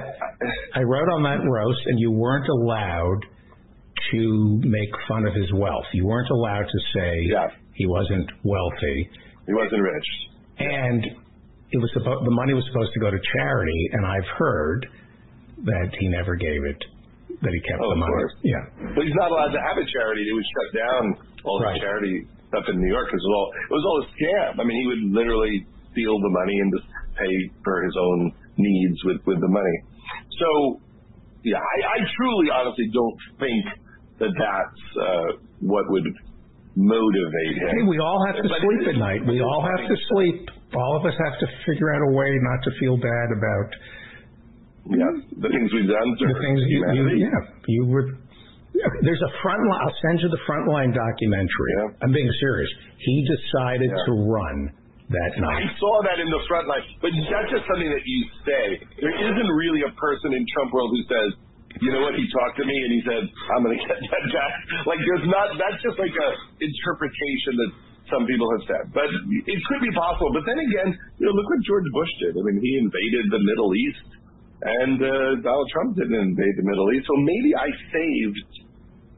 I wrote on that roast, and you weren't allowed to make fun of his wealth. You weren't allowed to say Yeah. he wasn't wealthy, He wasn't rich. and it was supposed the money was supposed to go to charity. And I've heard that he never gave it, that he kept Oh, the money. course. Yeah. But he's not allowed to have a charity. It was shut down all Right. the charity stuff in New York. 'cause It was all it was all a scam. I mean, he would literally steal the money and just pay for his own needs with with the money. So, yeah, I, I truly, honestly, don't think that that's uh, what would motivate him. Hey, we all have to But sleep at night. We all have to sleep. All of us have to figure out a way not to feel bad about Yeah, the things we've done. the things you, you yeah, you were. yeah, There's a front line. I'll send you the frontline documentary. Yeah. I'm being serious. He decided Yeah. to run that night. I saw that in the front line, but that's just something that you say. There isn't really a person in Trump world who says, you know what, he talked to me and he said, I'm going to get that back. Like, there's not, that's just like a interpretation that some people have said. But it could be possible. But then again, you know, look what George Bush did. I mean, he invaded the Middle East, and uh, Donald Trump didn't invade the Middle East. So maybe I saved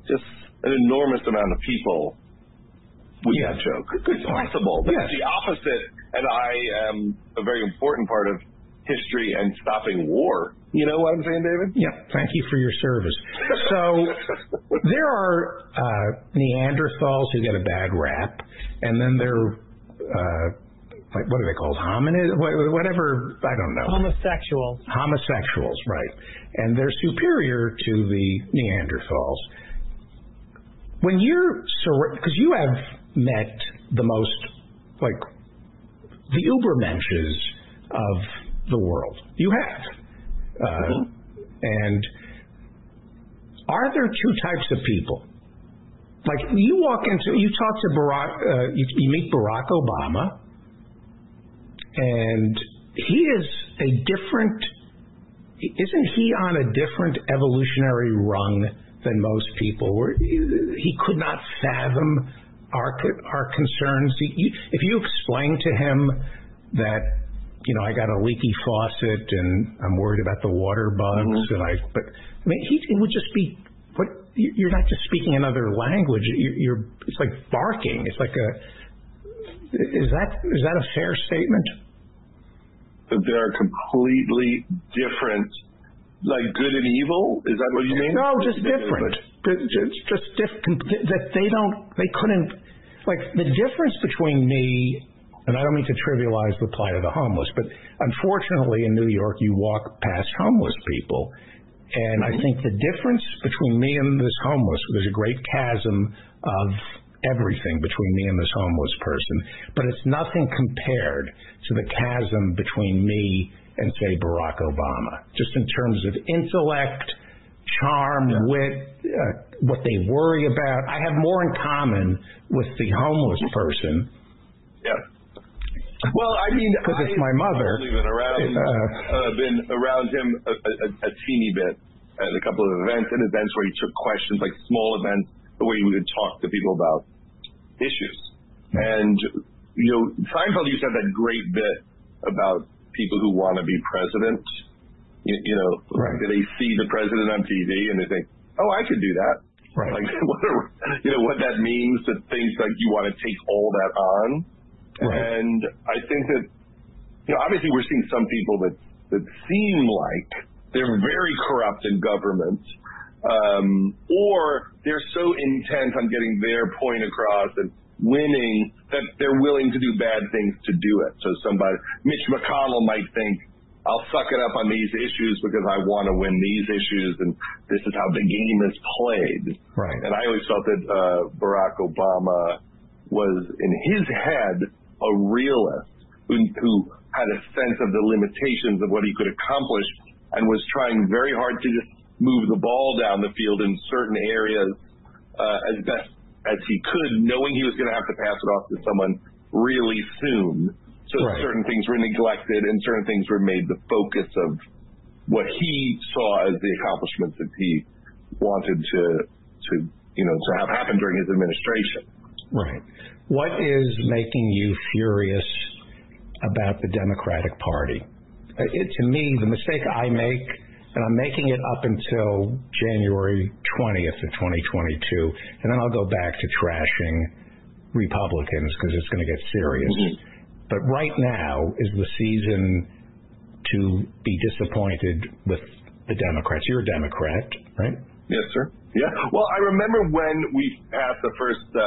just an enormous amount of people with Yeah. that joke. It's possible. But Yes. the opposite, and I am a very important part of history and stopping war. You know what I'm saying, David? Yeah, thank you for your service. So there are uh, Neanderthals who get a bad rap, and then there are uh, like what are they called? Hominid, whatever. I don't know. Homosexuals. Homosexuals, right? And they're superior to the Neanderthals. When you're because you have met the most like the Ubermensches of the world. You have. Uh, and are there two types of people? Like you walk into, you talk to Barack, uh, you, you meet Barack Obama, and he is a different. Isn't he on a different evolutionary rung than most people? Where he could not fathom our our concerns. He, if you explain to him that you know, I got a leaky faucet and I'm worried about the water bugs mm-hmm. and I, but I mean, he it would just be, what, you're not just speaking another language. You're, you're, it's like barking. It's like a, is that, is that a fair statement? That they're completely different, like good and evil? Is that what you mean? No, just different. Just, just different. That they don't, they couldn't, like the difference between me and I don't mean to trivialize the plight of the homeless, but unfortunately in New York, you walk past homeless people. And I think the difference between me and this homeless, there's a great chasm of everything between me and this homeless person, but it's nothing compared to the chasm between me and, say, Barack Obama, just in terms of intellect, charm, wit, uh, what they worry about. I have more in common with the homeless person Yeah. Well, I mean, because it's my mother. I've been around, Uh, uh, been around him a, a, a teeny bit at a couple of events and events where he took questions, like small events, where he would talk to people about issues. And you know, Seinfeld used to have that great bit about people who want to be president. You, you know, Right. they see the president on TV and they think, "Oh, I could do that." Right. Like, what are, you know, what that means to think like you want to take all that on. And I think that, you know, obviously we're seeing some people that, that seem like they're very corrupt in government, um, or they're so intent on getting their point across and winning that they're willing to do bad things to do it. So somebody, Mitch McConnell might think, I'll suck it up on these issues because I want to win these issues, and this is how the game is played. Right. And I always felt that uh, Barack Obama was, in his head, a realist who, who had a sense of the limitations of what he could accomplish and was trying very hard to just move the ball down the field in certain areas uh, as best as he could, knowing he was going to have to pass it off to someone really soon. So Right. certain things were neglected and certain things were made the focus of what he saw as the accomplishments that he wanted to, to you know, to have happen during his administration. Right. What is making you furious about the Democratic Party? Uh, It, to me, the mistake I make, and I'm making it up until January 20th of 2022, and then I'll go back to trashing Republicans because it's going to get serious. But right now is the season to be disappointed with the Democrats. You're a Democrat, right? Yes, sir. Yeah. Well, I remember when we passed the first uh,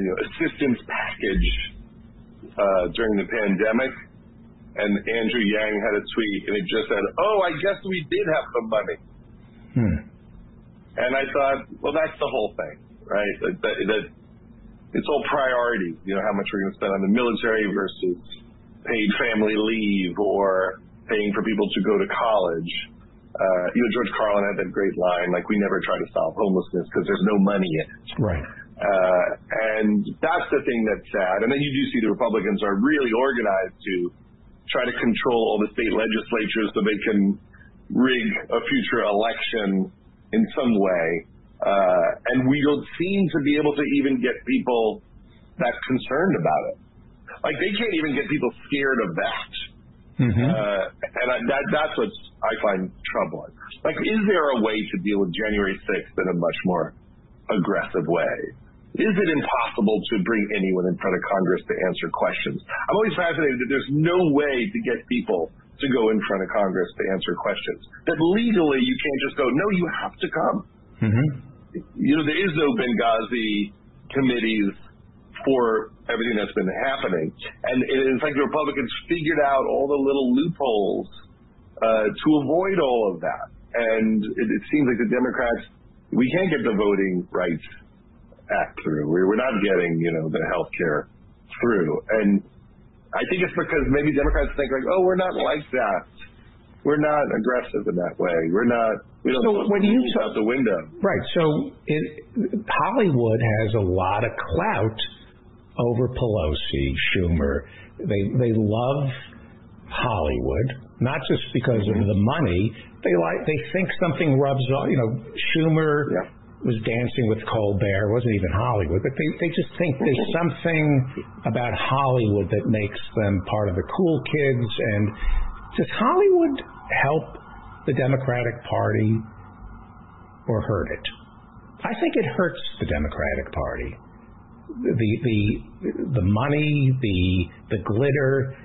assistance package uh, during the pandemic, and Andrew Yang had a tweet, and it just said, "Oh, I guess we did have some money." Hmm. And I thought, well, that's the whole thing, right? That, that, that it's all priority. You know, how much we're going to spend on the military versus paid family leave or paying for people to go to college. Uh, you know, George Carlin had that great line, like, we never try to solve homelessness because there's no money in it. Right. Uh, and that's the thing that's sad. And then you do see the Republicans are really organized to try to control all the state legislatures so they can rig a future election in some way. Uh, and we don't seem to be able to even get people that concerned about it. Like they can't even get people scared of that. Mm-hmm. Uh, and I, that, that's what I find troubling. Like, is there a way to deal with January 6th in a much more aggressive way? Is it impossible to bring anyone in front of Congress to answer questions? I'm always fascinated that there's no way to get people to go in front of Congress to answer questions. That legally you can't just go, no, you have to come. Mm-hmm. You know, there is no Benghazi committees for everything that's been happening. And it's like the Republicans figured out all the little loopholes uh, to avoid all of that. And it, it seems like the Democrats, we can't get the Voting Rights Act through. We're, we're not getting, you know, the health care through. And I think it's because maybe Democrats think like, oh, we're not like that. We're not aggressive in that way. We're not. We don't So when you out the window. Right. So it, Hollywood has a lot of clout over Pelosi, Schumer. They they love Hollywood, not just because of mm-hmm. the money. They like they think something rubs off. You know, Schumer Yeah. Was dancing with Colbert. It wasn't even Hollywood, but they they just think there's something about Hollywood that makes them part of the cool kids. And does Hollywood help the Democratic Party or hurt it? I think it hurts the Democratic Party. The the the money, the the glitter.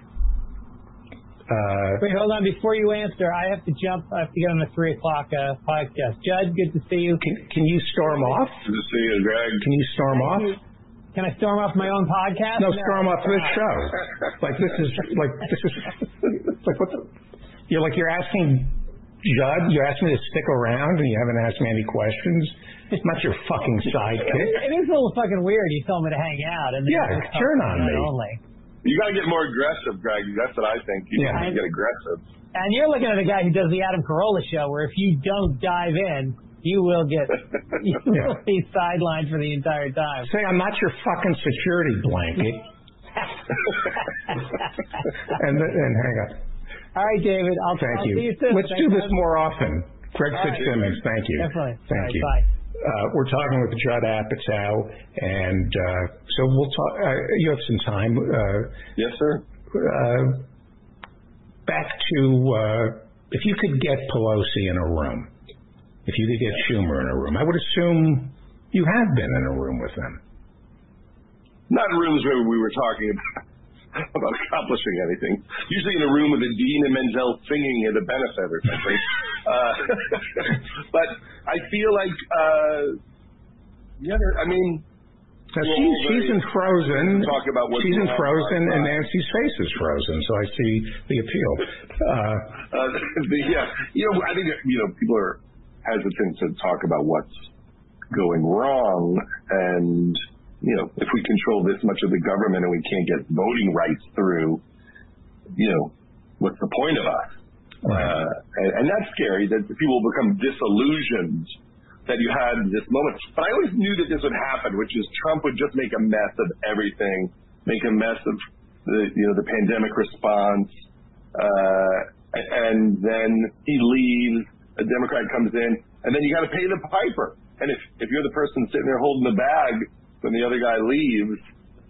Uh, Wait, hold on. Before you answer, I have to jump. I have to get on the three o'clock uh, podcast. Judd, good to see you. can can you storm off? Good to see you, Greg. Can you storm off? Can I storm off my own podcast? No, storm off this show. Like this is like this is like what the, you're like you're asking Judd. You're asking me to stick around, and you haven't asked me any questions. It's not your fucking sidekick. It is a little fucking weird. You told me to hang out, and then Yeah, you just told turn on me. Only. You got to get more aggressive, Greg. That's what I think. You Yeah. need to get aggressive. And you're looking at a guy who does the Adam Carolla show, where if you don't dive in, you will get you Yeah. will be sidelined for the entire time. Say I'm not your fucking security blanket. and and hang on. All right, David. I'll, Thank I'll you. See you soon. Let's Thanks, do this more often. Greg All right. Fitzsimmons, thank you. Definitely. Thank All right, you. Bye. Uh, we're talking with Judd Apatow, and uh, so we'll talk. Uh, you have some time. Uh, Yes, sir. uh, back to uh, if you could get Pelosi in a room, if you could get Schumer in a room, I would assume you have been in a room with them. Not rooms where we were talking about, about accomplishing anything. Usually in a room with Idina Menzel singing at a benefit or something. uh, but I feel like, uh, yeah, there- I mean, Now, Well, she's, she's in Frozen. talk about what's she's in Frozen, and. Nancy's face is frozen, so I see the appeal. Uh, uh, the, yeah, you know, I think you know people are hesitant to talk about what's going wrong, and if we control this much of the government and we can't get voting rights through, you know, what's the point of us? Uh, and, and that's scary that people become disillusioned that you had this moment. But I always knew that this would happen, which is Trump would just make a mess of everything, make a mess of the you know the pandemic response, uh, and then he leaves. A Democrat comes in, and then you got to pay the piper. And if if you're the person sitting there holding the bag when the other guy leaves,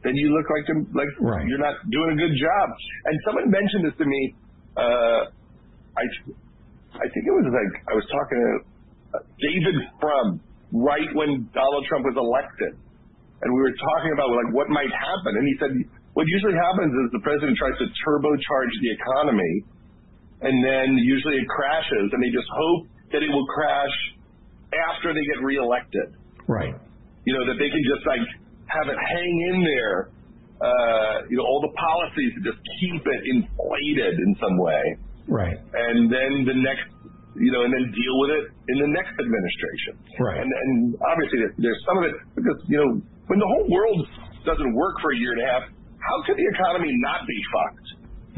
then you look like like Right. you're not doing a good job. And someone mentioned this to me. Uh, I I think it was like I was talking to uh, David Frum right when Donald Trump was elected, and we were talking about like what might happen, and he said what usually happens is the president tries to turbocharge the economy, and then usually it crashes, and they just hope that it will crash after they get reelected. Right. You know that they can just like have it hang in there. Uh, you know all the policies to just keep it inflated in some way, Right. and then the next, you know, and then deal with it in the next administration. Right. And and obviously there's some of it because you know when the whole world doesn't work for a year and a half, how could the economy not be fucked?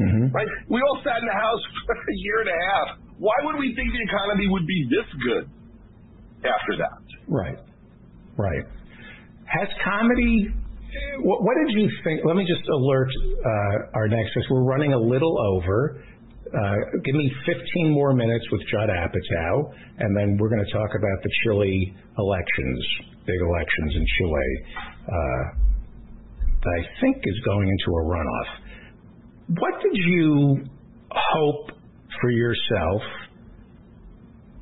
hmm Right? We all sat in the house for a year and a half. Why would we think the economy would be this good after that? Right. Right. Has comedy? What, did you think? Let me just alert uh, our next guest. We're running a little over. Uh, give me 15 more minutes with Judd Apatow, and then we're going to talk about the Chile elections, big elections in Chile, uh, that I think is going into a runoff. What did you hope for yourself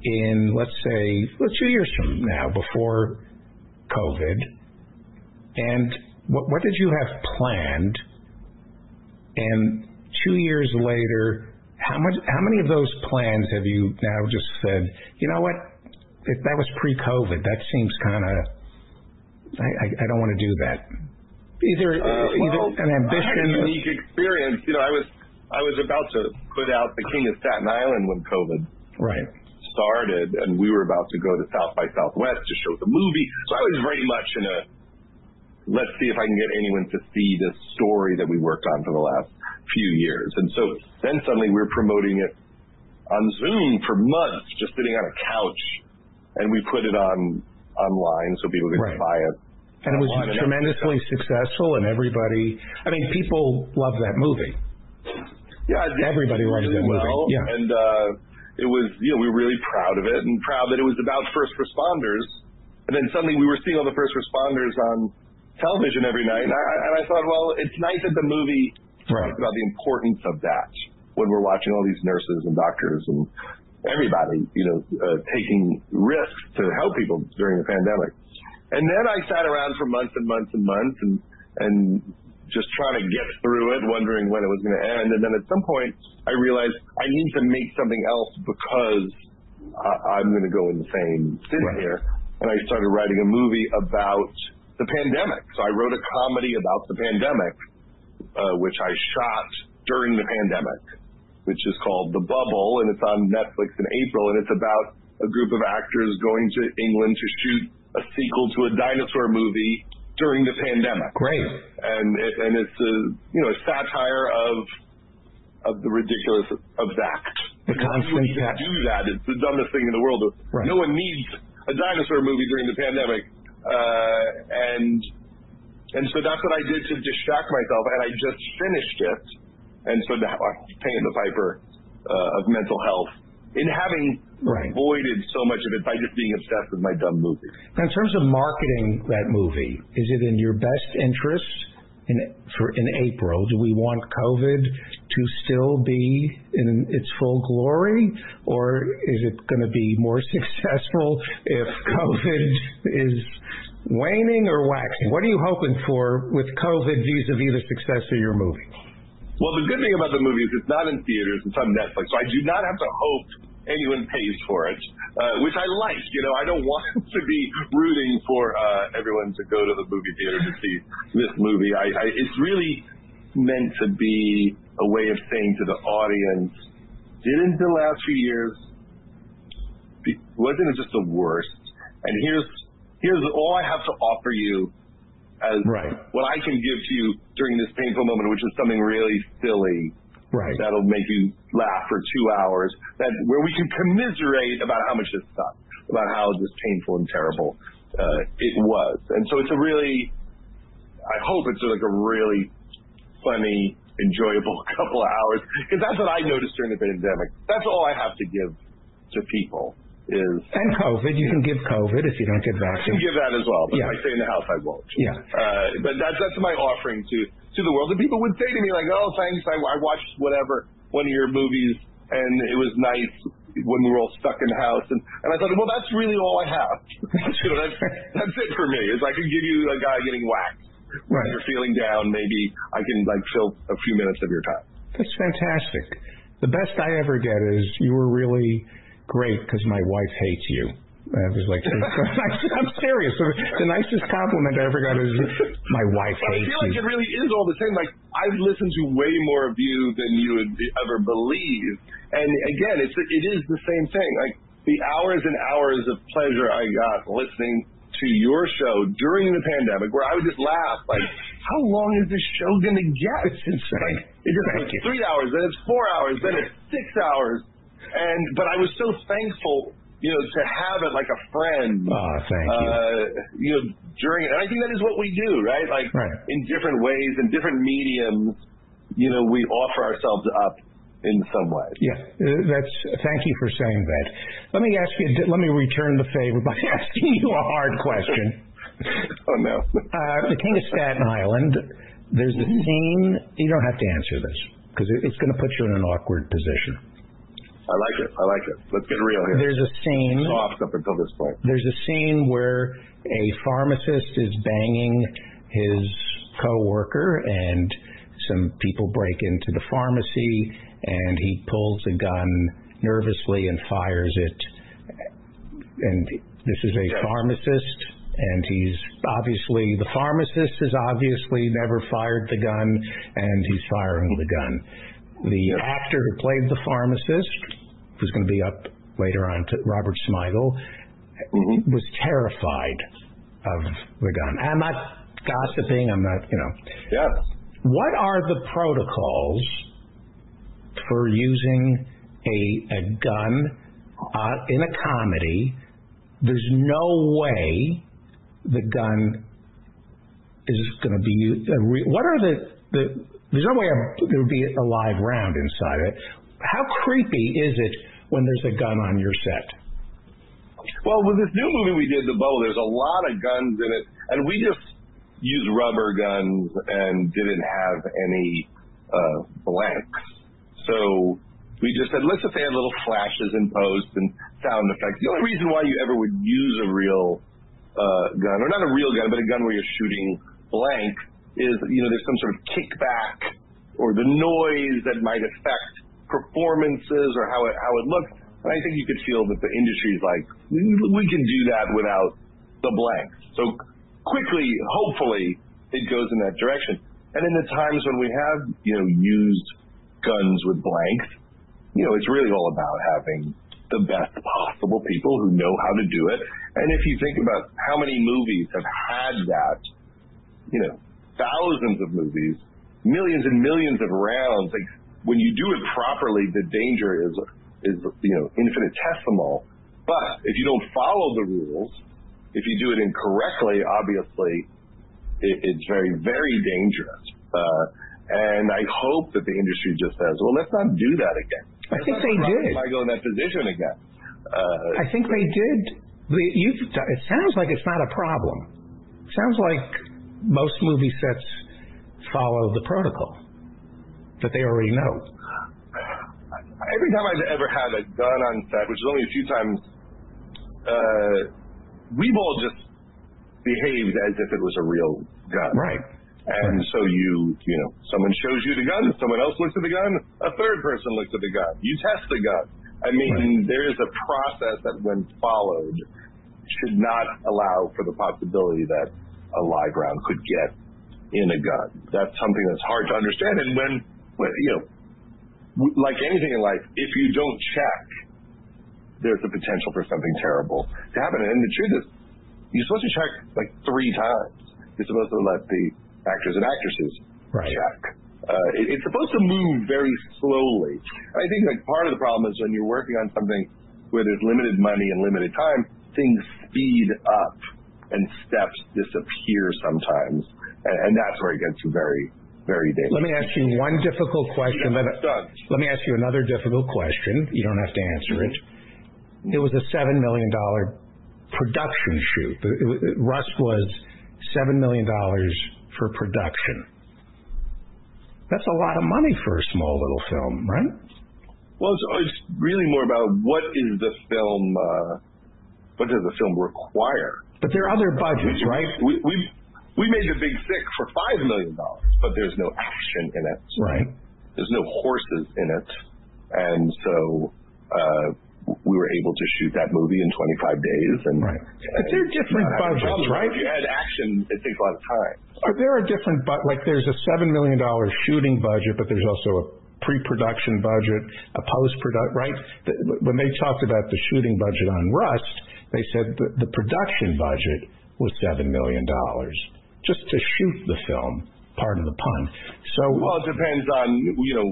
in, let's say, two years from now, before COVID, and what, what did you have planned? And two years later, how much? How many of those plans have you now just said? You know what? If that was pre-COVID, that seems kind of. I, don't want to do that. Either, Uh, well, an I had ambition. a unique experience. You know, I was I was about to put out The King of Staten Island when COVID right. started, and we were about to go to South by Southwest to show the movie. So I was very much in a let's see if I can get anyone to see this story that we worked on for the last few years. And so then suddenly we were promoting it on Zoom for months, just sitting on a couch, and we put it on online so people could Right. buy it. And it was online. Tremendously successful, and everybody. I mean, people love that movie. Yeah, Everybody loves really that movie. well, Yeah. and uh, it was you know we were really proud of it and proud that it was about first responders. And then suddenly we were seeing all the first responders on television every night, and I, and I thought, well, it's nice that the movie Right. talks about the importance of that when we're watching all these nurses and doctors and everybody, you know, uh, taking risks to help people during the pandemic. And then I sat around for months and months and months and and just trying to get through it, wondering when it was going to end. And then at some point, I realized I need to make something else because I, I'm going to go in the same city Right. here. And I started writing a movie about the pandemic. So I wrote a comedy about the pandemic, uh, which I shot during the pandemic, which is called The Bubble, and it's on Netflix in April. And it's about a group of actors going to England to shoot a sequel to a dinosaur movie during the pandemic Great. and it, and it's a you know a satire of of the ridiculous of that. The constant do that? It's the dumbest thing in the world. Right. No one needs a dinosaur movie during the pandemic, uh, and and so that's what I did to distract myself, and I just finished it, and so now I'm paying the piper uh, of mental health in having Right. avoided so much of it by just being obsessed with my dumb movie. Now, in terms of marketing that movie, is it in your best interest in April? Do we want COVID to still be in its full glory, or is it going to be more successful if COVID is waning or waxing? What are you hoping for with COVID vis-a-vis the success of your movie? Well, the good thing about the movie is it's not in theaters; it's on Netflix, so I do not have to hope anyone pays for it, uh, which I like. You know, I don't want to be rooting for uh, everyone to go to the movie theater to see this movie. I, I, it's really meant to be a way of saying to the audience, didn't the last few years be, wasn't it just the worst? And here's here's all I have to offer you as Right. what I can give to you during this painful moment, which is something really silly Right. that'll make you laugh for two hours, that where we can commiserate about how much this sucked, about how just painful and terrible uh, it was. And so it's a really, I hope it's like a really funny, enjoyable couple of hours, because that's what I noticed during the pandemic. That's all I have to give to people is And COVID, you can give COVID if you don't get vaccinated. I can give that as well, but Yeah. if I stay in the house, I won't. Yeah. Uh, but that's that's my offering to to the world. And people would say to me like, "Oh, thanks. I, I watched whatever one of your movies, and it was nice when we were all stuck in the house." And and I thought, well, that's really all I have. you know, that's that's it for me. Is I can give you a guy getting whacked. When Right. you're feeling down, maybe I can like fill a few minutes of your time. That's fantastic. The best I ever get is you were really great because my wife hates you. I was like, I'm serious. The nicest compliment I ever got is my wife hates I feel like it really is all the same. Like I've listened to way more of you than you would ever believe. And again, it's it is the same thing. Like the hours and hours of pleasure I got listening to your show during the pandemic, where I would just laugh, like, how long is this show gonna get? It's insane. It just Thank you. three hours, then it's four hours, then it's six hours. And but I was so thankful, you know, to have it like a friend. Oh, thank you. Uh, you know, during it. And I think that is what we do, right? Like Right. in different ways, in different mediums, you know, we offer ourselves up in some way. Yeah, uh, that's. Thank you for saying that. Let me ask you. Let me return the favor by asking you a hard question. Oh no. Uh, the King of Staten Island. There's a scene. You don't have to answer this because it's going to put you in an awkward position. I like it. I like it. Let's get real here. There's a scene. soft up until this point. There's a scene where a pharmacist is banging his coworker, and some people break into the pharmacy, and he pulls a gun nervously and fires it. And this is a Yes. pharmacist, and he's obviously the pharmacist has obviously never fired the gun, and he's firing the gun. The actor who played the pharmacist, who's going to be up later on, to Robert Smigel, Mm-hmm. was terrified of the gun. I'm not gossiping. I'm not, you know. Yes. What are the protocols for using a a gun uh, in a comedy? There's no way the gun is going to be used. Re- what are the the? There's no way there would be a live round inside it. How creepy is it when there's a gun on your set? Well, with this new movie we did, The Bow, there's a lot of guns in it, and we just used rubber guns and didn't have any uh, blanks. So we just said, let's just add little flashes in post and sound effects. The only reason why you ever would use a real uh, gun, or not a real gun, but a gun where you're shooting blank, is you know there's some sort of kickback or the noise that might affect performances or how it how it looks. And I think you could feel that the industry is like, we, we can do that without the blanks. So quickly, hopefully, it goes in that direction. And in the times when we have, you know, used guns with blanks, you know, it's really all about having the best possible people who know how to do it. And if you think about how many movies have had that, you know, thousands of movies, millions and millions of rounds, like when you do it properly, the danger is is you know infinitesimal. But if you don't follow the rules, if you do it incorrectly, obviously it, it's very very dangerous. Uh, and I hope that the industry just says, well, let's not do that again. I think they did. I go in that position again. Uh, I think they did. It sounds like it's not a problem. It sounds like most movie sets follow the protocol that they already know. every time I've ever had a gun on set, which is only a few times, uh, we've all just behaved as if it was a real gun. Right. And so you, you know, someone shows you the gun, someone else looks at the gun, a third person looks at the gun. You test the gun. I mean, there is a process that, when followed, should not allow for the possibility that a live round could get in a gun. That's something that's hard to understand. And when, when you know, like anything in life, if you don't check, there's a potential for something terrible to happen. And the truth is, you're supposed to check like three times. You're supposed to let the actors and actresses Right. check. Uh, it, it's supposed to move very slowly. And I think like part of the problem is when you're working on something where there's limited money and limited time, things speed up and steps disappear sometimes, and, and that's where it gets very, very dangerous. Let me ask you one difficult question. Let me ask you another difficult question. You don't have to answer it. It was a seven million dollar production shoot. Rust was seven million dollars for production. That's a lot of money for a small little film, right? Well, it's, it's really more about what is the film, uh, what does the film require? But there are other budgets, right? We, we, we made The Big Sick for $5 million, but there's no action in it. Right. There's no horses in it. and so uh, we were able to shoot that movie in 25 days. And right, but they're different budgets, right? If you had action, it takes a lot of time. Are there are different but like there's a seven million dollar shooting budget, but there's also a pre-production budget, a post-production, right? When they talked about the shooting budget on Rust, they said the, the production budget was seven million dollars just to shoot the film. Part of the pun. So well, it depends on you know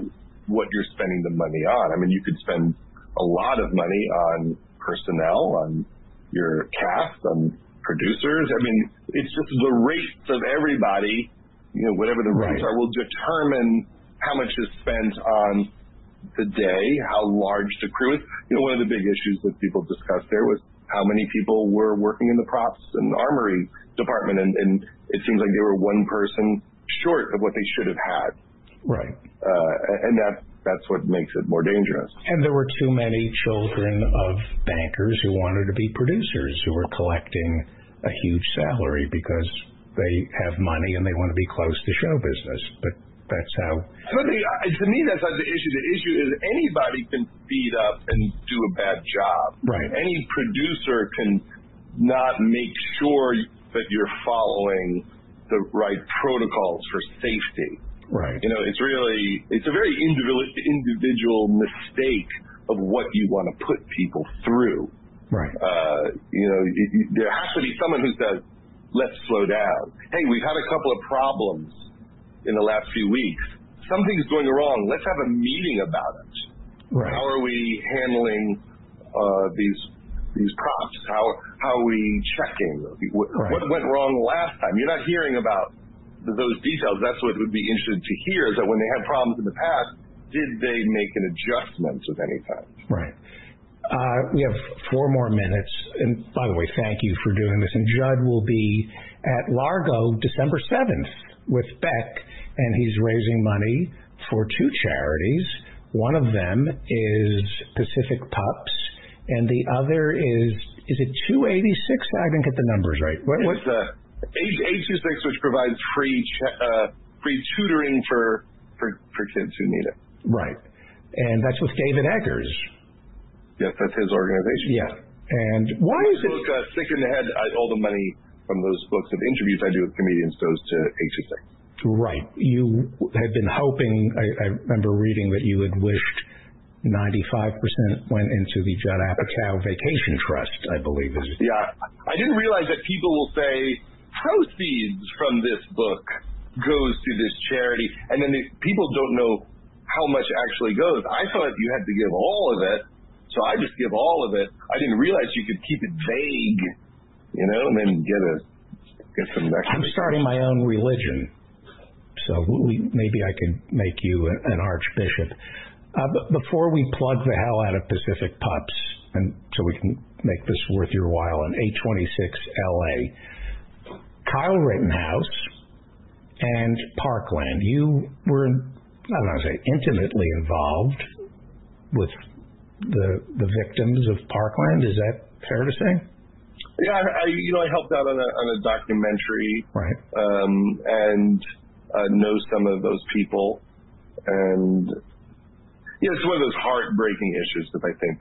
what you're spending the money on. I mean, you could spend a lot of money on personnel, on your cast, on producers. I mean, it's just the rates of everybody. You know, whatever the rates Right. are, will determine how much is spent on the day, how large the crew is. You know, one of the big issues that people discussed there was how many people were working in the props and armory department, and, and it seems like they were one person short of what they should have had, right. uh, and that that's what makes it more dangerous. And there were too many children of bankers who wanted to be producers who were collecting a huge salary because they have money and they want to be close to show business. But that's how But the, uh, to me, that's not the issue. The issue is anybody can speed up and do a bad job. Right. Any producer can not make sure that you're following the right protocols for safety. right. You know, it's really it's a very individual individual mistake of what you want to put people through. Right. Uh, you know, it- there has to be someone who says, "Let's slow down." Hey, we've had a couple of problems in the last few weeks. Something's going wrong. Let's have a meeting about it. Right. How are we handling uh, these these props? How how are we checking? What, Right. what went wrong last time? You're not hearing about those details. That's what would be interesting to hear. Is that when they had problems in the past, did they make an adjustment of any kind? Right. Uh, we have four more minutes. And by the way, thank you for doing this. And Judd will be at Largo December 7th with Beck, and he's raising money for two charities. One of them is Pacific Pups, and the other is, is it 286? I didn't get the numbers right. What, what, It's uh, eight two six, which provides free ch- uh, free tutoring for, for for kids who need it. right. And that's with David Eggers. Yes, that's his organization. Yeah. And why is it? Book, uh, Sick in the Head, I, all the money from those books of interviews I do with comedians goes to H6. Right. You had been hoping, I, I remember reading that you had wished 95% went into the Judd Apatow Vacation Trust, I believe. Is it? Yeah, I didn't realize that people will say proceeds from this book goes to this charity, and then the, people don't know how much actually goes. I thought you had to give all of it, so I just give all of it. I didn't realize you could keep it vague, you know, and then get a get some extra. I'm starting my own religion, so we, maybe I could make you an archbishop. Uh, but before we plug the hell out of Pacific Pups, and so we can make this worth your while, in 826 LA, Kyle Rittenhouse and Parkland, you were, I don't know, say intimately involved with the the victims of Parkland. Is that fair to say? Yeah, I, you know I helped out on a on a documentary Right. um, and know some of those people. And yeah, it's one of those heartbreaking issues that I think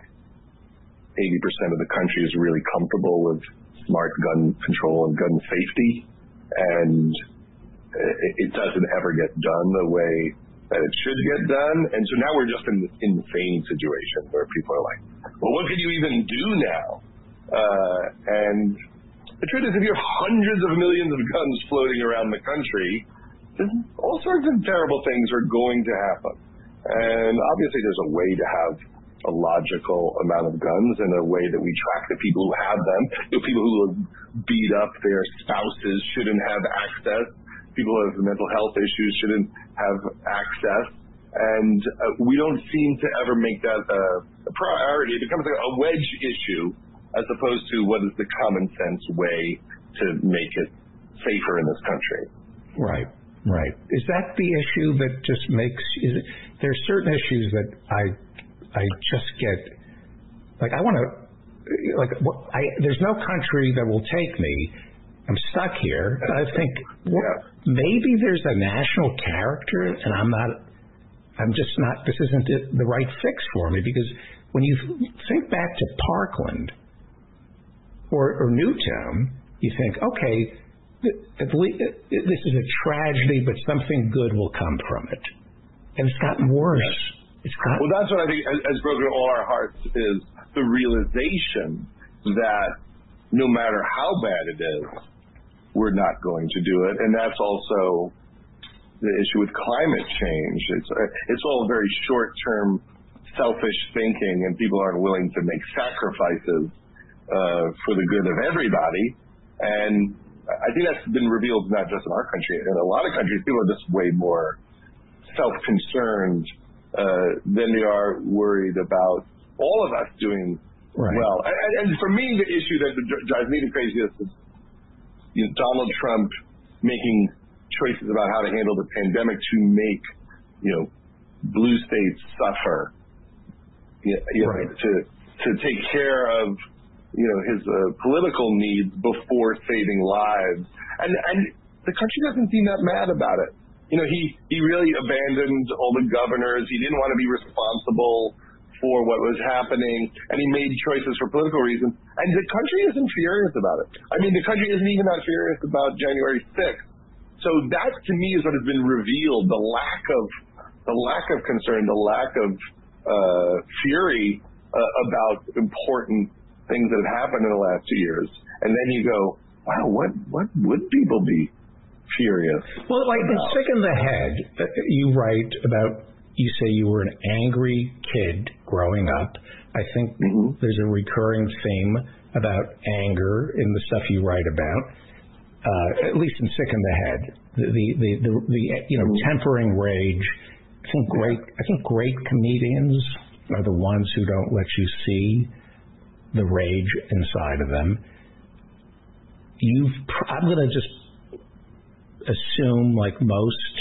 80% of the country is really comfortable with smart gun control and gun safety, and it, it doesn't ever get done the way that it should get done. And so now we're just in this insane situation where people are like, well, what can you even do now? Uh, and the truth is, if you have hundreds of millions of guns floating around the country, all sorts of terrible things are going to happen. And obviously, there's a way to have a logical amount of guns and a way that we track the people who have them. People who beat up their spouses shouldn't have access. People have mental health issues shouldn't have access. And uh, we don't seem to ever make that a, a priority. It becomes like a wedge issue as opposed to what is the common sense way to make it safer in this country. Right, right. Is that the issue that just makes? Is it, there's certain issues that I, I just get, like I want to, like what, I. There's no country that will take me. I'm stuck here. I think well, maybe there's a national character, and I'm not I'm just not. This isn't it, the right fix for me because when you think back to Parkland or, or Newtown, you think, okay, this is a tragedy, but something good will come from it, and it's gotten worse. It's gotten Well, that's what I think has, broken all our hearts is the realization that no matter how bad it is, we're not going to do it, and that's also the issue with climate change. It's it's all very short term, selfish thinking, and people aren't willing to make sacrifices uh, for the good of everybody. And I think that's been revealed not just in our country. In a lot of countries, people are just way more self concerned uh, than they are worried about all of us doing Right. well. And, and for me, the issue that drives me the craziest is you know, Donald Trump making choices about how to handle the pandemic to make you know blue states suffer. You know, Right. to to take care of you know his uh, political needs before saving lives, and and the country doesn't seem that mad about it. You know, he he really abandoned all the governors. He didn't want to be responsible for what was happening, and he made choices for political reasons. And the country isn't furious about it. I mean, the country isn't even that furious about January 6th. So that to me is what has been revealed: the lack of the lack of concern, the lack of uh, fury uh, about important things that have happened in the last two years. And then you go, wow, what what would people be furious? Well, like in Sick in the Head, you write about, you say you were an angry kid growing up. I think Mhm. there's a recurring theme about anger in the stuff you write about, uh, at least in Sick in the Head. The, the, the, the, the you know, tempering rage. I think great, I think great comedians are the ones who don't let you see the rage inside of them. You've, pr- I'm going to just assume, like most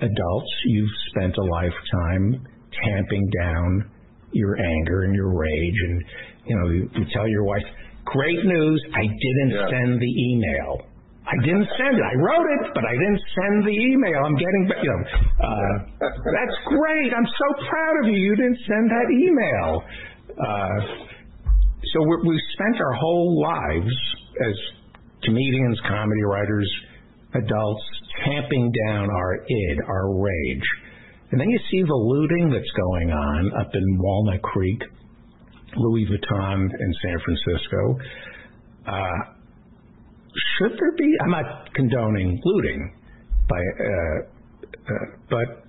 adults, you've spent a lifetime tamping down your anger and your rage, and you know you, you tell your wife, "Great news! I didn't Yeah. send the email. I didn't send it. I wrote it, but I didn't send the email. I'm getting, you know, uh, that's great. I'm so proud of you. You didn't send that email." Uh, so we're, we've spent our whole lives as comedians, comedy writers, adults, tamping down our id, our rage. And then you see the looting that's going on up in Walnut Creek, Louis Vuitton in San Francisco. Uh, should there be? I'm not condoning looting, by, uh, uh, but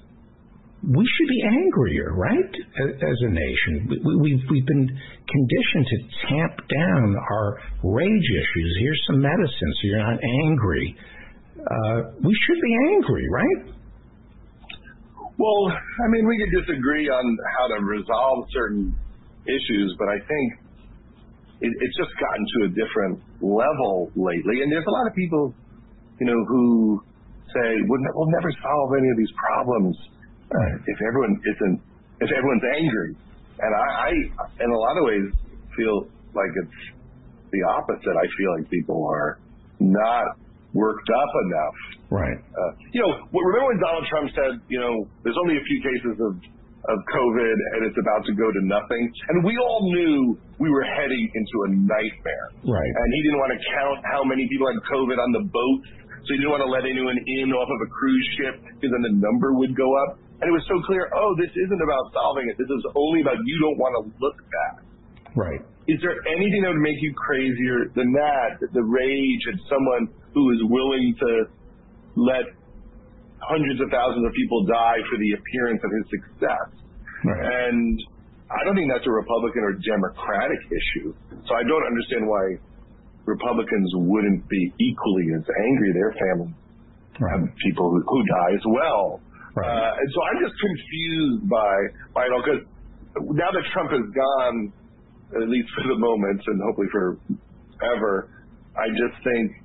we should be angrier, right? As, a nation, we, we- we've we've been conditioned to tamp down our rage issues. Here's some medicine so you're not angry. Uh, we should be angry, right? Well, I mean, we could disagree on how to resolve certain issues, but I think it, it's just gotten to a different level lately. And there's a lot of people, you know, who say we'll, ne- we'll never solve any of these problems if everyone isn't, if everyone's angry. And I, I, in a lot of ways, feel like it's the opposite. I feel like people are not worked up enough Right. uh, you know, remember when Donald Trump said, you know, there's only a few cases of of COVID and it's about to go to nothing, and we all knew we were heading into a nightmare. Right. And he didn't want to count how many people had COVID on the boats, so he didn't want to let anyone in off of a cruise ship because then the number would go up. And it was so clear, oh, this isn't about solving it. This is only about you don't want to look bad. Right. Is there anything that would make you crazier than that? The rage at someone who is willing to let hundreds of thousands of people die for the appearance of his success. Right. And I don't think that's a Republican or Democratic issue. So I don't understand why Republicans wouldn't be equally as angry. Their family Right. have people who, who die as well. Uh, and so I'm just confused by by it all because now that Trump is gone, at least for the moment, and hopefully for ever, I just think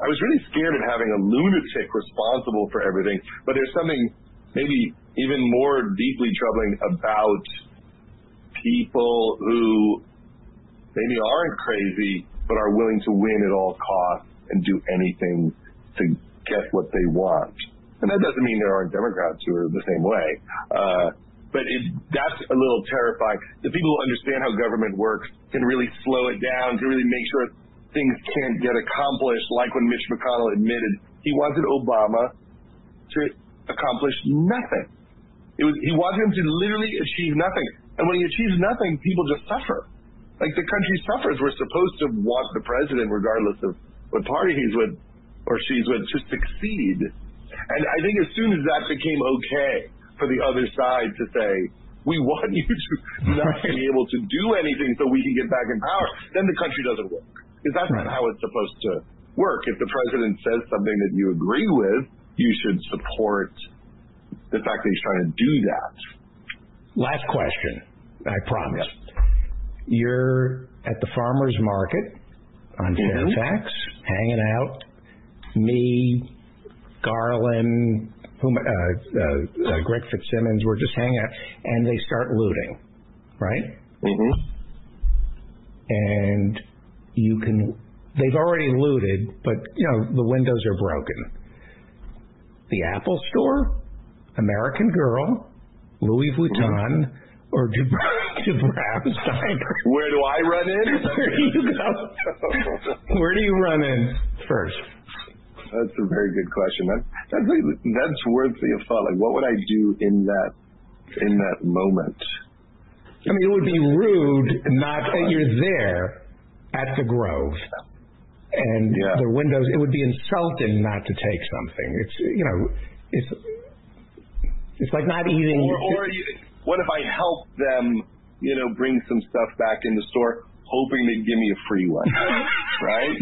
I was really scared of having a lunatic responsible for everything. But there's something maybe even more deeply troubling about people who maybe aren't crazy but are willing to win at all costs and do anything to get what they want. And that doesn't mean there aren't Democrats who are the same way. Uh, but it, that's a little terrifying. The people who understand how government works can really slow it down, can really make sure things can't get accomplished, like when Mitch McConnell admitted he wanted Obama to accomplish nothing. It was, he wanted him to literally achieve nothing. And when he achieves nothing, people just suffer. Like the country suffers. We're supposed to want the president, regardless of what party he's with or she's with, to succeed. And I think as soon as that became okay for the other side to say, we want you to not be able to do anything so we can get back in power, then the country doesn't work. Because that's not how it's supposed to work. If the president says something that you agree with, you should support the fact that he's trying to do that. Last question, I promise. You're at the farmer's market on Mhm. Fairfax, hanging out. Me, Garland, whom, uh, uh, uh, Greg Fitzsimmons, we're just hanging out, and they start looting, right? hmm and you can they've already looted, but you know the windows are broken. The Apple Store, American Girl, Louis Vuitton, or Dubrow Dubrow's Diner. Where do I run in? Where do you go? Where do you run in first? That's a very good question. That, that's that's worthy of thought. Like, what would I do in that in that moment? I mean, it would be rude not that you're there at the Grove. And Yeah. the windows, it would be insulting not to take something. It's, you know, it's, it's like not eating. Or, or you- what if I help them, you know, bring some stuff back in the store, hoping they'd give me a free one, right?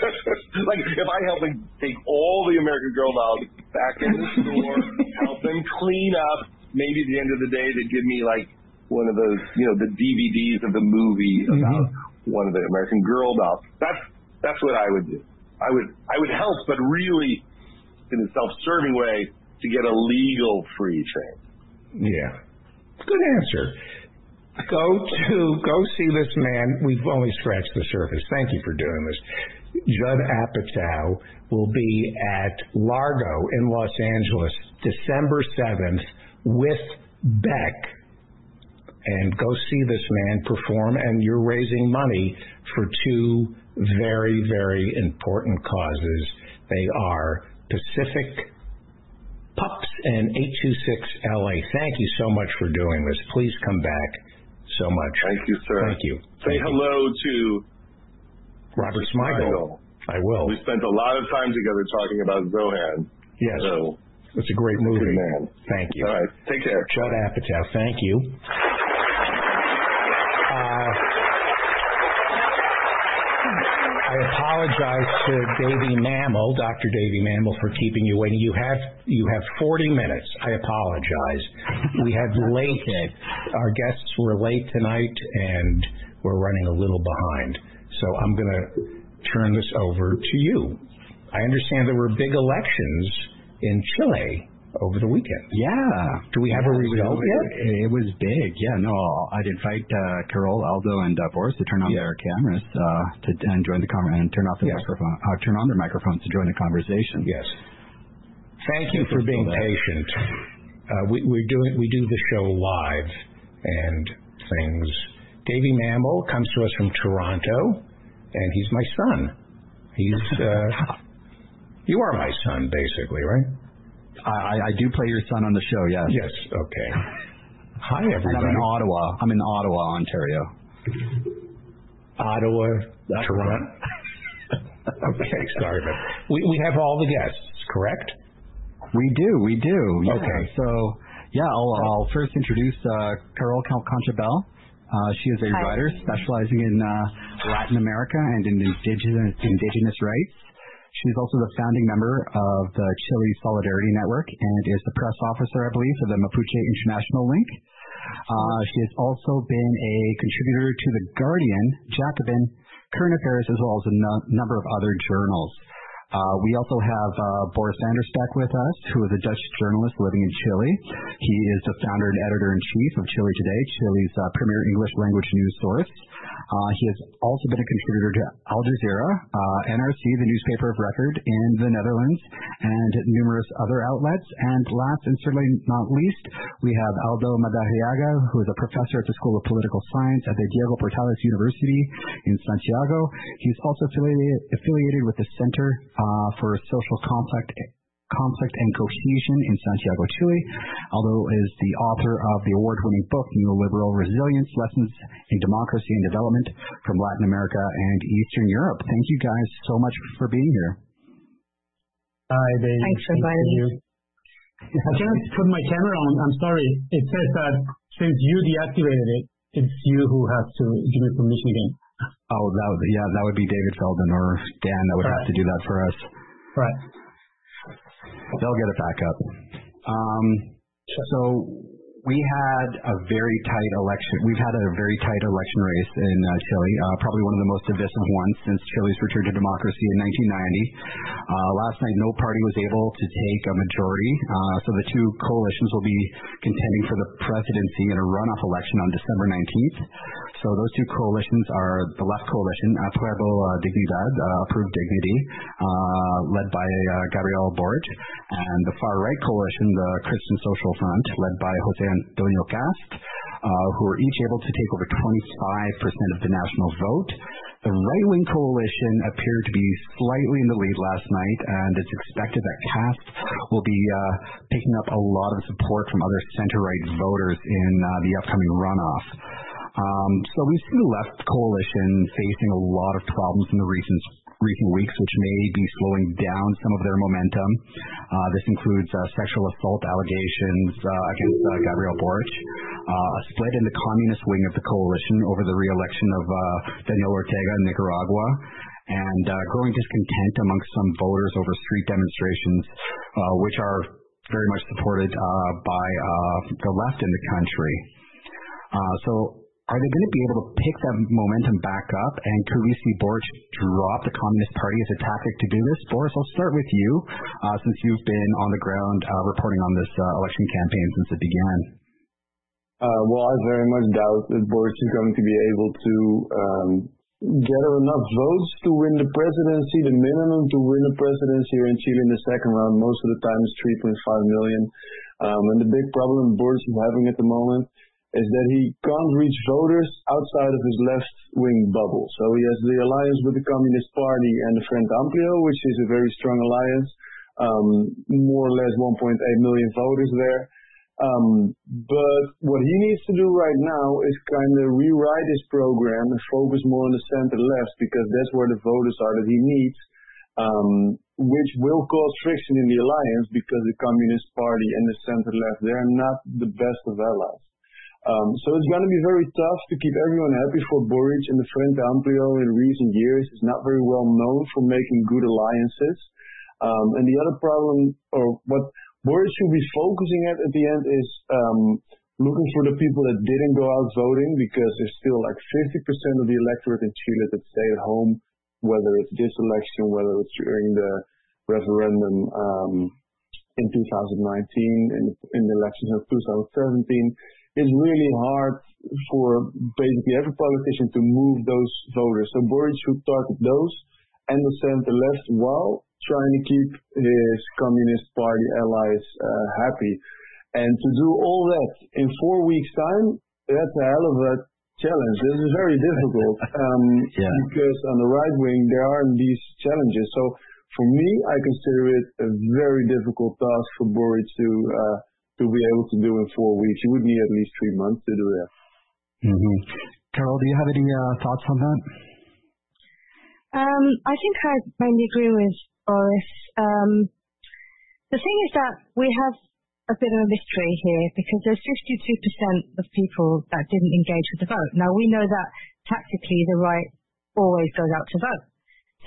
like if I help them take all the American Girl dolls back in the store, help them clean up, maybe at the end of the day they'd give me like one of those, you know, the DVDs of the movie mm-hmm. about one of the American Girl dolls. That's that's what I would do. I would I would help, but really in a self-serving way to get a legal free train. Yeah. Good answer. Go to go see this man. We've only scratched the surface. Thank you for doing this. Judd Apatow will be at Largo in Los Angeles December 7th with Beck. And go see this man perform, and you're raising money for two very, very important causes. They are Pacific Pups and 826 LA. Thank you so much for doing this. Please come back so much. Thank you, sir. Thank you. Say Thank you. hello to Robert Smigel. I will. We spent a lot of time together talking about Zohan. Yes. So, It's a great movie. good man. Thank you. All right. Take care. Judd Apatow, thank you. Uh, I apologize to Davy Mammal, Dr. Davy Mammal, for keeping you waiting. You have you have 40 minutes. I apologize. We had late. Our guests were late tonight, and we're running a little behind. So I'm going to turn this over to you. I understand there were big elections in Chile over the weekend. Yeah. Do we have a Yeah, it result yet? It, it was big. Yeah, no, I'd invite uh, Carol, Aldo, and uh, Boris to turn on Yeah. their cameras uh, to and join the con- and turn off the Yes. microphone, uh, turn on their microphones to join the conversation. Yes. Thank you for being patient. Uh, we, we do we do the show live and things. Davy Mammal comes to us from Toronto, and he's my son. He's uh, you are my son, basically, right? I, I, I do play your son on the show. Yes. Yes. Okay. Hi, And I'm in Ottawa. I'm in Ottawa, Ontario. Ottawa, That's Toronto. okay, sorry, but we we have all the guests, correct? We do, we do. Yeah. Okay. So, yeah, I'll, I'll first introduce uh, Carol Concha Bell. Uh, she is a Hi. writer specializing in uh, Latin America and in indigenous, indigenous rights. She's also the founding member of the Chile Solidarity Network and is the press officer, I believe, for the Mapuche International Link. Uh, she has also been a contributor to The Guardian, Jacobin, Current Affairs, as well as a no- number of other journals. Uh, we also have uh, Boris van der Spek with us, who is a Dutch journalist living in Chile. He is the founder and editor-in-chief of Chile Today, Chile's uh, premier English language news source. Uh, he has also been a contributor to Al Jazeera, uh, NRC, the newspaper of record in the Netherlands, and numerous other outlets. And last and certainly not least, we have Aldo Madariaga, who is a professor at the School of Political Science at the Diego Portales University in Santiago. He's also affiliated, with the Center Uh, for Social Conflict Conflict and Cohesion in Santiago, Chile. Aldo is the author of the award-winning book Neoliberal Resilience: Lessons in Democracy and Development from Latin America and Eastern Europe. Thank you guys so much for being here. Hi, Dave. Thanks for inviting you. I can't put my camera on. I'm sorry. It says that since you deactivated it, it's you who has to give me permission again. Oh, that would, yeah, that would be David Feldman or Dan that would have to do that for us. Right. They'll get it back up. Um, so we had a very tight election. We've had a very tight election race in uh, Chile, uh, probably one of the most divisive ones since Chile's return to democracy in 1990. Uh, last night, no party was able to take a majority, so the two coalitions will be contending for the presidency in a runoff election on December 19th. So those two coalitions are the left coalition, Apruebo uh, Dignidad, uh, Approved Dignity, uh, led by Gabriel Boric, and the far right coalition, the Christian Social Front, led by Jose Antonio Kast, who were each able to take over 25% of the national vote. The right-wing coalition appeared to be slightly in the lead last night, and it's expected that Kast will be picking up a lot of support from other center-right voters in the upcoming runoff. Um, so we've seen the left coalition facing a lot of problems in the recent recent weeks, which may be slowing down some of their momentum. Uh, this includes uh, sexual assault allegations uh, against Gabriel Boric, a split in the communist wing of the coalition over the re-election of Daniel Ortega in Nicaragua, and growing discontent amongst some voters over street demonstrations, which are very much supported by the left in the country. so are they going to be able to pick that momentum back up? And could we see Boric drop the Communist Party as a tactic to do this? Boris, I'll start with you, uh, since you've been on the ground uh, reporting on this uh, election campaign since it began. Uh, well, I very much doubt that Boric is going to be able to um, gather enough votes to win the presidency. The minimum to win the presidency here in Chile in the second round most of the time is 3.5 million. Um, and the big problem Boric is having at the moment is that he can't reach voters outside of his left-wing bubble. So he has the alliance with the Communist Party and the Frente Amplio, which is a very strong alliance, um, more or less 1.8 million voters there. Um, but what he needs to do right now is kind of rewrite his program and focus more on the center left because that's where the voters are that he needs, um, which will cause friction in the alliance because the Communist Party and the center left, they're not the best of allies. Um, so it's going to be very tough to keep everyone happy for Boric and the Frente Amplio in recent years. It's not very well known for making good alliances. Um, and the other problem, or what Boric should be focusing at at the end is um, looking for the people that didn't go out voting because there's still like 50% of the electorate in Chile that stay at home, whether it's this election, whether it's during the referendum um, in 2019, in, in the elections of 2017 it's really hard for basically every politician to move those voters. So Boric should target those and the center left while trying to keep his Communist Party allies uh, happy. And to do all that in four weeks' time, that's a hell of a challenge. This is very difficult um, yeah. because on the right wing there are these challenges. So for me, I consider it a very difficult task for Boric to uh, to be able to do in four weeks. You would need at least three months to do that. Mm-hmm. Carol, do you have any uh, thoughts on that? Um, I think I mainly agree with Boris. Um, the thing is that we have a bit of a mystery here because there's 52% of people that didn't engage with the vote. Now we know that tactically the right always goes out to vote.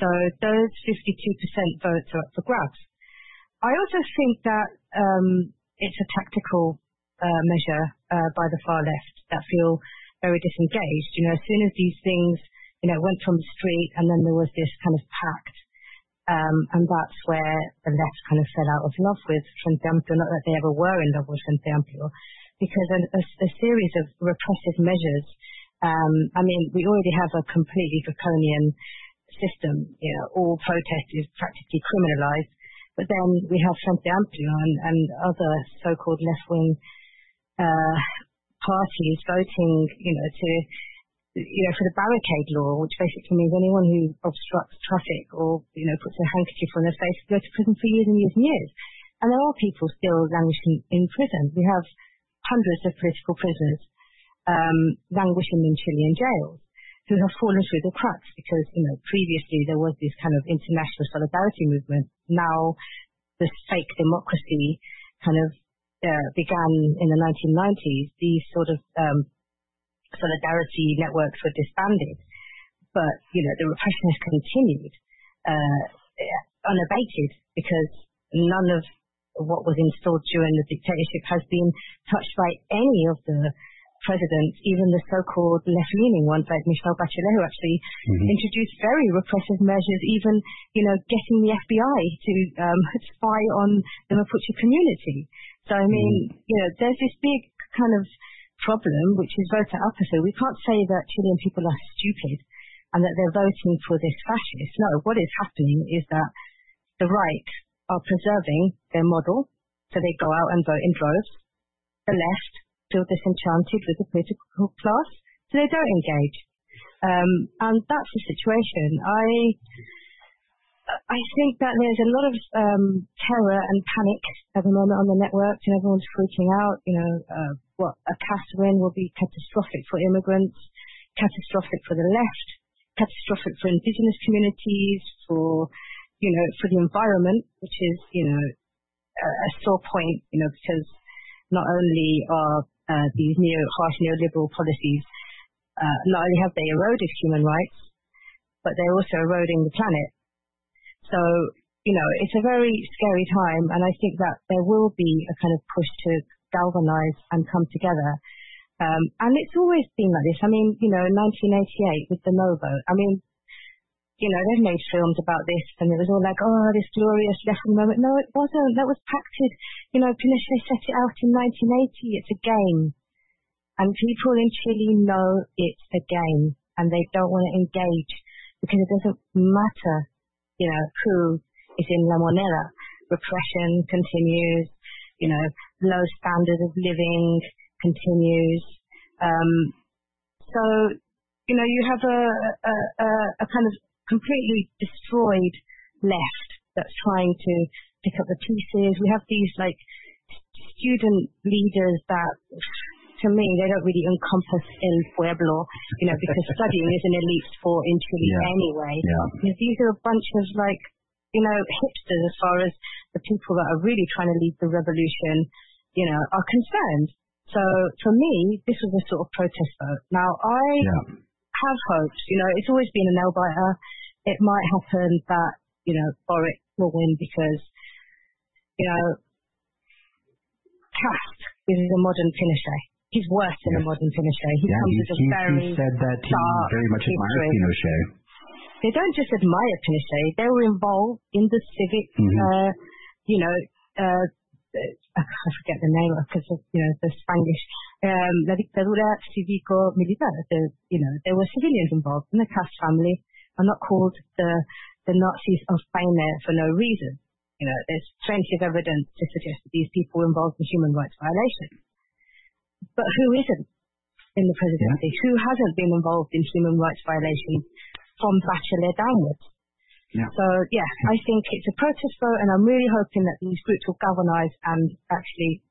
So those 52% votes are up for grabs. I also think that um, it's a tactical uh, measure uh, by the far left that feel very disengaged. You know, as soon as these things, you know, went from the street and then there was this kind of pact, um, and that's where the left kind of fell out of love with Frente not that they ever were in love with Frente because a series of repressive measures Um, I mean, we already have a completely draconian system. You know, all protest is practically criminalized. But then we have Frente Amplio and, other so-called left-wing uh, parties voting, you know, to you know, for the barricade law, which basically means anyone who obstructs traffic or, you know, puts a handkerchief on their face go to prison for years and years and years. And there are people still languishing in prison. We have hundreds of political prisoners um, languishing in Chilean jails who have fallen through the cracks because, you know, previously there was this kind of international solidarity movement. Now this fake democracy kind of uh, began in the 1990s. These sort of um, solidarity networks were disbanded, but you know the repression has continued uh, unabated because none of what was installed during the dictatorship has been touched by any of the presidents, even the so-called left-leaning ones like Michelle Bachelet, who actually mm-hmm. introduced very repressive measures, even, you know, getting the FBI to um, spy on the Mapuche community. So, I mean, mm-hmm. you know, there's this big kind of problem, which is voter apathy. We can't say that Chilean people are stupid and that they're voting for this fascist. No, what is happening is that the right are preserving their model, so they go out and vote in droves. The left feel disenchanted with the political class, so they don't engage. Um, and that's the situation. I I think that there's a lot of um, terror and panic at the moment on the networks, and everyone's freaking out. You know, uh, what a Catherine will be catastrophic for immigrants, catastrophic for the left, catastrophic for indigenous communities, for you know, for the environment, which is you know a, sore point. You know, because not only are these neo harsh neoliberal policies uh, not only have they eroded human rights, but they're also eroding the planet. So you know, it's a very scary time, and I think that there will be a kind of push to galvanize and come together. Um, and it's always been like this. I mean, you know, in 1988 with the No vote, I mean, you know, they've made films about this and it was all like, oh, this glorious lesson moment. No, it wasn't. That was pacted. You know, Pinochet set it out in 1980. It's a game. And people in Chile know it's a game and they don't want to engage because it doesn't matter, you know, who is in La Moneda. Repression continues you know, low standard of living continues. Um, so, you know, you have a, a, a, a kind of completely destroyed left that's trying to pick up the pieces. We have these like student leaders that to me, they don't really encompass El Pueblo, you know, because studying is an elite sport in Chile yeah. anyway. Yeah. These are a bunch of like, you know, hipsters as far as the people that are really trying to lead the revolution, you know, are concerned. So for me, this was a sort of protest vote. Now I yeah. have hopes, you know, it's always been a nail biter. It might happen that, you know, Boric will win because, you know, Kast is a modern Pinochet. He's worse than yes. a modern Pinochet. He yeah, comes with a very he said that he very much admires Pinochet. They don't just admire Pinochet, they were involved in the civic mm-hmm. uh, you know, uh, I forget the name of because of, you know, the Spanish, um, la dictadura cívico-militar. The, you know, there were civilians involved in the Kast family are not called the, the Nazis of Paine for no reason. You know, there's plenty of evidence to suggest that these people were involved in human rights violations. But who isn't in the presidency? Yeah. Who hasn't been involved in human rights violations from Bachelet downwards? Yeah. So yeah, I think it's a protest vote, and I'm really hoping that these groups will galvanise and actually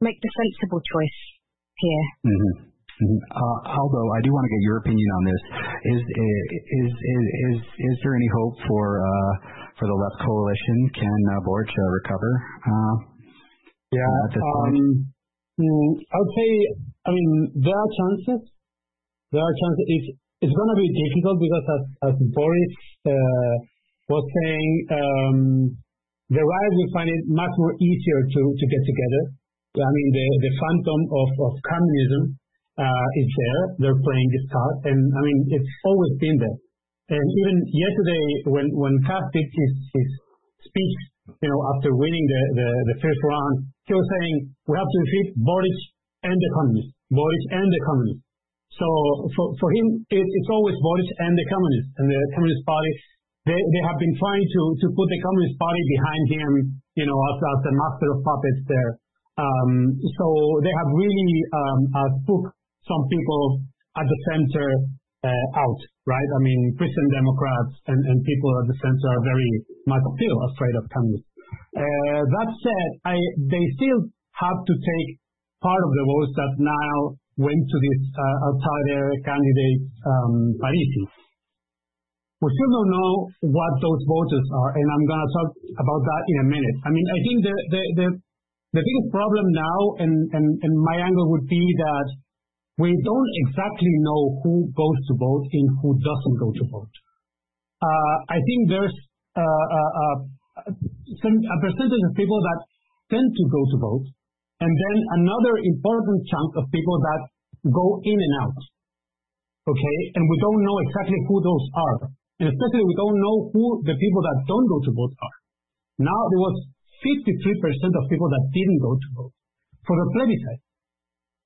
make the sensible choice here. Mm-hmm. Mm-hmm. Uh, Aldo, I do want to get your opinion on this. Is is is is is there any hope for uh, for the left coalition? Can uh, Boric uh, recover? Uh, yeah. At this point? Um, mm, I would say, I mean, there are chances. There are chances. It's going to be difficult because as, as Boris uh, was saying, um, the right will find it much more easier to, to get together. I mean, the, the phantom of, of communism uh, is there. They're playing this card. And I mean, it's always been there. And even yesterday, when, when Kast did his, speech, you know, after winning the, first round, he was saying, we have to defeat Boric and the communists. Boric and the communists. So for, for him, it, it's always Boric and the communists and the Communist Party. They, they have been trying to, to put the Communist Party behind him, you know, as, as the master of puppets there. Um, so they have really um, uh, put some people at the center uh, out, right? I mean, Christian Democrats and, people at the center are very much still afraid of communists. Uh, that said, I, they still have to take part of the votes that now went to this uh, outsider candidate, um, Parisi. We still don't know what those voters are, and I'm going to talk about that in a minute. I mean, I think the, the, the, the biggest problem now, and, and, and my angle would be that we don't exactly know who goes to vote and who doesn't go to vote. Uh, I think there's uh, uh, a percentage of people that tend to go to vote, and then another important chunk of people that go in and out. Okay, and we don't know exactly who those are, and especially we don't know who the people that don't go to vote are. Now there was 53% of people that didn't go to vote. For the plebiscite,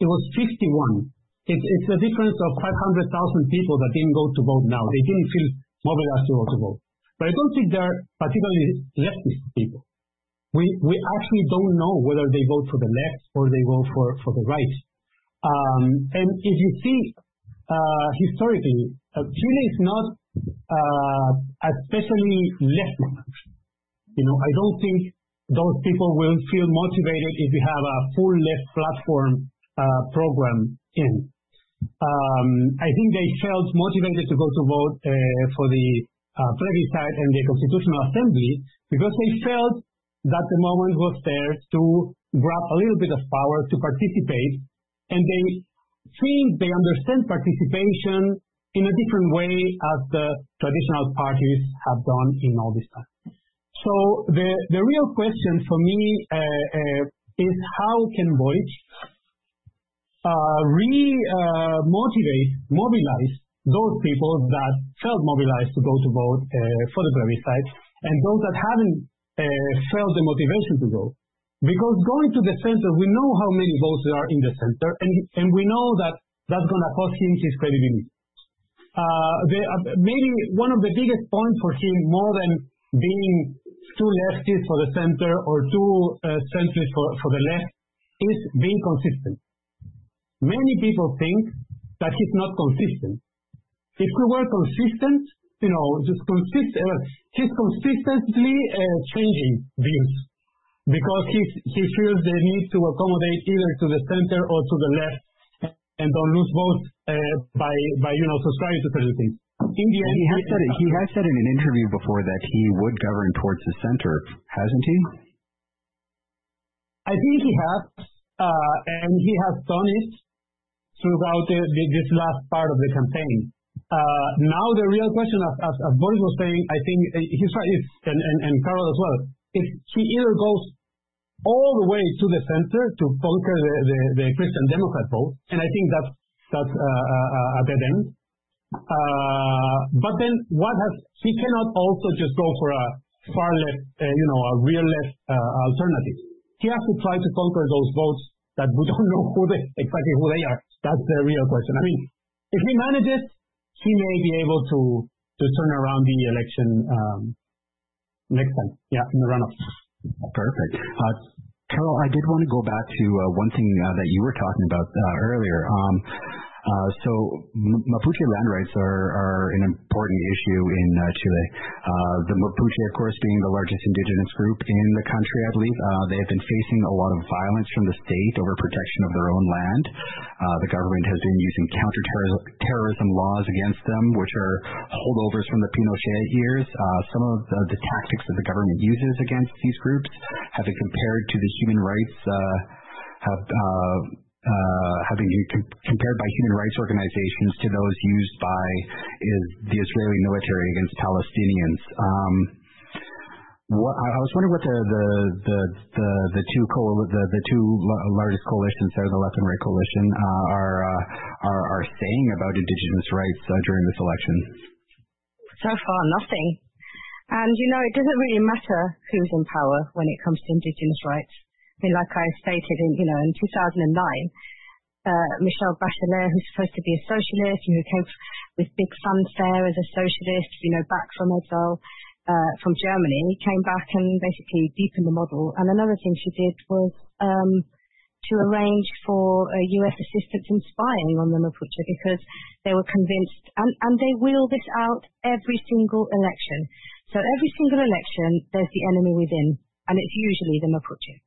it was 51. It's, a difference of 500,000 people that didn't go to vote now. They didn't feel mobilized to go to vote. But I don't think they're particularly leftist people. We, we actually don't know whether they vote for the left or they vote for, for the right. Um, and if you see uh, historically, uh, Chile is not uh, especially left You know, I don't think those people will feel motivated if you have a full left platform program in. Um, I think they felt motivated to go to vote uh, for the uh, plebiscite and the Constitutional Assembly because they felt that the moment was there to grab a little bit of power to participate, and they think they understand participation in a different way as the traditional parties have done in all this time. So the, the real question for me uh, is how can Boric re-motivate, uh, mobilize those people that felt mobilized to go to vote uh, for the plebiscite and those that haven't uh, felt the motivation to go. Because going to the center, we know how many votes there are in the center, and, and we know that that's going to cost him his credibility. Uh, the, uh, maybe one of the biggest points for him, more than being too leftist for the center or too uh, centrist for, for the left, is being consistent. Many people think that he's not consistent. If we were consistent, you know, just consist, uh, he's consistently uh, changing views because he's, he feels the need to accommodate either to the center or to the left and don't lose votes uh, by, by, you know, subscribing to certain things. In the end, he has said he has said in an interview before that he would govern towards the center, hasn't he? I think he has, uh, and he has done it throughout this last part of the campaign. Uh, now the real question, as, Boris was saying, I think uh, he's right, and, Carol as well, is he either goes all the way to the center to conquer the, Christian Democrat vote, and I think that's, a dead end. Uh, but then what has, he cannot also just go for a far left, you know, a real left alternative. He has to try to conquer those votes that we don't know who they, exactly who they are. That's the real question. I mean, if he manages, he may be able to to turn around the election um, next time. Yeah, in the runoff. Perfect. Uh, Carol, I did want to go back to uh, one thing uh, that you were talking about uh, earlier. Um, so Mapuche land rights are, an important issue in uh, Chile. Uh, the Mapuche, of course, being the largest indigenous group in the country, I believe, uh, they have been facing a lot of violence from the state over protection of their own land. Uh, the government has been using counterterrorism laws against them, which are holdovers from the Pinochet years. Uh, some of the, tactics that the government uses against these groups have been compared to the human rights have uh, having been com- compared by human rights organizations to those used by the Israeli military against Palestinians. Um, I was wondering what the two largest coalitions there, the left and right coalition, uh, are, uh, are saying about indigenous rights uh, during this election. So far, nothing. And you know, it doesn't really matter who's in power when it comes to indigenous rights. Mean, like I stated in, you know, in 2009, uh, Michelle Bachelet, who's supposed to be a socialist, who came with big fanfare as a socialist, you know, back from exile uh, from Germany, came back and basically deepened the model. And another thing she did was um, to arrange for US assistance in spying on the Mapuche because they were convinced, and, and they wheel this out every single election. So every single election, there's the enemy within, and it's usually the Mapuche.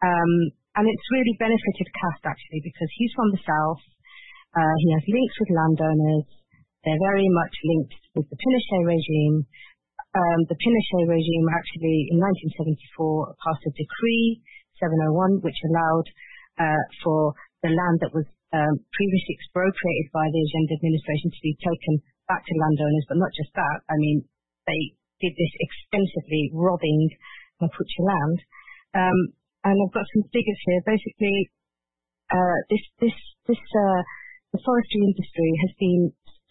Um, and it's really benefited Kast actually because he's from the south. Uh, he has links with landowners. They're very much linked with the Pinochet regime. Um, the Pinochet regime actually in 1974 passed a decree 701 which allowed uh, for the land that was um, previously expropriated by the Allende administration to be taken back to landowners, but not just that. I mean, they did this extensively, robbing Mapuche land. And I've got some figures here. Basically, uh, this this this uh, the forestry industry has been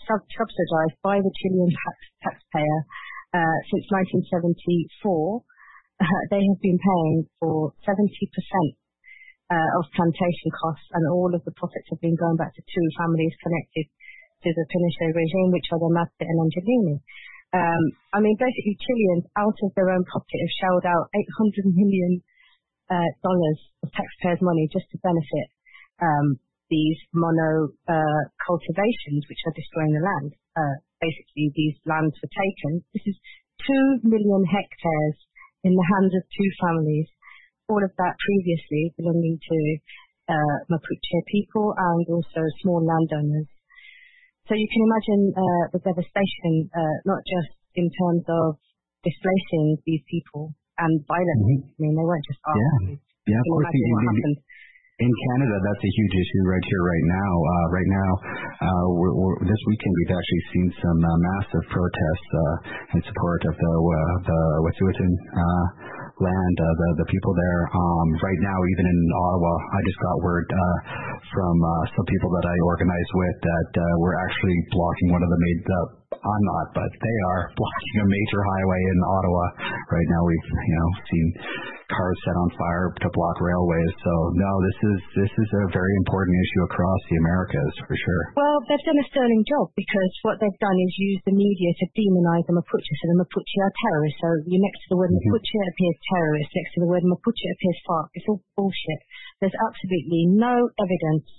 sub- subsidized by the Chilean tax, taxpayer uh, since 1974. Uh, they have been paying for 70 percent uh, of plantation costs, and all of the profits have been going back to two families connected to the Pinochet regime, which are the Matte and Angelini. Um, I mean, basically, Chileans, out of their own pocket, have shelled out 800 million uh, dollars of taxpayers' money just to benefit um, these mono uh, cultivations, which are destroying the land. Uh, basically, these lands were taken. This is two million hectares in the hands of two families all of that previously belonging to uh, Mapuche people and also small landowners. So you can imagine uh, the devastation, uh, not just in terms of displacing these people and violence. Mm-hmm. I mean, they weren't just armed. Yeah, yeah, of course. You, what happened. In Canada, that's a huge issue right here, right now. Uh, right now, uh, we're, we're, this weekend we've actually seen some uh, massive protests uh, in support of the uh, the Wet'suwet'en uh, land, uh, the the people there. Um, right now, even in Ottawa, I just got word uh, from uh, some people that I organize with that uh, we're actually blocking one of the main. I'm not, but they are blocking a major highway in Ottawa right now. We've you know seen cars set on fire to block railways. So no, this is this is a very important issue across the Americas for sure. Well, they've done a sterling job because what they've done is use the media to demonize the Mapuche. So the Mapuche are terrorists. So you next to the word mm-hmm. Mapuche appears terrorist. Next to the word Mapuche appears FARC. It's all bullshit. There's absolutely no evidence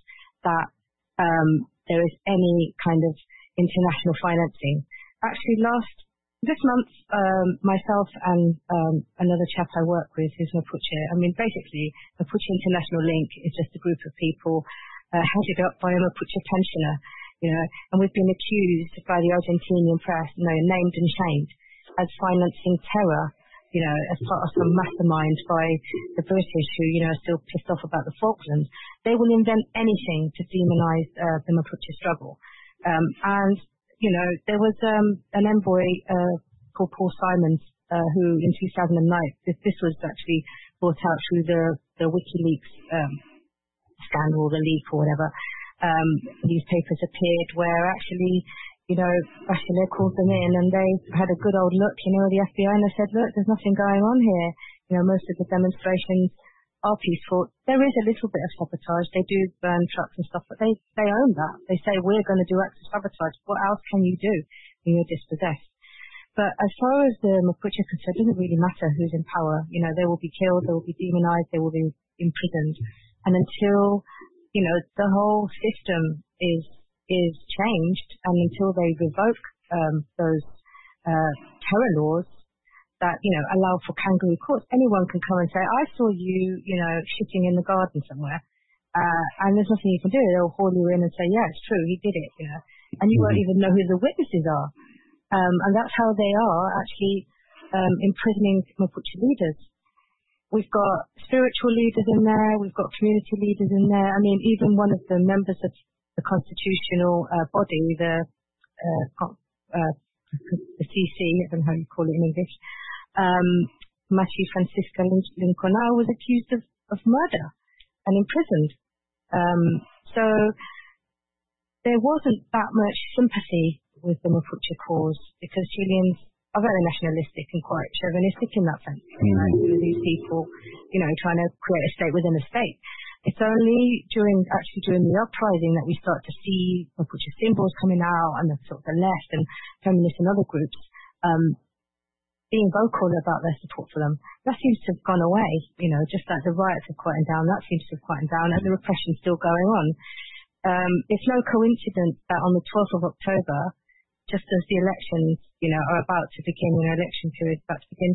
that um, there is any kind of international financing. Actually, last this month, um, myself and um, another chap I work with who's Mapuche, I mean, basically, Mapuche International Link is just a group of people uh, headed up by a Mapuche pensioner, you know, and we've been accused by the Argentinian press, you know, named and shamed as financing terror, you know, as part of some mastermind by the British who, you know, are still pissed off about the Falklands. They will invent anything to demonize uh, the Mapuche struggle. Um, and you know, there was um, an envoy uh, called Paul Simons uh, who, in 2009, this, was actually brought out through the the WikiLeaks um, scandal, the leak or whatever. Newspapers appeared where actually, you know, Bachelet called them in and they had a good old look, you know, the FBI, and they said, look, there's nothing going on here. You know, most of the demonstrations are peaceful. There is a little bit of sabotage. They do burn trucks and stuff, but they, they own that. They say, we're going to do acts of sabotage. What else can you do when you're dispossessed? But as far as the Mapuche are concerned, it doesn't really matter who's in power. You know, they will be killed, they will be demonized, they will be imprisoned. And until, you know, the whole system is, is changed and until they revoke, um, those, uh, terror laws, that, you know, allow for kangaroo courts. Anyone can come and say, I saw you, you know, shitting in the garden somewhere. Uh, and there's nothing you can do. They'll haul you in and say, yeah, it's true, he did it, you know. And you won't even know who the witnesses are. Um, and that's how they are actually um, imprisoning Mapuche leaders. We've got spiritual leaders in there. We've got community leaders in there. I mean, even one of the members of the constitutional uh, body, the uh, uh, the CC, I don't know how you call it in English, um, Machi Francisca Linconao was accused of, of murder and imprisoned. Um, so there wasn't that much sympathy with the Mapuche cause because Chileans are very nationalistic and quite chauvinistic in that sense. Mm-hmm. These people, you know, trying to create a state within a state. It's only during actually during the uprising that we start to see Mapuche symbols coming out and the sort of the left and feminists and other groups um, being vocal about their support for them. That seems to have gone away, you know, just like the riots have quieted down, that seems to have quieted down and the repression's still going on. Um, it's no coincidence that on the 12th of October, just as the elections, you know, are about to begin, an election period about to begin,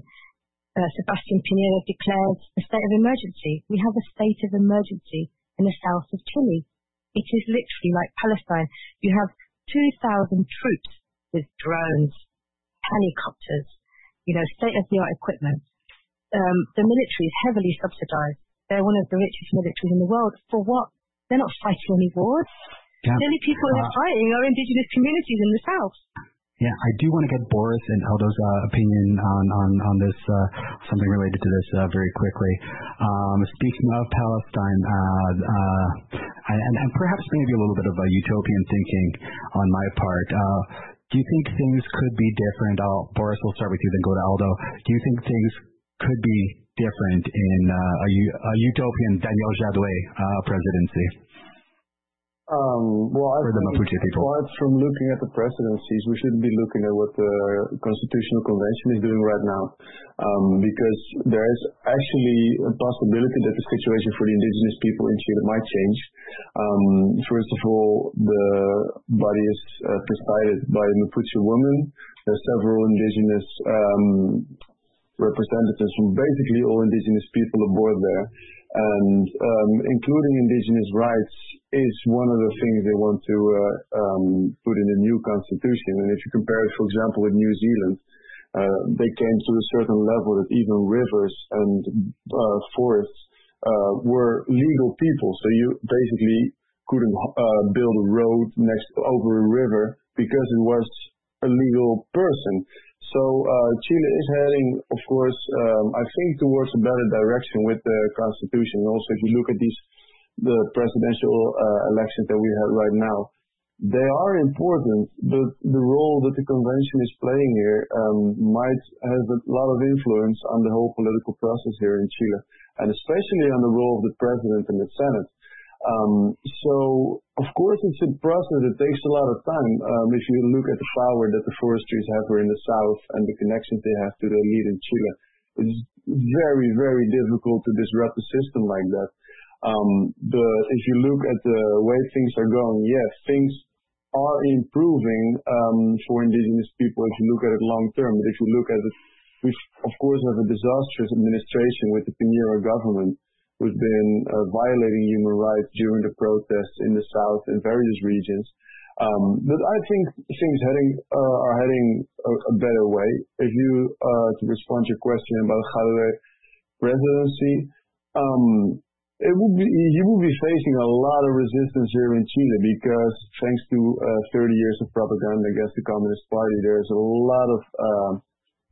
uh, Sebastian Pinera declared a state of emergency. We have a state of emergency in the south of Chile. It is literally like Palestine. You have 2,000 troops with drones, helicopters, you know, state-of-the-art equipment. Um, the military is heavily subsidized. They're one of the richest militaries in the world. For what? They're not fighting any wars. The only people who are Uh, fighting are indigenous communities in the south. Yeah, I do want to get Boris and Aldo's uh, opinion on on on this uh, something related to this uh, very quickly. Um, speaking of Palestine, uh, uh, and, and perhaps maybe a little bit of a utopian thinking on my part. Do you think things could be different? Boris, we'll start with you, then go to Aldo. Do you think things could be different in uh, a utopian Daniel Jadue uh, presidency? Um, well, I the Mapuche people. apart from looking at the presidencies, we shouldn't be looking at what the Constitutional Convention is doing right now, um, because there is actually a possibility that the situation for the indigenous people in Chile might change. Um, first of all, the body is uh, presided by a Mapuche woman. There are several indigenous um, representatives from basically all indigenous people aboard there. And um, including indigenous rights is one of the things they want to uh, um, put in the new constitution. And if you compare it, for example, with New Zealand, uh, they came to a certain level that even rivers and uh, forests were legal people. So you basically couldn't build a road next over a river because it was a legal person. So Chile is heading, of course, um, I think towards a better direction with the constitution. Also, if you look at these the presidential uh, elections that we have right now, they are important, but the role that the convention is playing here um, might have a lot of influence on the whole political process here in Chile, and especially on the role of the president and the Senate. Um, so, of course, it's a process that takes a lot of time. Um, if you look at the power that the forestries have here in the south and the connections they have to the elite in Chile, it's very, very difficult to disrupt a system like that. Um, if you look at the way things are going, yes, things are improving um, for indigenous people if you look at it long term. But if you look at it, we of course have a disastrous administration with the Piñera government who's been uh, violating human rights during the protests in the south and various regions. Um, but I think things heading uh, are heading a, better way. If you uh, to respond to your question about Jadue presidency, um, he will be facing a lot of resistance here in Chile because thanks to uh, 30 years of propaganda against the Communist Party, there's a lot of uh,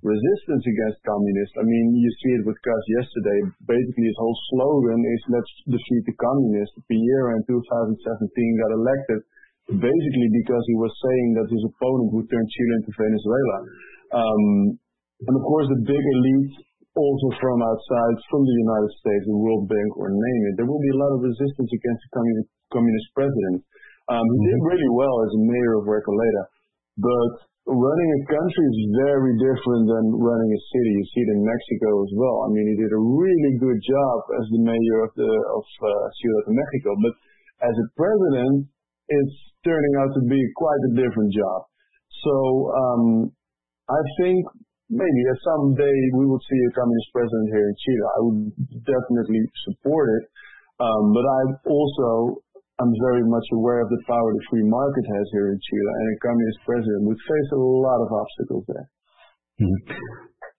resistance against communists. I mean, you see it with Gus yesterday. Basically, his whole slogan is "Let's defeat the communists." Piñera in 2017 got elected basically because he was saying that his opponent would turn Chile into Venezuela. Um, and of course, the big elite, also from outside, from the United States, the World Bank, or name it, there will be a lot of resistance against the communist, communist president. Um, he did really well as mayor of Recoleta, but running a country is very different than running a city. You see it in Mexico as well. I mean, he did a really good job as the mayor of the of uh, Ciudad de Mexico, but as a president, it's turning out to be quite a different job. So um, I think maybe at some day we will see a communist president here in Chile. I would definitely support it, um, but I also I'm very much aware of the power the free market has here in Chile, and a communist president would face a lot of obstacles there. Mhm.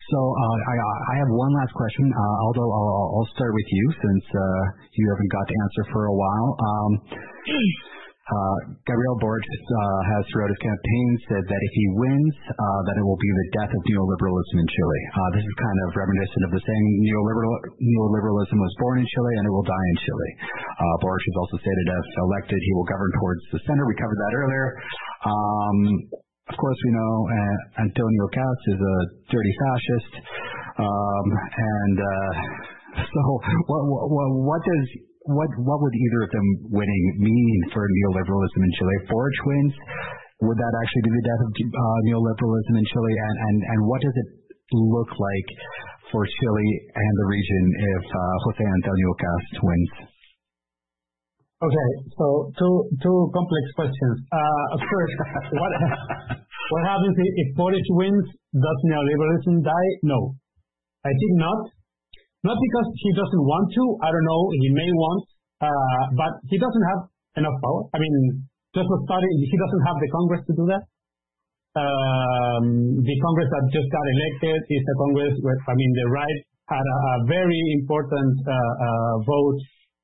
So uh, I, I have one last question. Uh, Aldo, I'll, I'll start with you since uh, you haven't got to answer for a while. Um, Gabriel Boric uh, has throughout his campaign said that if he wins, uh, that it will be the death of neoliberalism in Chile. Uh, this is kind of reminiscent of the saying neoliberal, neoliberalism was born in Chile and it will die in Chile. Uh, Boric has also stated if elected, he will govern towards the center. We covered that earlier. Um, of course, we know uh, Antonio Kast is a dirty fascist. Um, and uh, so, what, what, what does what what would either of them winning mean for neoliberalism in Chile? If Boric wins, would that actually be the death of uh, neoliberalism in Chile? And, and and what does it look like for Chile and the region if uh, Jose Antonio Kast wins? Okay, so two two complex questions. Uh, first, what what happens if Boric wins? Does neoliberalism die? No, I think not. Not because he doesn't want to. I don't know. He may want, uh, but he doesn't have enough power. I mean, just for starting, he doesn't have the Congress to do that. Um, the Congress that just got elected is a Congress where, I mean, the right had a, very important uh, uh, vote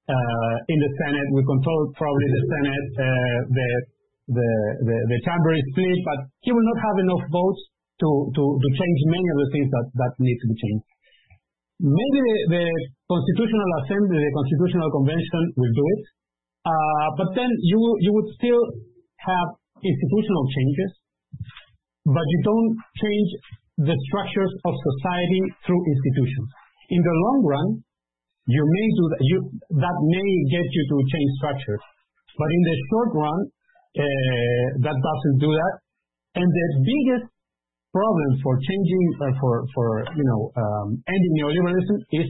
uh, in the Senate. We control probably the Senate. The, the, the the chamber is split, but he will not have enough votes to to to change many of the things that that need to be changed. Maybe the, the Constitutional Assembly, the Constitutional Convention will do it, uh, but then you you would still have institutional changes, but you don't change the structures of society through institutions. In the long run, you may do that. You, that may get you to change structures, but in the short run, uh, that doesn't do that. And the biggest problem for changing, uh, for for you know, um, ending neoliberalism is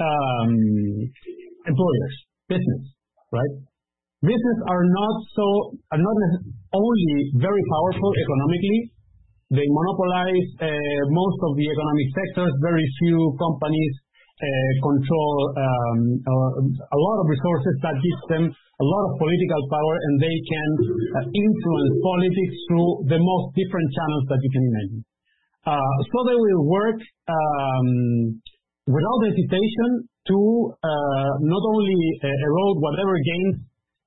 um, employers, business, right? Business are not so are not only very powerful economically. They monopolize uh, most of the economic sectors. Very few companies control um, a, a lot of resources that gives them a lot of political power, and they can uh, influence politics through the most different channels that you can imagine. Uh, so they will work um, without hesitation to uh, not only uh, erode whatever gains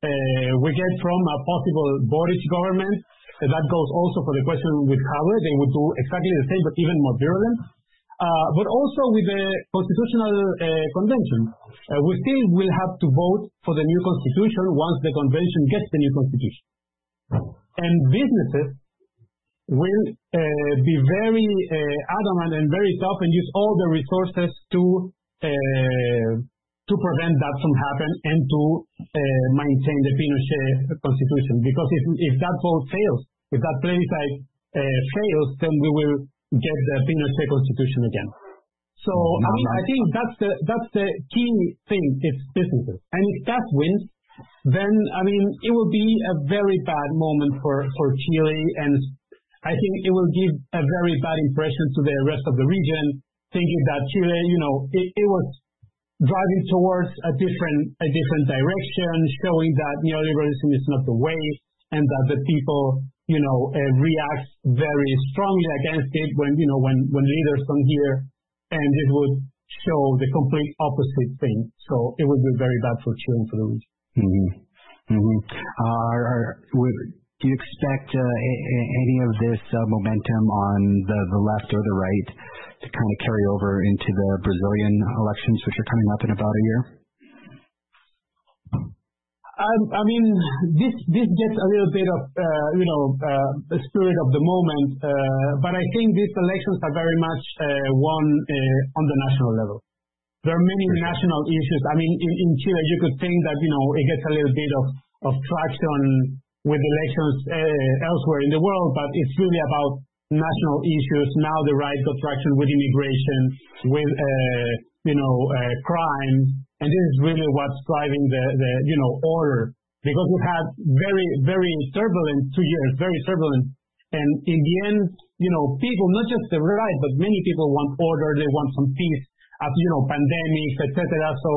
uh, we get from a possible Boric government. that goes also for the question with Javier. They would do exactly the same, but even more virulent. Uh, but also with the Constitutional uh, Convention. Uh, we still will have to vote for the new constitution once the convention gets the new constitution. And businesses will be very adamant and very tough and use all the resources to uh, to prevent that from happening and to maintain the Pinochet constitution. Because if if that vote fails, if that plebiscite fails, then we will get the Pinochet constitution again. So mm-hmm. I mean, I think that's the that's the key thing. It's businesses, and if that wins, then I mean it will be a very bad moment for for Chile, and I think it will give a very bad impression to the rest of the region, thinking that Chile, you know, it, it was driving towards a different a different direction, showing that neoliberalism is not the way, and that the people reacts very strongly against it when, you know, when, leaders come here and it would show the complete opposite thing. So it would be very bad for Chile for the region. Mm-hmm. Mm-hmm. Uh, do you expect uh, any of this uh, momentum on the, the left or the right to kind of carry over into the Brazilian elections, which are coming up in about a year? I mean, this this gets a little bit of uh, you know uh, the spirit of the moment, uh, but I think these elections are very much uh, won uh, on the national level. There are many national issues. I mean, in, Chile, you could think that you know it gets a little bit of of traction with elections uh, elsewhere in the world, but it's really about national issues. Now the right got traction with immigration, with you know crime this is really what's driving the, the you know, order. Because we've had very, very turbulent two years, very turbulent. And in the end, you know, people, not just the right, but many people want order, they want some peace after, you know, pandemics, etc. So,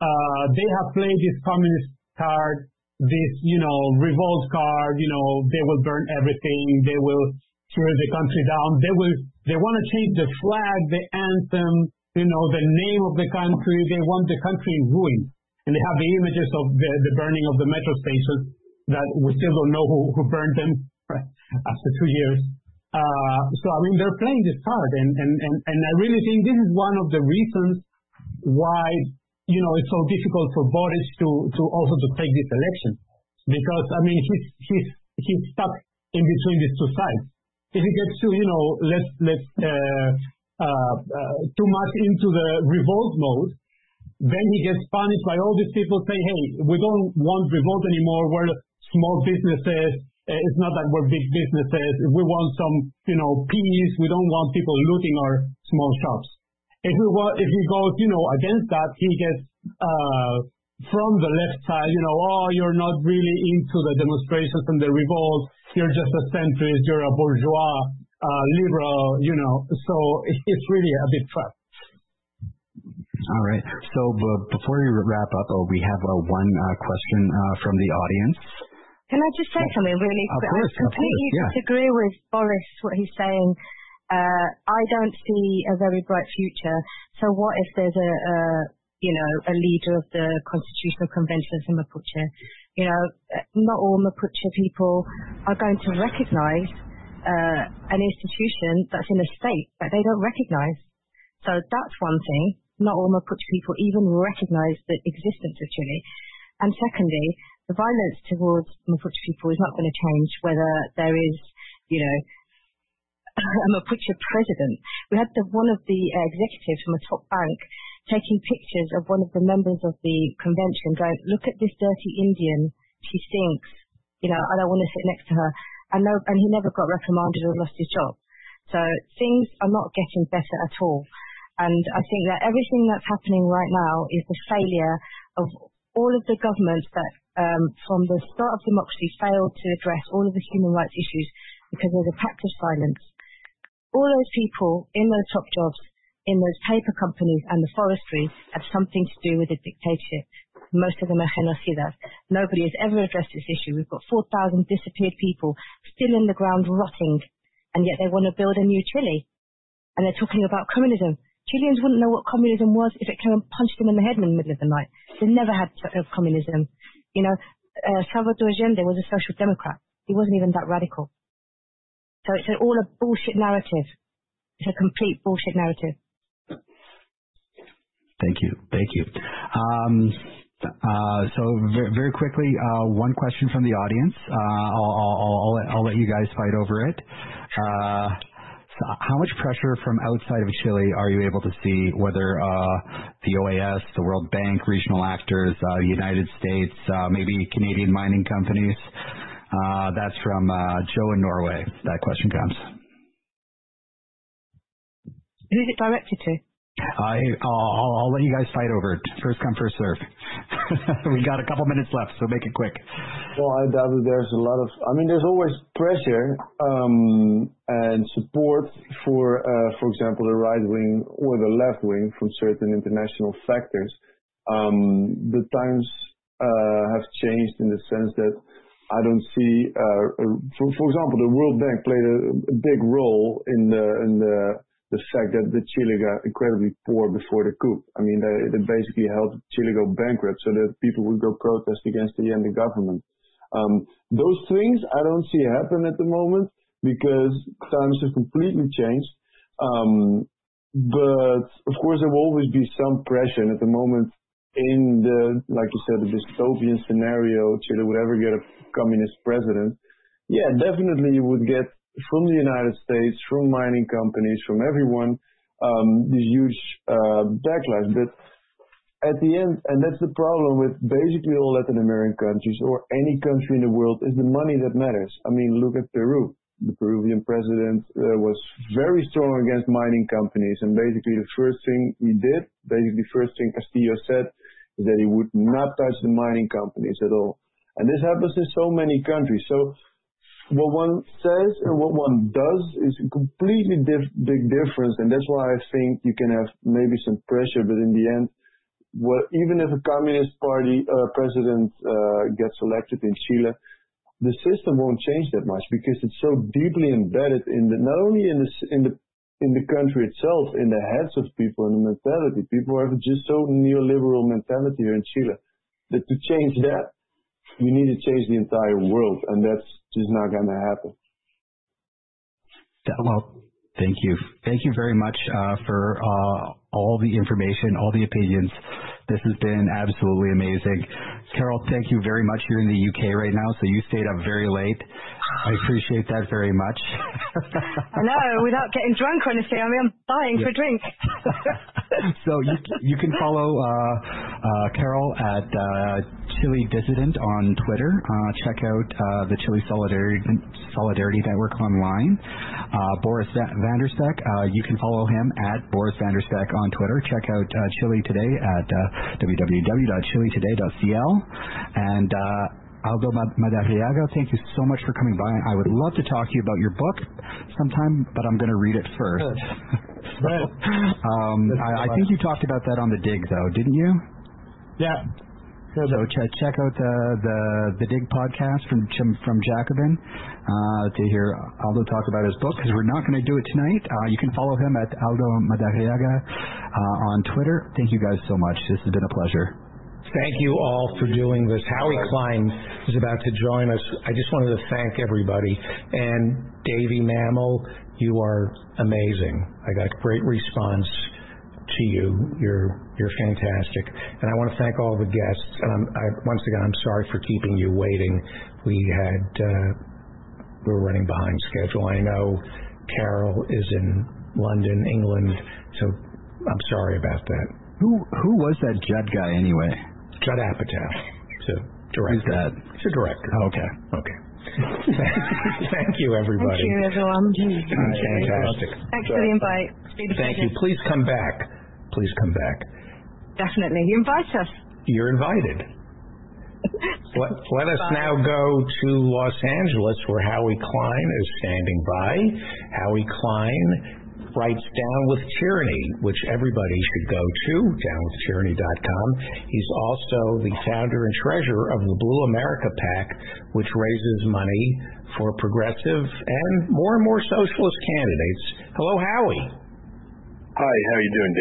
uh, they have played this communist card, this, you know, revolt card, you know, they will burn everything, they will tear the country down, they will, they want to change the flag, the anthem, you know, the name of the country. They want the country in ruins. And they have the images of the, the burning of the metro stations that we still don't know who, who burned them after two years. Uh, so, I mean, they're playing this card. And, and, and, and I really think this is one of the reasons why, you know, it's so difficult for Boric to, to also to take this election. Because, I mean, he's, he's, he's stuck in between these two sides. If he gets to, you know, let's, let's, uh, too much into the revolt mode, then he gets punished by all these people saying, hey, we don't want revolt anymore. We're small businesses. Uh, It's not that we're big businesses. We want some, you know, peace. We don't want people looting our small shops. If he goes, you know, against that, he gets uh, from the left side, you know, oh, you're not really into the demonstrations and the revolt. You're just a centrist. You're a bourgeois, uh, liberal, you know. So it's really a bit tough. All right. So b- before we wrap up, oh, we have uh, one uh, question uh, from the audience. Can I just say something really Of quick? course, I completely course, yeah. disagree with Boris, what he's saying. Uh, I don't see a very bright future. So what if there's a, a you know, a leader of the Constitutional Convention of Mapuche? You know, uh, not all Mapuche people are going to recognize uh, an institution that's in a state that they don't recognize. So that's one thing. Not all Mapuche people even recognize the existence of Chile. And secondly, the violence towards Mapuche people is not going to change whether there is, you know, a Mapuche president. We had the, one of the uh, executives from a top bank taking pictures of one of the members of the convention going, look at this dirty Indian. She stinks. You know, I don't want to sit next to her. And, no, and he never got reprimanded or lost his job. So things are not getting better at all. And I think that everything that's happening right now is the failure of all of the governments that, um, from the start of democracy, failed to address all of the human rights issues because there's a pact of silence. All those people in those top jobs, in those paper companies and the forestry have something to do with the dictatorship. Most of them are genocidas. Nobody has ever addressed this issue. We've got 4,000 disappeared people still in the ground rotting, and yet they want to build a new Chile. And they're talking about communism. Chileans wouldn't know what communism was if it came and punched them in the head in the middle of the night. They never had communism. You know, uh, Salvador Allende was a social democrat. He wasn't even that radical. So it's all a bullshit narrative. It's a complete bullshit narrative. Thank you. Thank you. Um, so very, quickly, uh, one question from the audience. Uh, I'll, let, you guys fight over it. Uh, how much pressure from outside of Chile are you able to see, whether uh, the OAS, the World Bank, regional actors, uh, the United States, uh, maybe Canadian mining companies? Uh, that's from uh, Joe in Norway. That question comes. Who's it directed to? I, I'll, let you guys fight over it. First come, first serve. we got a couple minutes left, so make it quick. Well, I doubt that there's a lot of. I mean, there's always pressure um, and support for, uh, for example, the right wing or the left wing from certain international factors. Um, the times uh, have changed in the sense that I don't see, uh, for, example, the World Bank played a, big role in the in the fact that the Chile got incredibly poor before the coup. I mean, they, basically helped Chile go bankrupt so that people would go protest against the end Allende government. Um, those things I don't see happen at the moment because times have completely changed. Um, but of course, there will always be some pressure. And at the moment, in the, like you said, the dystopian scenario, Chile would ever get a communist president. Yeah, definitely you would get from the United States, from mining companies, from everyone, um, this huge uh, backlash. But at the end, and that's the problem with basically all Latin American countries or any country in the world, is the money that matters. I mean, look at Peru. The Peruvian president uh, was very strong against mining companies, and basically the first thing he did, basically the first thing Castillo said, is that he would not touch the mining companies at all. And this happens in so many countries. So what one says and what one does is a completely big difference, and that's why I think you can have maybe some pressure, but in the end, even if a communist party uh, president uh, gets elected in Chile, the system won't change that much because it's so deeply embedded in the not only in the in the in the country itself, in the heads of people and the mentality. People have just so neoliberal mentality here in Chile that to change that, you need to change the entire world, and that's just not going to happen. Well, thank you. Thank you very much uh, for uh, all the information, all the opinions. This has been absolutely amazing. Carol, thank you very much. You're in the UK right now, so you stayed up very late. I appreciate that very much. I know, without getting drunk or anything. I mean, I'm dying for a drink. so you you can follow uh, uh, Carol at uh, Chile Dissident on Twitter. Uh, check out uh, the Chile Solidarity Solidarity Network online. Uh, Boris Va- van der Spek, uh, you can follow him at Boris van der Spek on Twitter. Check out uh, Chile Today at uh, www.chiletoday.cl and. Uh, Aldo Madariaga, thank you so much for coming by. I would love to talk to you about your book sometime, but I'm going to read it first. um, I, I think you talked about that on the dig, though, didn't you? Yeah. So check check out the the the Dig podcast from from Jacobin uh, to hear Aldo talk about his book because we're not going to do it tonight. Uh, you can follow him at Aldo Madariaga uh, on Twitter. Thank you guys so much. This has been a pleasure. Thank you all for doing this. Howie Klein is about to join us. I just wanted to thank everybody. And Davey Mammal, you are amazing. I got great response to you. You're you're fantastic. And I want to thank all the guests. And I'm, I, once again, I'm sorry for keeping you waiting. We had uh, we were running behind schedule. I know Carol is in London, England, so I'm sorry about that. Who who was that Judd guy anyway? Judd Apatow. It's a director. Who's that? It's a director. Oh, okay. Okay. Thank you, everybody. Thank you, everyone. Fantastic. Thanks for the invite. It's been a Thank you. Please come back. Please come back. Definitely. You invite us. You're invited. Let, let us now go to Los Angeles where Howie Klein is standing by. Howie Klein writes Down with Tyranny, which everybody should go to, downwithtyranny.com. He's also the founder and treasurer of the Blue America PAC, which raises money for progressive and more and more socialist candidates. Hello, Howie. Hi, how you doing, Dave?